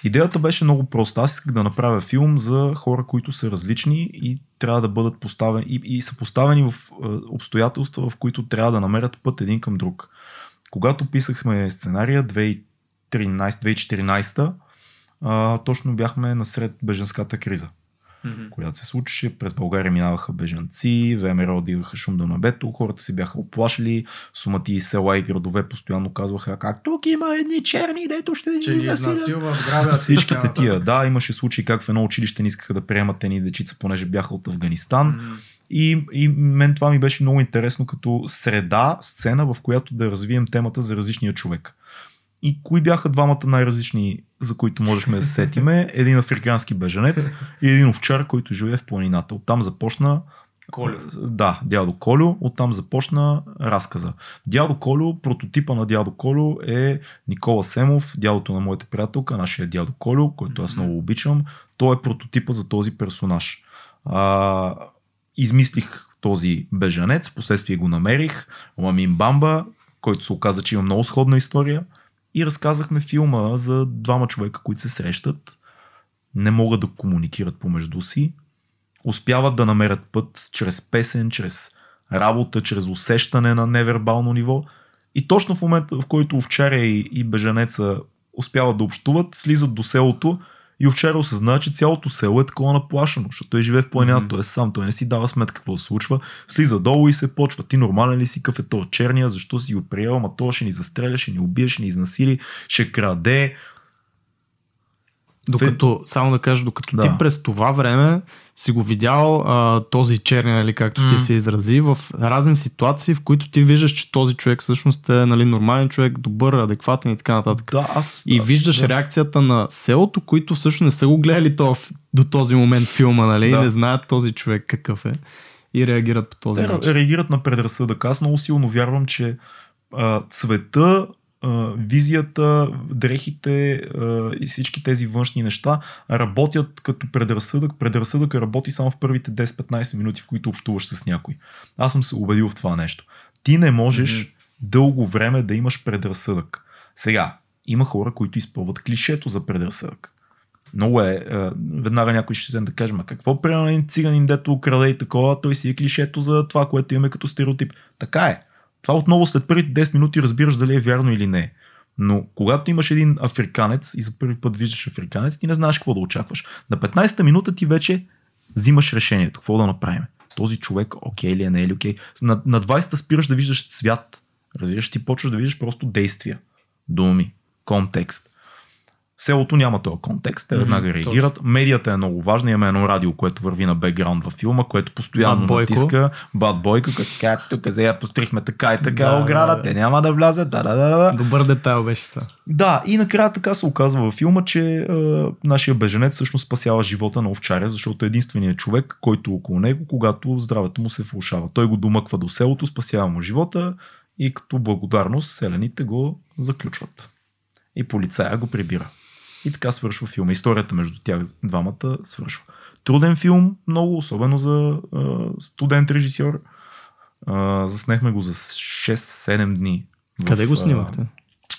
Идеята беше много проста. Аз исках да направя филм за хора, които са различни и трябва да бъдат поставени и, и са поставени в е, обстоятелства, в които трябва да намерят път един към друг. Когато писахме сценария 2013-2014, точно бяхме насред беженската криза mm-hmm. която се случеше. През България минаваха бежанци, ВМРО дигаха шум до небето, хората си бяха оплашили, сумати села и градове постоянно казваха как тук има едни черни, дето ще ни насилят. Всичките тия, да, имаше случаи как в едно училище не искаха да приемат едни дечица, понеже бяха от Афганистан. Mm-hmm. И, и мен това ми беше много интересно като среда, сцена, в която да развием темата за различния човек. И кои бяха двамата най-различни, за които можехме да се сетиме? Един африкански беженец и един овчар, който живее в планината. Оттам започна Колю. Да, дядо Колю. Оттам започна разказа. Дядо Колю, прототипа на дядо Колю е Никола Семов, дядото на моята приятелка, нашия дядо Колю, който аз много обичам. Той е прототипа за този персонаж. А, измислих този бежанец, последствие го намерих, Ламин Бамба, който се оказа, че има много сходна история и разказахме филма за двама човека, които се срещат, не могат да комуникират помежду си, успяват да намерят път чрез песен, чрез работа, чрез усещане на невербално ниво. И точно в момента, в който овчаря и, и бежанеца успяват да общуват, слизат до селото и овчаря осъзнава, че цялото село е такова наплашено, защото той живее в планината, mm-hmm. той е сам, той не си дава сметка какво се случва, слиза долу и се почва. Ти нормален ли си какъв е то черния, защо си го приел, ама то ще ни застреля, ще ни убие, ще ни изнасили, ще краде. Докато, само да кажа, докато да. ти през това време си го видял а, този черния, нали, както mm. ти се изрази, в разни ситуации, в които ти виждаш, че този човек всъщност е нали, нормален човек, добър, адекватен и така нататък. Да, аз, и да, виждаш да. реакцията на селото, които всъщност не са го гледали то, до този момент филма, нали, да. и не знаят този човек какъв е. И реагират по този Те начин. реагират на предразсъдък. Аз много силно вярвам, че а, цвета визията, дрехите и всички тези външни неща работят като предразсъдък. Предразсъдък работи само в първите 10-15 минути, в които общуваш с някой. Аз съм се убедил в това нещо. Ти не можеш mm-hmm. дълго време да имаш предразсъдък. Сега, има хора, които изпълват клишето за предразсъдък. Много е, веднага някой ще се да каже, ма какво примерно един циганин, дето краде и такова, той си е клишето за това, което имаме като стереотип. Така е. Това отново след първите 10 минути разбираш дали е вярно или не. Но когато имаш един африканец и за първи път виждаш африканец, ти не знаеш какво да очакваш. На 15-та минута ти вече взимаш решението, какво да направим. Този човек окей ли е, не е ли окей. На, на 20-та спираш да виждаш цвят. Разбираш, ти почваш да виждаш просто действия, думи, контекст. Селото няма този контекст, те веднага реагират. Точно. Медията е много важна. Имаме едно радио, което върви на бекграунд във филма, което постоянно Бад натиска. Бад Бойко, като как тук сега пострихме така и така да, ограда, да, да. те няма да влязат. Да, да, да, да. Добър детайл беше това. Да, и накрая така се оказва във филма, че е, нашия беженец всъщност спасява живота на овчаря, защото е единственият човек, който около него, когато здравето му се влушава. Той го домъква до селото, спасява му живота и като благодарност селените го заключват. И полицая го прибира. И така свършва филма. Историята между тях двамата свършва. Труден филм, много, особено за а, студент режисьор. А, заснехме го за 6-7 дни. Къде в, го снимахте? А,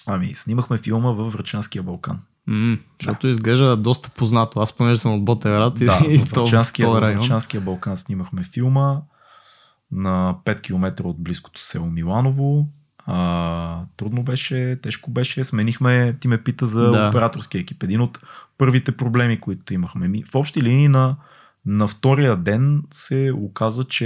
ами, снимахме филма във Врачанския Балкан. Mm, защото да. изглежда доста познато. Аз понеже съм от Ботеврат да, и в Врачанския, в Врачанския Балкан снимахме филма на 5 км от близкото село Миланово. А, трудно беше, тежко беше. Сменихме, ти ме пита за да. операторски екип. Един от първите проблеми, които имахме. В общи линии на, на втория ден се оказа, че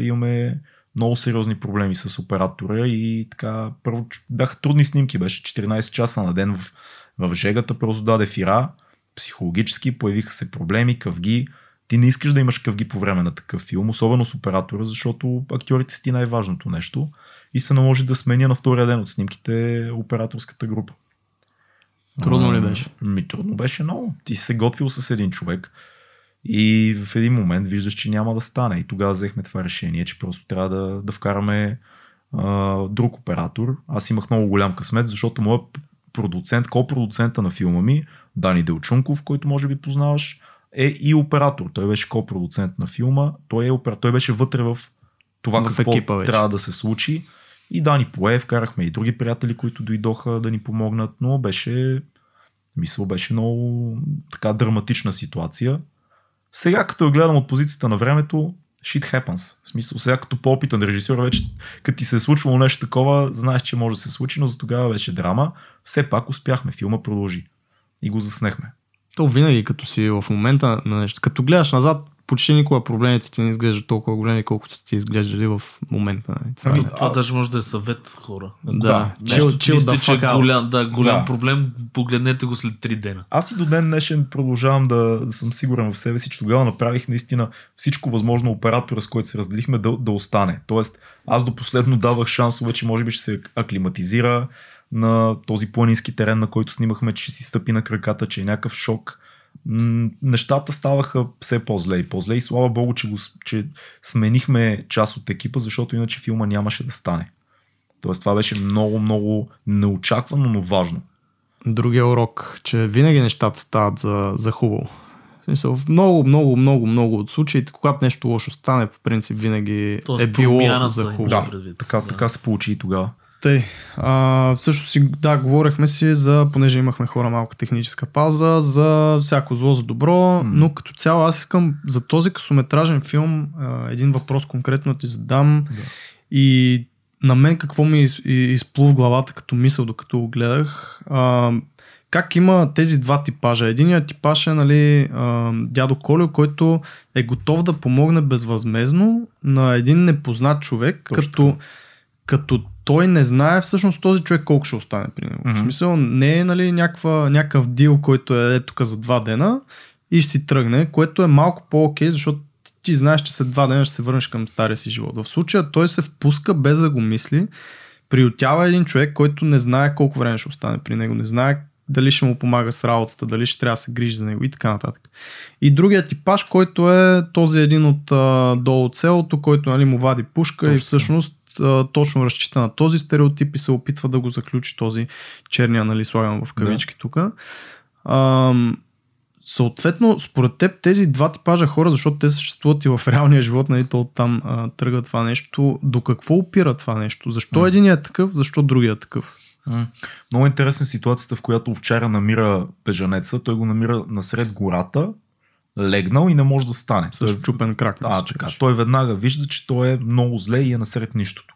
имаме много сериозни проблеми с оператора и така, първо бяха трудни снимки, беше 14 часа на ден в, в жегата, просто даде фира, психологически появиха се проблеми, къвги, ти не искаш да имаш къвги по време на такъв филм, особено с оператора, защото актьорите си ти най-важното нещо и се наложи да сменя на втория ден от снимките операторската група. Трудно ли беше? Ми трудно беше много. Ти се готвил с един човек и в един момент виждаш, че няма да стане. И тогава взехме това решение, че просто трябва да, да вкараме а, друг оператор. Аз имах много голям късмет, защото моят продуцент, ко-продуцента на филма ми, Дани Делчунков, който може би познаваш, е и оператор. Той беше ко-продуцент на филма. Той, е оператор. Той беше вътре в това в какво трябва да се случи. И Дани пое, вкарахме и други приятели, които дойдоха да ни помогнат, но беше, мисъл, беше много така драматична ситуация. Сега, като я гледам от позицията на времето, shit happens. В смисъл, сега като по-опитан режисьор, вече като ти се е случвало нещо такова, знаеш, че може да се случи, но за тогава беше драма. Все пак успяхме, филма продължи. И го заснехме. То винаги, като си в момента на нещо, като гледаш назад, почти никога проблемите ти не изглеждат толкова големи, колкото сте изглеждали в момента. Нали? Това, ами, това а... даже може да е съвет хора. Да, нещо чил, чил мислите, че е голям, да, голям да. проблем, погледнете го след 3 дена. Аз и до ден днешен продължавам да, да съм сигурен в себе си, че тогава направих наистина всичко възможно оператора, с който се разделихме, да, да остане. Тоест, аз до последно давах шансове, че може би ще се аклиматизира на този планински терен, на който снимахме, че си стъпи на краката, че е някакъв шок нещата ставаха все по-зле и по-зле и слава богу, че, го, че сменихме част от екипа, защото иначе филма нямаше да стане. Тоест това беше много, много неочаквано, но важно. Другия урок, че винаги нещата стават за, за хубаво. В много, много, много, много от случаите, когато нещо лошо стане, по принцип винаги Тоест, е било за хубаво. Да, така, да. така се получи и тогава. Тъй, а, също си, да, говорихме си за, понеже имахме хора малка техническа пауза, за всяко зло за добро, mm. но като цяло аз искам за този късометражен филм а, един въпрос конкретно ти задам да. и на мен какво ми из, изплу в главата като мисъл, докато го гледах. А, как има тези два типажа? Единият типаж е нали, а, дядо Колио, който е готов да помогне безвъзмезно на един непознат човек, Точно като, като той не знае всъщност този човек колко ще остане при него. Mm-hmm. В смисъл не е нали, някаква, някакъв дил, който е, е тук за два дена и ще си тръгне, което е малко по-окей, защото ти знаеш, че след два дена ще се върнеш към стария си живот. В случая той се впуска без да го мисли, приютява един човек, който не знае колко време ще остане при него, не знае дали ще му помага с работата, дали ще трябва да се грижи за него и така нататък. И другия типаж, който е този един от а, долу от селото, който нали, му вади пушка Точно. и всъщност точно разчита на този стереотип и се опитва да го заключи този черния, нали, слагам в кавички да. тук. Съответно, според теб тези два типажа хора, защото те съществуват и в реалния живот, нали, то там а, тръгва това нещо, до какво опира това нещо? Защо mm. един е такъв, защо другия е такъв? Mm. Много интересна ситуацията, в която овчара намира бежанеца. Той го намира насред гората, легнал и не може да стане. С чупен крак. А, така. Той веднага вижда, че той е много зле и е насред нищото.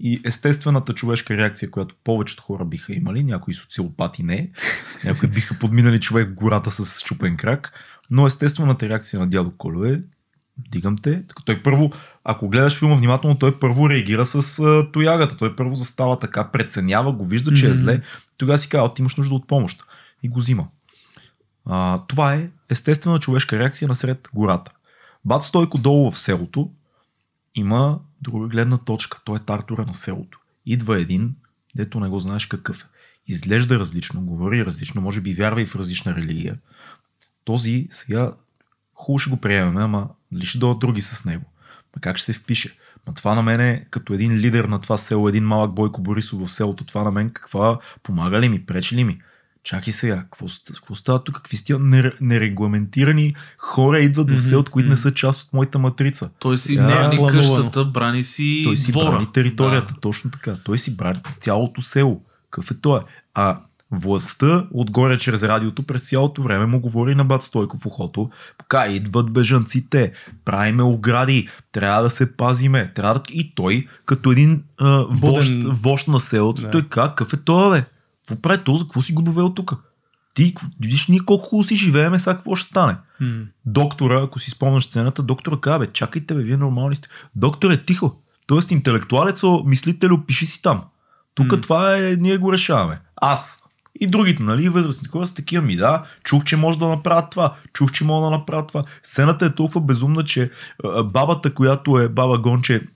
И естествената човешка реакция, която повечето хора биха имали, някои социопати не, някои биха подминали човек в гората с чупен крак, но естествената реакция на дядо Колю е дигам те. Той първо, ако гледаш филма внимателно, той първо реагира с а, тоягата. Той първо застава така, преценява го, вижда, че е зле. Тогава си казва, ти имаш нужда от помощ. и го взима. А, това е естествена човешка реакция насред гората. Бат Стойко долу в селото има друга гледна точка. Той е тартура на селото. Идва един, дето не го знаеш какъв е. Изглежда различно, говори различно, може би вярва и в различна религия. Този сега хубаво ще го приемем, ама ли ще дойдат други с него? Ма как ще се впише? Ма това на мен е като един лидер на това село, един малък Бойко Борисов в селото, това на мен каква помага ли ми, пречи ли ми? Чакай сега, какво, какво става тук? Какви сте нерегламентирани хора идват в селото, които не са част от моята матрица? Той си не е къщата, брани си Той си двора. брани територията, да. точно така. Той си брани цялото село. Какъв е той? А властта отгоре чрез радиото през цялото време му говори на Бат Стойко в ухото. Пока идват бежанците, правиме огради, трябва да се пазиме. Трябва да... И той, като един а, вожд, вожд на селото, да. той какъв е това, бе? Какво прави този? Какво си го довел тук? Ти, виж ние колко хубаво си живееме, сега какво ще стане? Hmm. Доктора, ако си спомняш сцената, доктора казва, бе, чакайте, бе, вие нормални сте. Доктор е тихо. Тоест интелектуалец, мислителю, пиши си там. Тук hmm. това е, ние го решаваме. Аз. И другите, нали, възрастни хора са такива ми, да, чух, че може да направят това, чух, че може да направят това. Сцената е толкова безумна, че бабата, която е баба Гонче,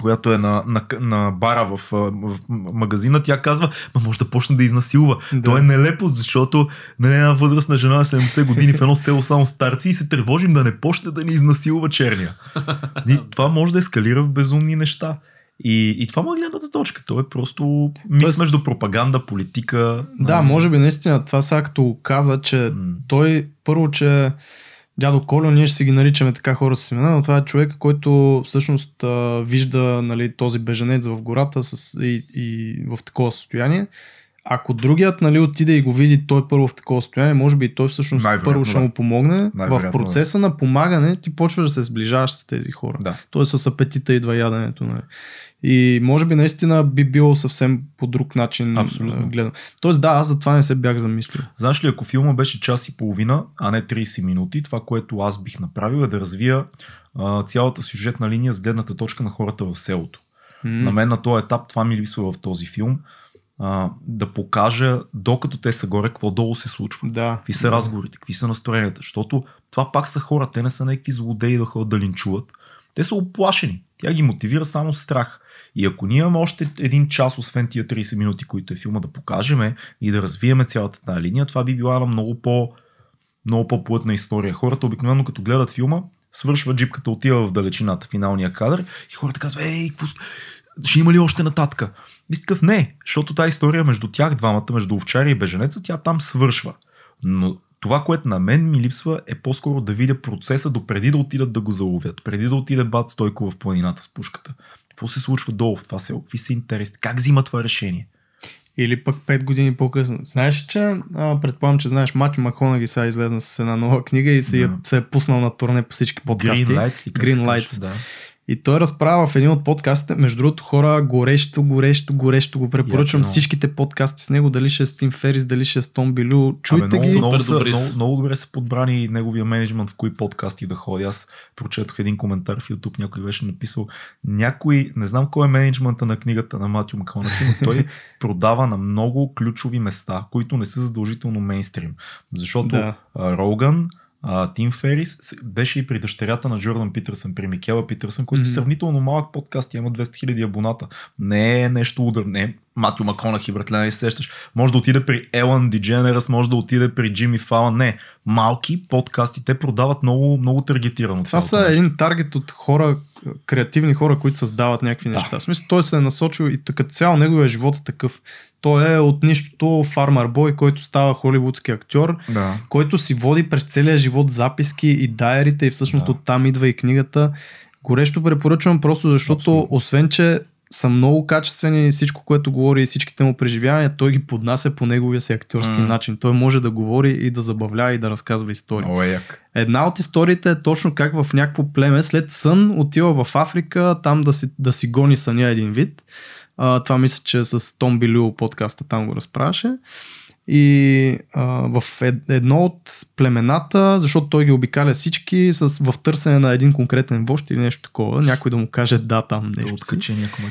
която е на, на, на бара в, в магазина, тя казва, ма може да почне да изнасилва. Да. То е нелепо, защото нали, една възрастна жена на 70 години в едно село само старци и се тревожим да не почне да ни изнасилва черния. И това може да ескалира в безумни неща. И, и това му е гледната точка. То е просто микс Тоест, между пропаганда, политика. Да, нали? може би наистина това сега като каза, че м- той първо, че дядо Колю, ние ще си ги наричаме така хора с имена, но това е човек, който всъщност а, вижда нали, този беженец в гората с, и, и в такова състояние. Ако другият нали, отиде и го види той първо в такова състояние, може би той всъщност първо ще да. му помогне. В процеса да. на помагане ти почваш да се сближаваш с тези хора. Да. Тоест с апетита идва яденето. Нали. И може би наистина би било съвсем по друг начин Абсолютно. гледан. Тоест да, аз за това не се бях замислил. Знаеш ли, ако филма беше час и половина, а не 30 минути, това, което аз бих направил е да развия а, цялата сюжетна линия с гледната точка на хората в селото. Mm. На мен на този етап това ми липсва в този филм. А, да покажа, докато те са горе, какво долу се случва. Да. Какви са да. разговорите, какви са настроенията. Защото това пак са хора, те не са някакви злодеи да ходят да линчуват. Те са оплашени. Тя ги мотивира само страх. И ако ние имаме още един час, освен тия 30 минути, които е филма да покажеме и да развиеме цялата тази линия, това би била една много по много по-плътна история. Хората обикновено като гледат филма, свършва джипката, отива в далечината, финалния кадър и хората казват, ей, какво... ще има ли още нататък? И такъв не, защото тази история между тях двамата, между овчаря и беженеца, тя там свършва. Но това, което на мен ми липсва е по-скоро да видя процеса до преди да отидат да го заловят, преди да отиде Бат Стойко в планината с пушката. Какво се случва долу в това село? Какви са интереси? Как взима това решение? Или пък 5 години по-късно. Знаеш, че а, предполагам, че знаеш, Матю Маконаги сега излезна с една нова книга и се, yeah. се е пуснал на турне по всички подкасти. Green Lights, ли, Green Lights. Да. И той разправя в един от подкастите, между другото хора, горещо, горещо, горещо го препоръчвам Яко, всичките подкасти с него, дали ще е с Тим Ферис, дали ще е с Том Билю, чуйте Абе, много, ги. Много, много, много, много, добре са подбрани неговия менеджмент в кои подкасти да ходи. Аз прочетох един коментар в YouTube, някой беше написал някой, не знам кой е менеджмента на книгата на Матю Маконахи, но той продава на много ключови места, които не са задължително мейнстрим. Защото да. Роган, Тим Ферис беше и при дъщерята на Джордан Питърсън, при Микела Питърсън, който mm-hmm. сравнително малък подкаст, има 200 000 абоната. Не е нещо удар, не е Матю Маконахи, братле, не се сещаш. Може да отиде при Елан Дидженерас, може да отиде при Джимми Фалан. Не, малки подкасти, те продават много, много таргетирано. Това са нещо. един таргет от хора, креативни хора, които създават някакви да. неща. В смисъл, той се е насочил и като цяло неговия живот е такъв. Той е от нищото фармер бой, който става холивудски актьор, да. който си води през целия живот записки и дайерите и всъщност да. оттам идва и книгата. Горещо препоръчвам просто защото Абсолютно. освен, че са много качествени всичко, което говори и всичките му преживявания, той ги поднася по неговия си актьорски mm. начин. Той може да говори и да забавлява и да разказва истории. О, як. Една от историите е точно как в някакво племе след сън отива в Африка там да си, да си гони съня един вид. А, това мисля, че с Том Билю подкаста там го разправяше. И а, в едно от племената, защото той ги обикаля всички с, в търсене на един конкретен вожд или нещо такова, някой да му каже да там нещо. Да откаче някой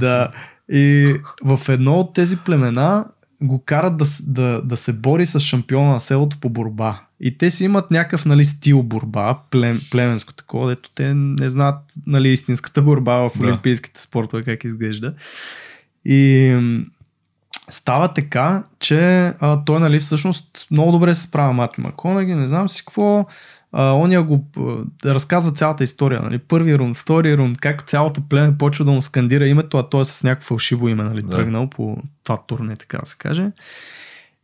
Да. И в едно от тези племена го карат да, да, да се бори с шампиона на селото по борба. И те си имат някакъв нали, стил борба, плем, племенско такова, дето те не знаят нали, истинската борба в да. олимпийските спортове как изглежда. И става така, че а, той нали, всъщност много добре се справя Мати Маконаги, не знам си какво, а, оня го а, разказва цялата история. Нали? Първи рун, втори рун, как цялото племе почва да му скандира името, а той е с някакво фалшиво име, нали, да. тръгнал по това турне, така да се каже.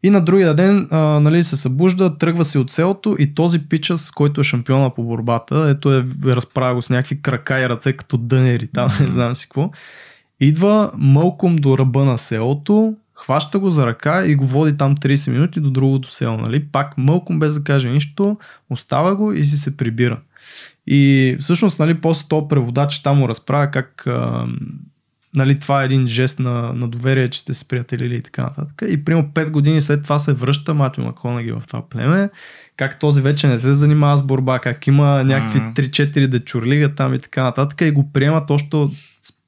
И на другия ден а, нали, се събужда, тръгва се от селото и този пичас, който е шампиона по борбата, ето е, разправя го с някакви крака и ръце като дънери, там не знам си какво. Идва мълком до ръба на селото, хваща го за ръка и го води там 30 минути до другото село. Нали? Пак мълком без да каже нищо, остава го и си се прибира. И всъщност, нали, после този преводач там му разправя как а, нали, това е един жест на, на доверие, че сте се приятелили и така нататък. И примерно 5 години след това се връща Матио Маконаги в това племе, как този вече не се занимава с борба, как има някакви mm-hmm. 3-4 дечурлига там и така нататък и го приемат още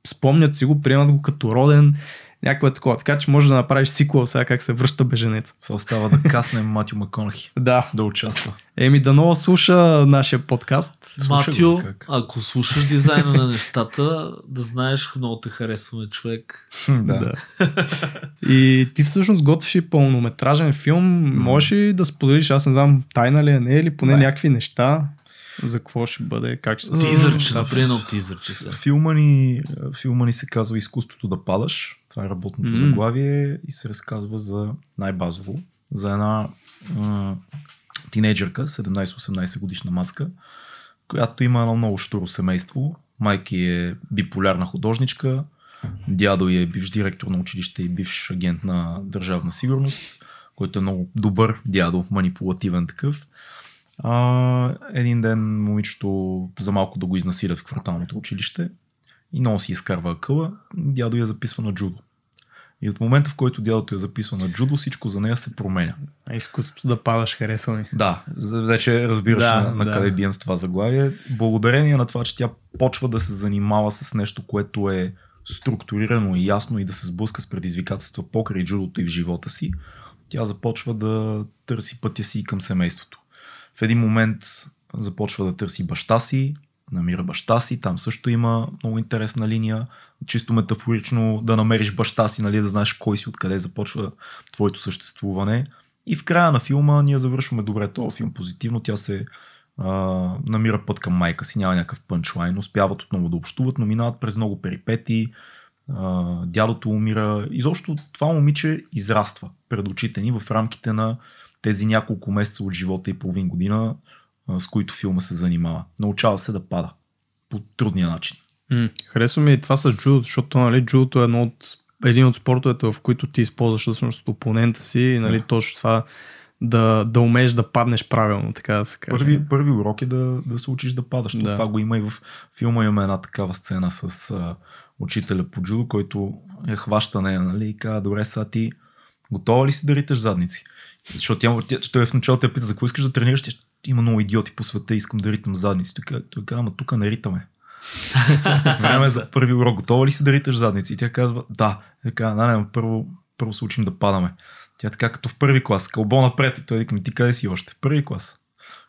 спомнят си го, приемат го като роден Някакво е такова. Така че може да направиш сиквел сега как се връща беженец. Се остава да каснем Матю Маконахи. да. Да участва. Еми да много слуша нашия подкаст. Матю, ако слушаш дизайна на нещата, да знаеш, много те харесваме човек. да. да. И ти всъщност готвиш и пълнометражен филм. Можеш ли да споделиш, аз не знам, тайна ли е, не е или поне не. някакви неща? За какво ще бъде? Как ще се... Тизърче, например, тизърче са. Филма ни, филма ни се казва Изкуството да падаш. Това е работното mm-hmm. заглавие и се разказва за най-базово, за една а, тинейджърка, 17-18 годишна мацка, която има едно много штуро семейство. Майки е биполярна художничка, дядо е бивш директор на училище и бивш агент на държавна сигурност, който е много добър дядо, манипулативен такъв. А, един ден момичето за малко да го изнасилят в кварталното училище и много си изкарва акъла, дядо я записва на джудо. И от момента, в който дядото я записва на джудо, всичко за нея се променя. А изкуството да падаш харесва ми. Да, вече разбираш да, на, на да. къде бием с това заглавие. Благодарение на това, че тя почва да се занимава с нещо, което е структурирано и ясно и да се сблъска с предизвикателства покрай джудото и в живота си, тя започва да търси пътя си към семейството. В един момент започва да търси баща си, намира баща си, там също има много интересна линия, чисто метафорично да намериш баща си, нали, да знаеш кой си, откъде започва твоето съществуване. И в края на филма ние завършваме добре този филм позитивно, тя се а, намира път към майка си, няма някакъв пънчлайн, успяват отново да общуват, но минават през много перипети, а, дядото умира. Изобщо това момиче израства пред очите ни в рамките на тези няколко месеца от живота и половин година, с които филма се занимава. Научава се да пада по трудния начин. М, харесва ми и това с джудо, защото нали, джудото е едно от, един от спортовете, в които ти използваш всъщност опонента си и нали, да. точно това да, да умееш да паднеш правилно, така да се каже. Първи, първи урок е да, да се учиш да падаш. Да. Това го има и в филма имаме една такава сцена с а, учителя по джудо, който е хваща нея нали, и казва, добре, сега ти готова ли си да риташ задници? Защото тя, тя, той в началото те пита за какво искаш да тренираш. Има много идиоти по света, искам да ритам задници. Той, той казва, ама тук не ритаме. Време за първи урок. Готова ли си да риташ задници? И тя казва, да. Така, да, не, първо, първо се учим да падаме. Тя така като в първи клас, кълбо напред. И той вика ми, ти къде си още? Първи клас.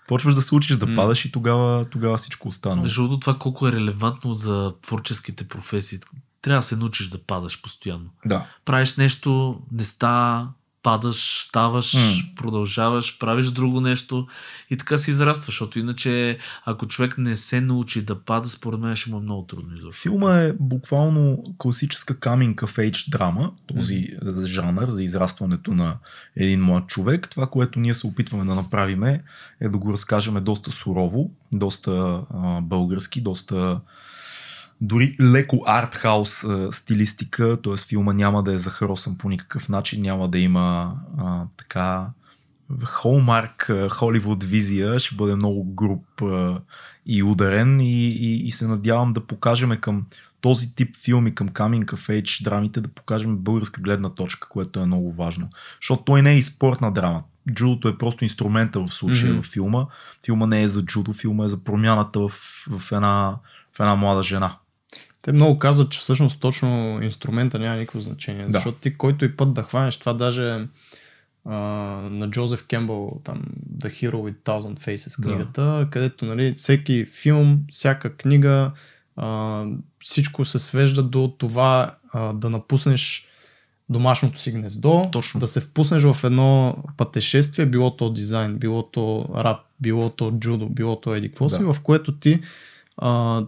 Почваш да се учиш да падаш и тогава, тогава всичко остана. Между това колко е релевантно за творческите професии. Трябва да се научиш да падаш постоянно. Да. Правиш нещо, не става, падаш, ставаш, mm. продължаваш, правиш друго нещо и така си израстваш, защото иначе ако човек не се научи да пада, според мен ще му е много трудно изобщо. Филма е буквално класическа coming of age драма, този mm. жанр за израстването на един млад човек. Това, което ние се опитваме да направим е да го разкажем доста сурово, доста а, български, доста дори леко артхаус стилистика, т.е. филма няма да е захаросан по никакъв начин, няма да има а, така Холмарк, Холивуд визия, ще бъде много груп а, и ударен и, и, и се надявам да покажем към този тип филми, към Coming of Age драмите, да покажем българска гледна точка, което е много важно. Защото той не е и спортна драма. Джудото е просто инструмента в случая mm-hmm. в филма. Филма не е за джудо, филма е за промяната в, в, една, в една млада жена. Те много казват, че всъщност точно инструмента няма никакво значение. Да. Защото ти който и път да хванеш, това даже а, на Джозеф Кембъл, там The Hero with Thousand Faces книгата, да. където нали, всеки филм, всяка книга, а, всичко се свежда до това а, да напуснеш домашното си гнездо, Точно. да се впуснеш в едно пътешествие, било то дизайн, било то рап, било то джудо, било то еди какво да. си, в което ти а,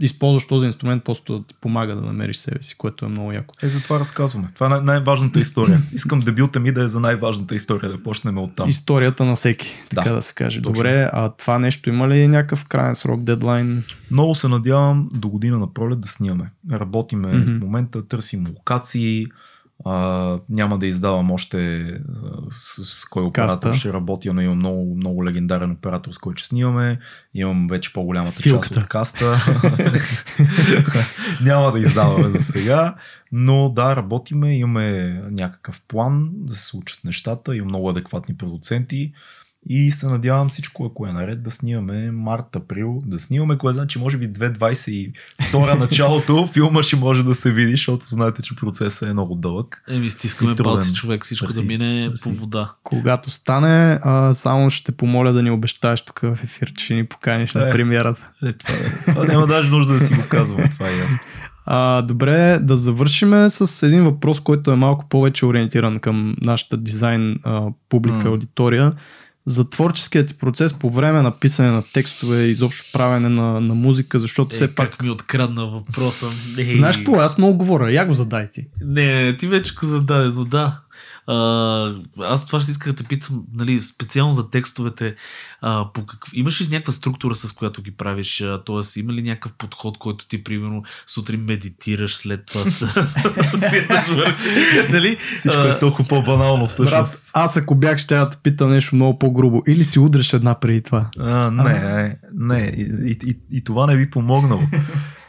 използваш този инструмент просто да ти помага да намериш себе си, което е много яко. Е, за това разказваме. Това е най- най-важната история. Искам дебюта ми да е за най-важната история, да почнем от там. Историята на всеки, така да, да се каже. Точно. Добре, а това нещо има ли някакъв крайен срок, дедлайн? Много се надявам до година на пролет да снимаме. Работиме mm-hmm. в момента, търсим локации, а, няма да издавам още с, с кой оператор Каста. ще работя, но имам много, много легендарен оператор, с който снимаме. Имам вече по-голямата Филката. част от каста. няма да издаваме за сега, но да, работиме, имаме някакъв план да се случат нещата, имам много адекватни продуценти. И се надявам всичко, ако е наред, да снимаме март-април, да снимаме, кое значи може би 2022 началото, филма ще може да се види, защото знаете, че процесът е много дълъг. Еми, стискаме палци човек, всичко Мерси. да мине Мерси. по вода. Когато стане, а, само ще помоля да ни обещаеш тук в ефир, че ще ни поканиш е, на премиерата. Е, това, е. това няма даже нужда да си го казвам, това е ясно. А, добре, да завършиме с един въпрос, който е малко повече ориентиран към нашата дизайн а, публика, mm. аудитория за творческият ти процес по време на писане на текстове, изобщо правене на, на музика, защото е, все пак... Как ми открадна въпроса. Знаеш какво, аз много говоря, я го задай ти. Не, не, ти вече го зададе, но да. А, аз това ще исках да те питам, нали, специално за текстовете. А, по какъв... Имаш ли някаква структура, с която ги правиш? Тоест, има ли някакъв подход, който ти, примерно, сутрин медитираш, след това нали? Всичко е толкова по-банално всъщност. Брат, аз ако бях, ще да те питам нещо много по-грубо. Или си удреш една преди това? А, не, не. И, и, и, и това не би помогнало.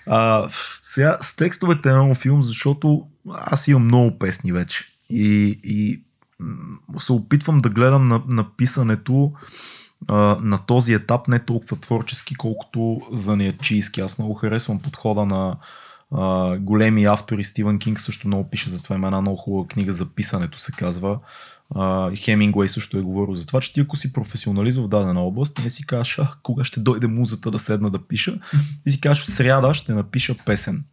А, сега с текстовете на филм, защото аз имам много песни вече. И, и се опитвам да гледам на, на писането а, на този етап не толкова творчески, колкото занаячийски. Аз много харесвам подхода на а, големи автори. Стивън Кинг също много пише за това. Има една много хубава книга за писането, се казва. Uh, Хемингуей също е говорил за това, че ти ако си професионалист в дадена област, не си кажеш, а, кога ще дойде музата да седна да пиша, ти си кажеш, в сряда ще напиша песен.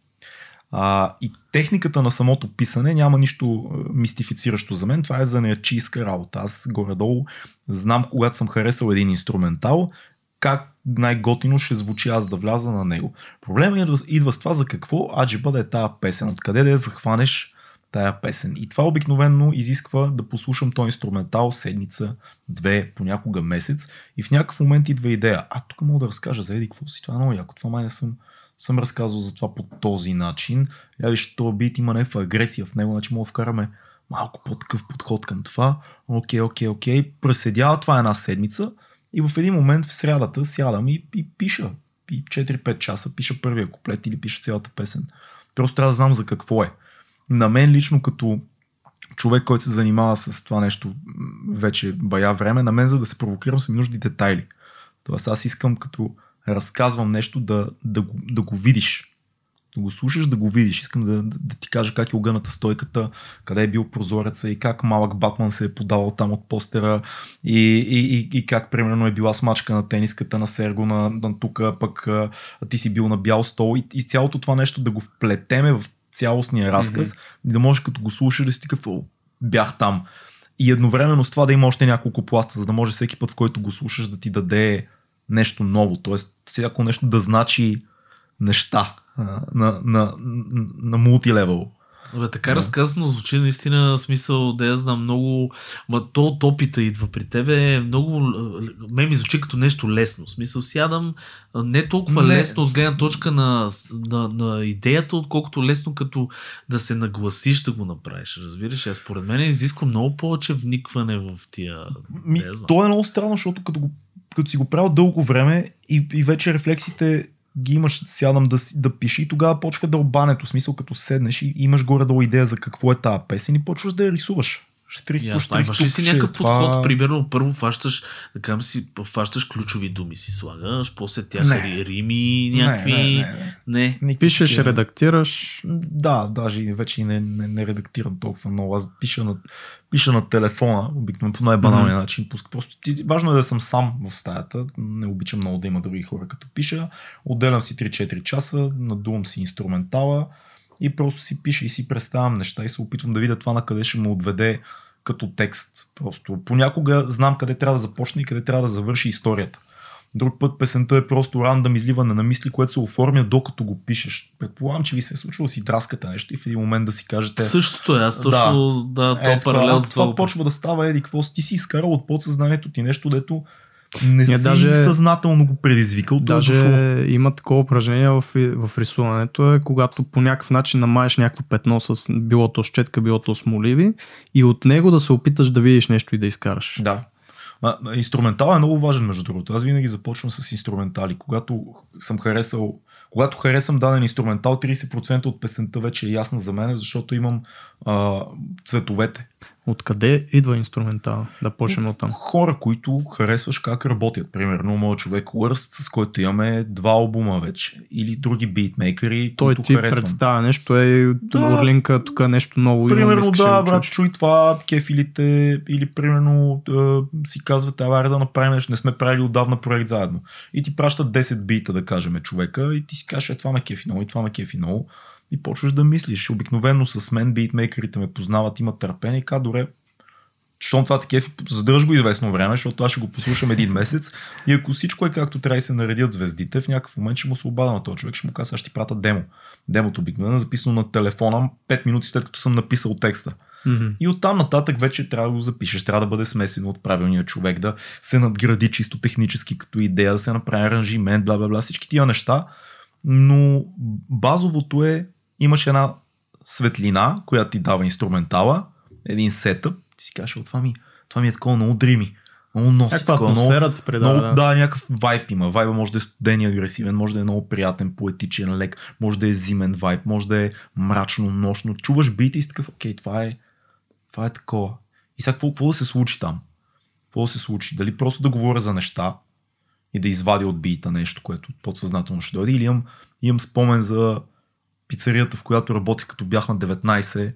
А, и техниката на самото писане няма нищо мистифициращо за мен. Това е за неячийска работа. Аз горе-долу знам, когато съм харесал един инструментал, как най-готино ще звучи аз да вляза на него. Проблемът идва с това за какво аджиба да е тази песен, откъде да я захванеш тая песен. И това обикновенно изисква да послушам този инструментал седмица, две, понякога месец и в някакъв момент идва идея. А тук мога да разкажа за еди какво си, това е много яко, това май не съм съм разказвал за това по този начин. Я виж, този бит има някаква агресия в него, значи мога да вкараме малко по-такъв подход към това. Окей, окей, окей. Преседява това една седмица и в един момент в срядата сядам и, и пиша. И 4-5 часа пиша първия куплет или пиша цялата песен. Просто трябва да знам за какво е. На мен лично като човек, който се занимава с това нещо вече бая време, на мен за да се провокирам са ми нужди детайли. Тоест аз искам като разказвам нещо, да, да, го, да го видиш. Да го слушаш, да го видиш. Искам да, да, да ти кажа как е огъната стойката, къде е бил прозореца и как малък Батман се е подавал там от постера и, и, и, и как примерно е била смачка на тениската на Серго на, на тук, пък а, ти си бил на бял стол и, и цялото това нещо да го вплетеме в цялостния разказ mm-hmm. и да можеш като го слушаш да си такъв, бях там. И едновременно с това да има още няколко пласта, за да може всеки път, в който го слушаш да ти даде нещо ново, т.е. всяко нещо да значи неща на, на, на, на мултилевел. Бе, така да. разказано звучи наистина смисъл да я знам много, ма то от опита идва при тебе, много, ме ми звучи като нещо лесно, смисъл сядам не толкова не. лесно от гледна точка на, на, на идеята, отколкото лесно като да се нагласиш да го направиш, разбираш, а според мен изисква много повече вникване в тия, Ми, То е много странно, защото като го като си го правил дълго време и, и вече рефлексите ги имаш, сядам да, да пиши и тогава почва дълбането, смисъл като седнеш и имаш горе-долу идея за какво е тази песен и почваш да я рисуваш. Штрих по штрих. Имаш ли си някакъв това... подход? Примерно, първо фащаш, кажем си, фащаш ключови думи си слагаш, после тях не. рими, някакви... Не, не, не, Не. Пишеш, такива... редактираш. Да, даже вече не, не, не редактирам толкова много. Аз пиша на, пиша на телефона, обикновено по най-баналния mm-hmm. начин. Просто ти, важно е да съм сам в стаята. Не обичам много да има други хора като пиша. Отделям си 3-4 часа, надувам си инструментала и просто си пиша и си представям неща и се опитвам да видя това на къде ще му отведе като текст. Просто понякога знам къде трябва да започне и къде трябва да завърши историята. Друг път песента е просто рандъм изливане на мисли, което се оформя докато го пишеш. Предполагам, че ви се е случило да си драскате нещо и в един момент да си кажете. Същото е, аз точно да, да е, то паралел това, това, това почва да става еди какво ти си изкарал от подсъзнанието ти нещо, дето не си даже, съзнателно го предизвикал. Е даже е има такова упражнение в, в рисуването, е когато по някакъв начин намаеш някакво петно с било то щетка, било то смоливи и от него да се опиташ да видиш нещо и да изкараш. Да. Инструментал е много важен, между другото. Аз винаги започвам с инструментали. Когато съм харесал когато харесам даден инструментал, 30% от песента вече е ясна за мен, защото имам а, цветовете. Откъде идва инструментал? Да почнем от там. Хора, които харесваш как работят. Примерно, моят човек Wurst, с който имаме два албума вече. Или други битмейкери, Той които ти харесвам. представя нещо, е да, Орлинка, тук нещо ново. Примерно, имам, да, брат, чуй това, кефилите, или примерно да, си казвате, ава да направим нещо, не сме правили отдавна проект заедно. И ти пращат 10 бита, да кажем, човека, и ти си кажеш, е, това ме кефи много, и това ме кефи много и почваш да мислиш. Обикновено с мен битмейкерите ме познават, имат търпение и казват, добре, щом това такива, задържа го известно време, защото аз ще го послушам един месец и ако всичко е както трябва и се наредят звездите, в някакъв момент ще му се обада на този човек, ще му кажа, аз ще ти пратя демо. Демото обикновено е записано на телефона 5 минути след като съм написал текста. Mm-hmm. И оттам нататък вече трябва да го запишеш, трябва да бъде смесено от правилния човек, да се надгради чисто технически като идея, да се направи аранжимент, бла бла бла, всички тия неща. Но базовото е имаш една светлина, която ти дава инструментала, един сетъп, ти си кажеш, това ми, това ми е такова много дрими. Много носи. Някаква такова, много, ти предава. Много, да, някакъв вайп има. Вайба може да е студен и агресивен, може да е много приятен, поетичен, лек, може да е зимен вайб, може да е мрачно, нощно. Чуваш бит и си такъв, окей, това е, това е такова. И сега какво, какво да се случи там? Какво да се случи? Дали просто да говоря за неща и да извадя от бита нещо, което подсъзнателно ще дойде, или имам, имам спомен за пицарията, в която работих като бях на 19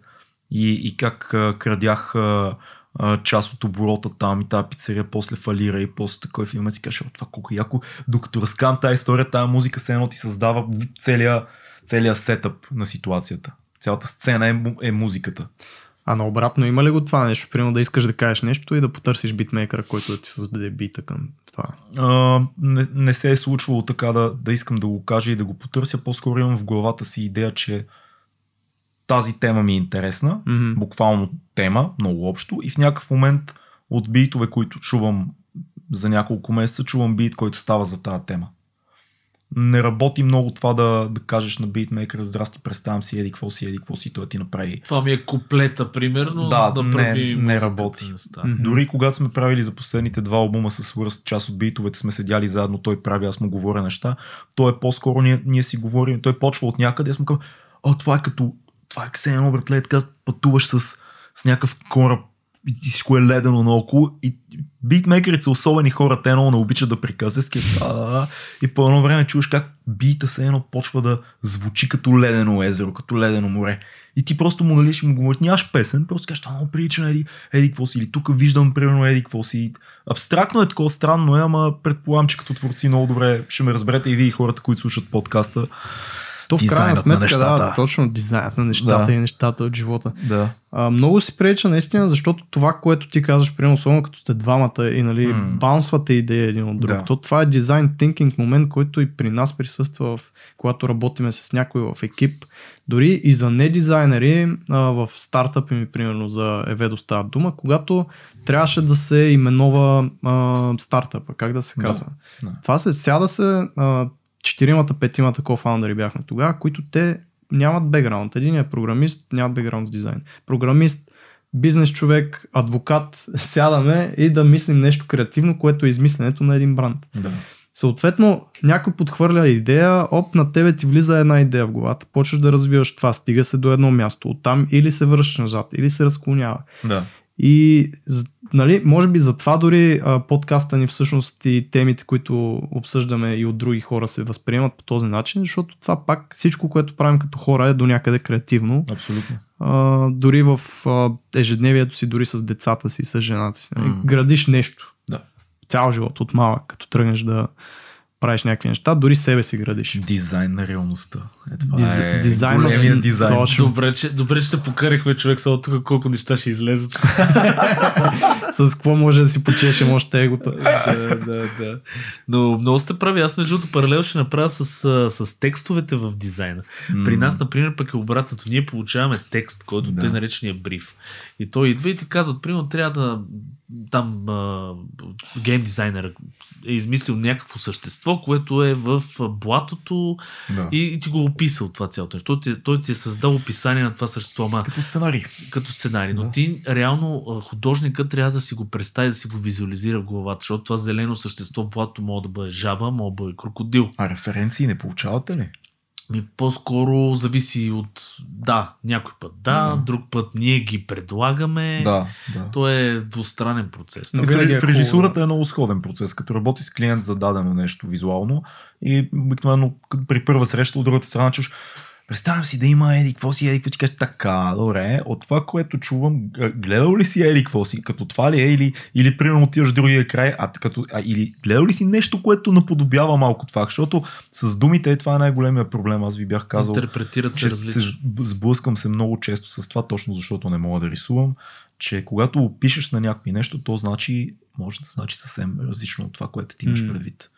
и, и как а, крадях а, а, част от оборота там и тази пицария после фалира и после такой филм си каже, това колко яко, докато разкам тази история, тази музика се едно ти създава целия, целия сетъп на ситуацията. Цялата сцена е, е музиката. А наобратно има ли го това нещо? Примерно да искаш да кажеш нещо и да потърсиш битмейкъра, който да ти създаде бита към това? А, не, не се е случвало така да, да искам да го кажа и да го потърся. По-скоро имам в главата си идея, че тази тема ми е интересна, mm-hmm. буквално тема, много общо и в някакъв момент от битове, които чувам за няколко месеца, чувам бит, който става за тази тема не работи много това да, да кажеш на битмейкера, здрасти, представям си, еди, какво си, еди, какво си, той ти направи. Това ми е куплета, примерно, да, да не, не работи. Mm-hmm. Дори когато сме правили за последните два албума с Wurst, част от битовете сме седяли заедно, той прави, аз му говоря неща, той е по-скоро, ние, ние си говорим, той почва от някъде, аз му казвам, о, това е като, това е Ксен Обертле, така пътуваш с, с някакъв кораб и всичко е ледено наоколо и битмейкерите са особени хора, те много не обичат да приказват и по едно време чуваш как бита се едно почва да звучи като ледено езеро, като ледено море. И ти просто му нали ще му говориш, нямаш песен, просто кажеш, това много прилича на Еди, Еди какво си, или тук виждам, примерно, Еди какво си. Абстрактно е такова, странно е, ама предполагам, че като творци много добре ще ме разберете и вие хората, които слушат подкаста. То в крайна сметка, да, точно дизайнът на нещата да. и нещата от живота. Да. А, много си преча наистина, защото това, което ти казваш, примерно, особено като сте двамата и нали, mm. баунсвате идея един от друг, да. то това е дизайн тинкинг момент, който и при нас присъства, в, когато работиме с някой в екип. Дори и за недизайнери а, в стартъпи ми, примерно, за Еведо става дума, когато трябваше да се именова а, стартъпа, как да се казва. Да. Това се сяда се а, четиримата, петимата кофаундъри бяхме тогава, които те нямат бекграунд. Един е програмист, нямат бекграунд с дизайн. Програмист, бизнес човек, адвокат, сядаме и да мислим нещо креативно, което е измисленето на един бранд. Да. Съответно, някой подхвърля идея, оп, на тебе ти влиза една идея в главата, почваш да развиваш това, стига се до едно място, оттам или се връщаш назад, или се разклонява. Да. И нали, може би затова дори а, подкаста ни всъщност и темите, които обсъждаме и от други хора се възприемат по този начин, защото това пак всичко, което правим като хора е до някъде креативно. Абсолютно. А, дори в а, ежедневието си, дори с децата си, с жената си. Нали, mm. Градиш нещо. Да. Цял живот от малък, като тръгнеш да, правиш някакви неща, дори себе си градиш. Дизайн на реалността. Е, това Диз, е дизайн големия дизайн. Точно. Добре, че, добре, че те покарихме човек само тук колко неща ще излезат. с какво може да си почеше още егото. да, да, да. Но много сте прави. Аз между другото паралел ще направя с, с текстовете в дизайна. При нас, например, пък е обратното. Ние получаваме текст, който да. те наречения бриф. И той идва и ти казва, примерно, трябва да там а, гейм дизайнер е измислил някакво същество, което е в блатото да. и, и ти го описал това цялото нещо. Той, ти, той ти е създал описание на това същество. Ама, като сценарий. Като сценарий. Да. Но ти реално художника трябва да си го представи, да си го визуализира в главата, защото това зелено същество в блатото може да бъде жаба, може да бъде крокодил. А референции не получавате ли? Ми по-скоро зависи от... Да, някой път да, да. друг път ние ги предлагаме. Да, да. То е двустранен процес. Но в, е в режисурата е много сходен процес. Като работи с клиент за дадено нещо визуално и обикновено при първа среща от другата страна чуш Представям си да има еди какво си, еди какво ти кажеш така, добре, от това, което чувам, гледал ли си еди какво си, като това ли е, или, или примерно отиваш другия край, а, като, а, или гледал ли си нещо, което наподобява малко това, защото с думите е това е най-големия проблем, аз ви бях казал. Интерпретират се различно. Се сблъскам се много често с това, точно защото не мога да рисувам, че когато опишеш на някой нещо, то значи, може да значи съвсем различно от това, което ти имаш mm. предвид.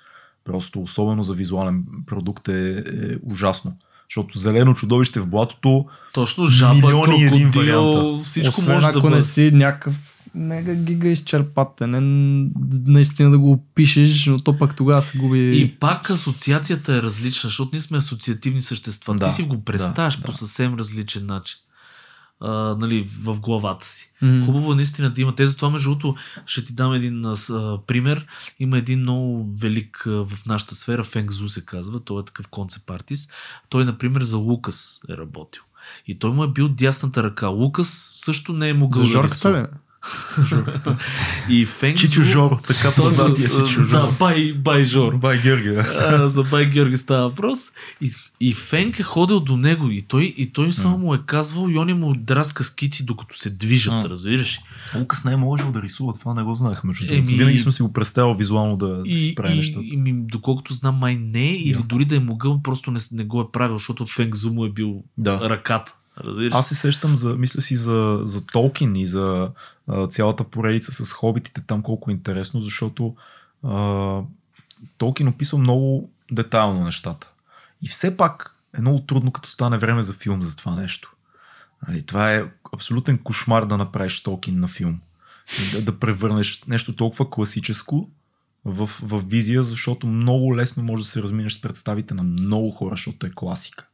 Просто особено за визуален продукт е, е ужасно. Защото зелено чудовище в блатото. Точно жаба, крокодил, всичко Освен може ако да бъде. не си някакъв мега гига изчерпателен, наистина да го опишеш, но то пък тогава се губи. И пак асоциацията е различна, защото ние сме асоциативни същества. Да, Ти си го представяш да, по съвсем различен начин а, нали, в главата си. Mm-hmm. Хубаво е наистина да има. Те затова, между другото, ще ти дам един а, пример. Има един много велик а, в нашата сфера, Фенг Зу се казва, той е такъв концепт артист. Той, например, за Лукас е работил. И той му е бил дясната ръка. Лукас също не е могъл за да рисува. И Фенг Чичо Жор, така познатия Чичо Жор. Да, бай, бай Жор. Бай Георги. А, за Бай Георги става въпрос. И, и Фенк е ходил до него и той, и той само му е казвал и он му драска скици докато се движат, а. разбираш. Лукас не е можел да рисува, това не го знаех между другото. Винаги съм си го представил визуално да, и, си прави нещата. И, и, доколкото знам май не, или yeah. дори да е могъл, просто не, не го е правил, защото Фенк Зу му е бил да. ръката. Разбираш? Аз се сещам, за, мисля си за, за Толкин и за цялата поредица с хобитите там колко е интересно, защото а, Толкин описва много детайлно нещата. И все пак е много трудно, като стане време за филм за това нещо. Нали, това е абсолютен кошмар да направиш Толкин на филм. Да, да превърнеш нещо толкова класическо в, в визия, защото много лесно може да се разминеш с представите на много хора, защото е класика.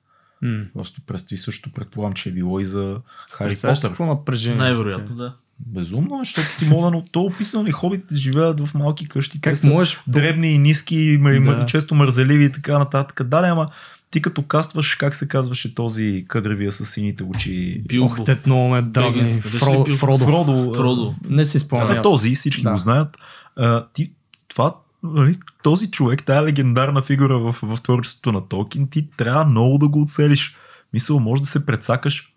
Mm. Просто представи също предполагам, че е било и за Хари Потър. какво напрежение? Най-вероятно, да. Безумно, защото ти мога да то описано и хобитите живеят в малки къщи. Как те можеш? Дребни и ниски, да. често мързеливи и така нататък. Да, ама ти като кастваш, как се казваше този къдревия с сините очи? Билбо. Ох, те много ме дразни. Фродо. Фродо. Фродо. Не си спомням. Да, този, всички да. го знаят. А, ти, това нали, този човек, тая легендарна фигура в, в творчеството на Толкин, ти трябва много да го оцелиш. Мисъл, може да се предсакаш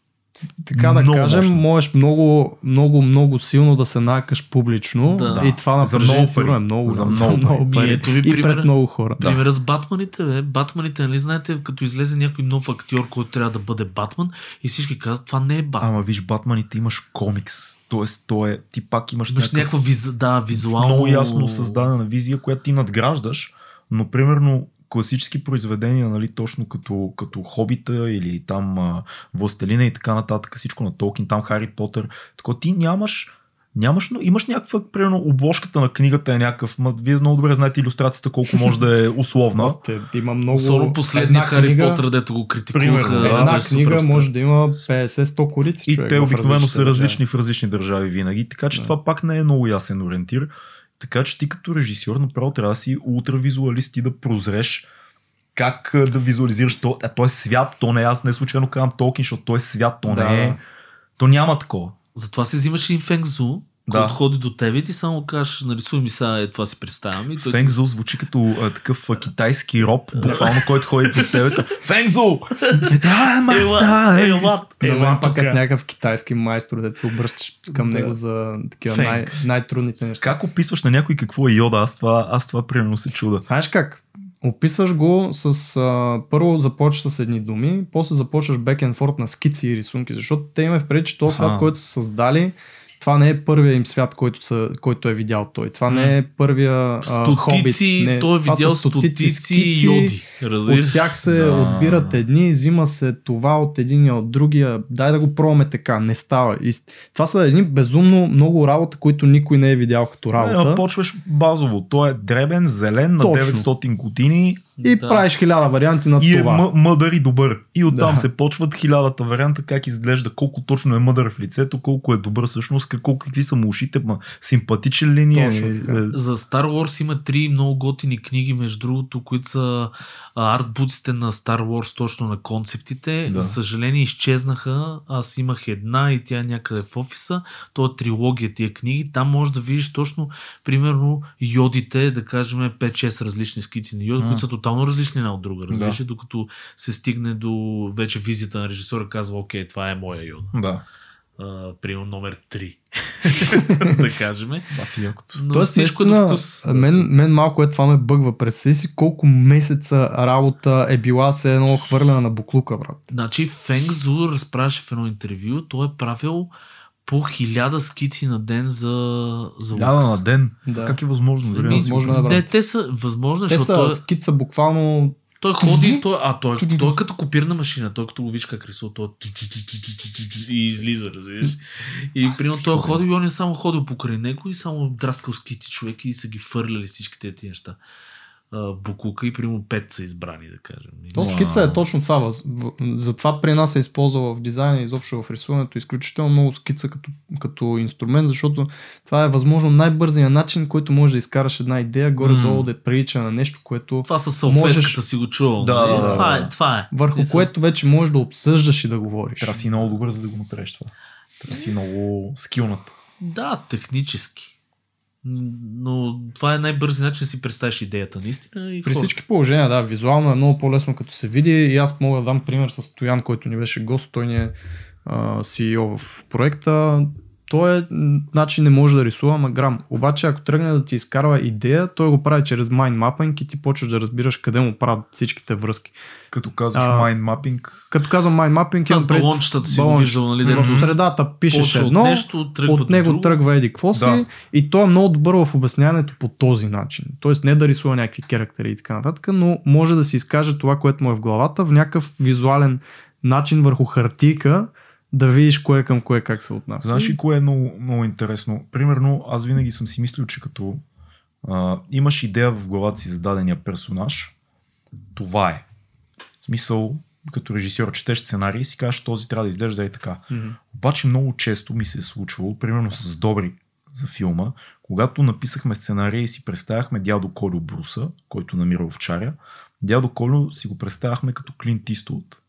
така да много кажем, мощно. можеш много, много, много силно да се накаш публично да. и това на много сигурно е много, за много, за много пари. Ето ви и пример, пред много хора. Да. Примера с Батманите, бе. Батманите, нали знаете, като излезе някой нов актьор, който трябва да бъде Батман и всички казват, това не е Батман. Ама виж, Батманите имаш комикс. Тоест, то е, ти пак имаш, имаш някакъв, някаква виз, да, визуално... Много ясно създадена визия, която ти надграждаш, но примерно класически произведения, нали, точно като, като Хобита или там а, Властелина и така нататък, всичко на Толкин, там Хари Потър, така ти нямаш Нямаш, но имаш някаква, примерно, обложката на книгата е някакъв. Ма, вие много добре знаете иллюстрацията колко може да е условна. Има много. Особено последния Хари. Потър, дето го критикуваха. Една книга може да има 50-100 корици. И те обикновено са различни в различни държави винаги. Така че да. това пак не е много ясен ориентир. Така че ти като режисьор направо трябва да си ултравизуалист и да прозреш как да визуализираш то. А, то е свят, то не е, аз не случайно казвам Толкин, защото то е свят, то да. не е. То няма такова. Затова си взимаш и Фенгзу, да. който ходи до тебе и ти само кажеш, нарисуй ми сега, е, това си представям. И той Фенгзу ти... звучи като а, такъв а, китайски роб, буквално, който ходи до тебе. Фенгзу! Да, маста! Ела, пак като някакъв китайски майстор, да се обръщаш към него за такива най- най-трудните неща. Как описваш на някой какво е йода? Аз това, аз това примерно се чуда. Знаеш как? Описваш го с... А, първо започваш с едни думи, после започваш back and forth на скици и рисунки, защото те имат в преди, че този свят, който са създали, това не е първия им свят, който, са, който е видял той. Това не е първия стотици, хобит. Не, той е видял стотици, стотици йоди. Разбираш? От тях се да. отбират едни, взима се това от единия, от другия. Дай да го пробваме така. Не става. И това са едни безумно много работа, които никой не е видял като работа. Не, почваш базово. Той е дребен, зелен, на Точно. 900 години и да. правиш хиляда варианти на и това. И е мъдър и добър. И оттам да. се почват хилядата варианта, как изглежда, колко точно е мъдър в лицето, колко е добър всъщност, колко, какви са му ушите, ма, симпатичен ли ни е. е. За Star Wars има три много готини книги, между другото, които са артбуците на Star Wars, точно на концептите. Да. За съжаление изчезнаха. Аз имах една и тя е някъде в офиса. То е трилогия тия книги. Там можеш да видиш точно, примерно, йодите, да кажем 5-6 различни скици на йоди, които са тотално различни една от друга, разбираш, да. докато се стигне до вече визията на режисора, казва, окей, това е моя йода. Да. Uh, примерно номер 3. да кажем. Но Тоест, всичко е до вкус. Мен, мен малко е това ме бъгва. Представи си колко месеца работа е била се едно хвърлена на буклука, брат. Значи Фенг Зу разправяше в едно интервю, той е правил по хиляда скици на ден за, за Хиляда на ден? Да. Как е възможно? Дори Ми, възможно е, не, те са възможно, те са той... скица буквално той ходи, той, а той, той е като копирна машина, той като го виж как рисува, той и излиза, разбираш. И примерно той ходи и он е само ходил покрай него и само драскал скити човек и са ги фърляли всички тези неща букука и примерно 5 са избрани, да кажем. То скица е точно това. Затова при нас се използва в дизайна и изобщо в рисуването изключително много скица като, като инструмент, защото това е възможно най-бързият начин, който може да изкараш една идея горе-долу да прилича на нещо, което. Това със салфетката можеш... си го чувал. Да, нали? да, това, е, това е. Върху Те което вече можеш да обсъждаш и да говориш. Трябва си много добър, за да го направиш това. Трябва си много скилнат. Да, технически. Но това е най-бързи начин да си представиш идеята, наистина. И При хора. всички положения, да, визуално е много по-лесно като се види и аз мога да дам пример с Стоян, който ни беше гост, той ни е CEO в проекта той е, значи не може да рисува, ама грам. Обаче ако тръгне да ти изкарва идея, той го прави чрез mind mapping и ти почваш да разбираш къде му правят всичките връзки. Като казваш а, mind mapping? Като казвам mind mapping, аз пред... балончетата си балонч... виждал, нали? В средата пишеш едно, от, нещо, от него друго. тръгва еди какво си да. и той е много добър в обясняването по този начин. Тоест не да рисува някакви характери и така нататък, но може да си изкаже това, което му е в главата в някакъв визуален начин върху хартийка, да видиш кое към кое как се отнася. Знаеш ли кое е много, много интересно? Примерно, аз винаги съм си мислил, че като а, имаш идея в главата си за дадения персонаж, това е. В смисъл, като режисьор четеш сценарий и си кажеш, този трябва да изглежда и така. Mm-hmm. Обаче много често ми се е случвало, примерно с Добри за филма, когато написахме сценария и си представяхме дядо Колю Бруса, който намира овчаря, дядо Колю си го представяхме като Клинт Иствуд.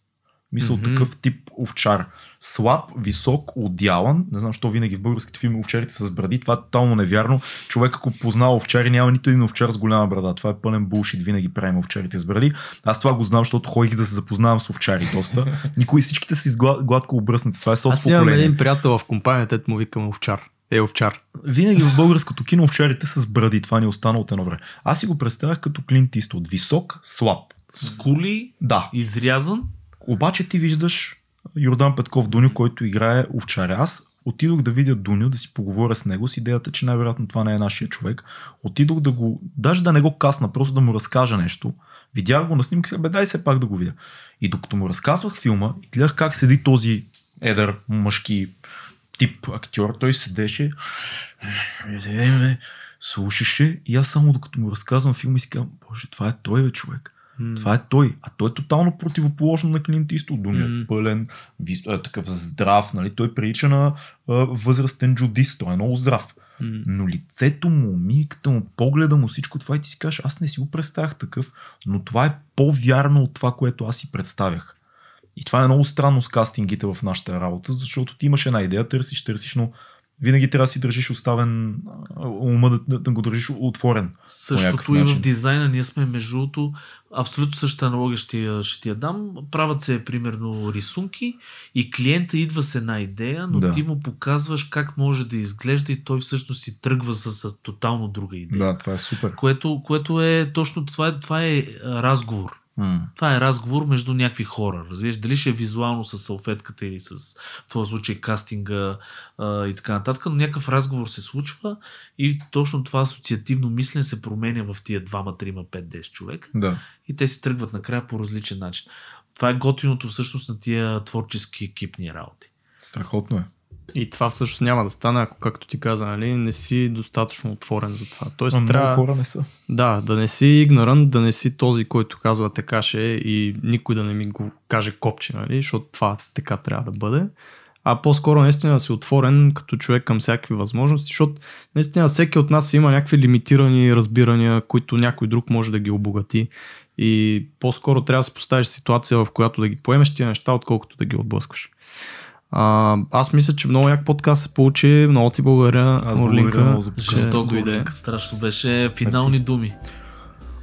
Мисля, mm-hmm. такъв тип овчар. Слаб, висок, отдялан. Не знам, защо винаги в българските филми овчарите са с бради. Това е тотално невярно. Човек, ако познава овчари, няма нито един овчар с голяма брада. Това е пълен булшит. Винаги правим овчарите с бради. Аз това го знам, защото ходих да се запознавам с овчари доста. Никой всичките си гладко обръснати. Това е соц Аз имам един приятел в компанията, му викам овчар. Е, овчар. Винаги в българското кино овчарите са с бради. Това ни е остана от едно време. Аз си го представях като Клинт Иствуд. Висок, слаб. Скули, да. изрязан обаче ти виждаш Йордан Петков Дуню, който играе овчаря. Аз отидох да видя Дуню, да си поговоря с него с идеята, че най-вероятно това не е нашия човек. Отидох да го, даже да не го касна, просто да му разкажа нещо. Видях го на снимка, бе дай се пак да го видя. И докато му разказвах филма и гледах как седи този едър мъжки тип актьор, той седеше, слушаше и аз само докато му разказвам филма и си казвам, боже, това е той човек. Mm. Това е той. А той е тотално противоположно на Клинт Иствуд. Дуня mm. пълен, вис, е, такъв здрав. Нали? Той прилича на е, възрастен джудист. Той е много здрав. Mm. Но лицето му, мимиката му, погледа му, всичко това и ти си кажеш, аз не си го представях такъв, но това е по-вярно от това, което аз си представях. И това е много странно с кастингите в нашата работа, защото ти имаш една идея, търсиш, търсиш, но винаги трябва да си държиш оставен ума да, да, да го държиш отворен. Същото и в дизайна, ние сме между другото, абсолютно същата аналогия ще ще ти я дам. Правят се примерно рисунки и клиента идва с една идея, но да. ти му показваш как може да изглежда и той всъщност си тръгва с, с тотално друга идея. Да, това е супер. Което, което е точно това е, това е разговор. Mm. Това е разговор между някакви хора. Разбираш, дали ще е визуално с салфетката или с, в този случай, кастинга а, и така нататък, но някакъв разговор се случва и точно това асоциативно мислене се променя в тия 2, 3, 5, 10 човек. Да. И те си тръгват накрая по различен начин. Това е готиното всъщност на тия творчески екипни работи. Страхотно е. И това всъщност няма да стане, ако, както ти каза, нали, не си достатъчно отворен за това. Тоест, а трябва, хора не са. Да, да не си игнорант, да не си този, който казва така ще и никой да не ми го каже копче, нали, защото това така трябва да бъде. А по-скоро наистина да си отворен като човек към всякакви възможности, защото наистина всеки от нас има някакви лимитирани разбирания, които някой друг може да ги обогати. И по-скоро трябва да се поставиш ситуация, в която да ги поемеш тия неща, отколкото да ги отблъскаш. А, аз мисля, че много як подкаст се получи. Много ти благодаря, Аз Орлинка. Много за Жестоко, Орлинка. Страшно беше. Финални Мерси. думи.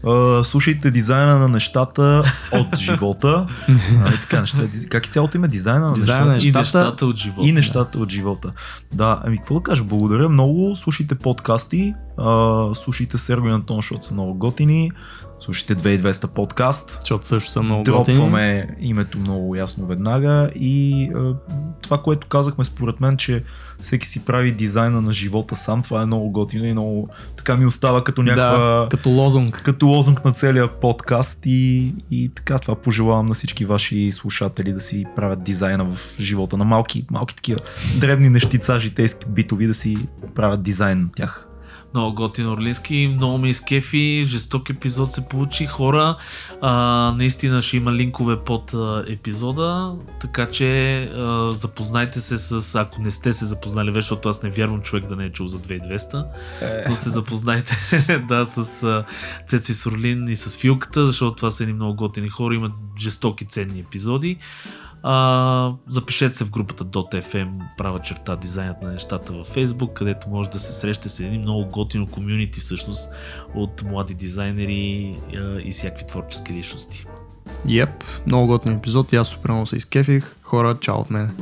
Uh, слушайте дизайна на нещата от живота. uh, така, неща, как е цялото име? Дизайна на дизайна нещата, и нещата от живота. И нещата от живота. Да, ами какво да кажа? Благодаря много. Слушайте подкасти. Uh, слушайте Серго и Антон, защото са много готини. Слушайте 2200 подкаст. Защото също са много Дропваме готини. името много ясно веднага и а, това, което казахме според мен, че всеки си прави дизайна на живота сам, това е много готино и много така ми остава като някаква... Да, като лозунг. Като лозунг на целия подкаст и, и така това пожелавам на всички ваши слушатели да си правят дизайна в живота на малки, малки такива дребни нещица, житейски битови, да си правят дизайн на тях. Много готин Орлински, много ме изкефи, жесток епизод се получи. Хора, а, наистина ще има линкове под а, епизода, така че а, запознайте се с, ако не сте се запознали вече, защото аз не вярвам човек да не е чул за 2200, е. но се запознайте да, с а, Цеци Сорлин и с Филката, защото това са едни много готини хора, имат жестоки ценни епизоди. А, запишете се в групата .fm, права черта дизайнът на нещата във Facebook, където може да се срещате с един много готино комюнити всъщност от млади дизайнери а, и всякакви творчески личности. Йеп, много готин епизод и аз супер много се изкефих. Хора, чао от мен.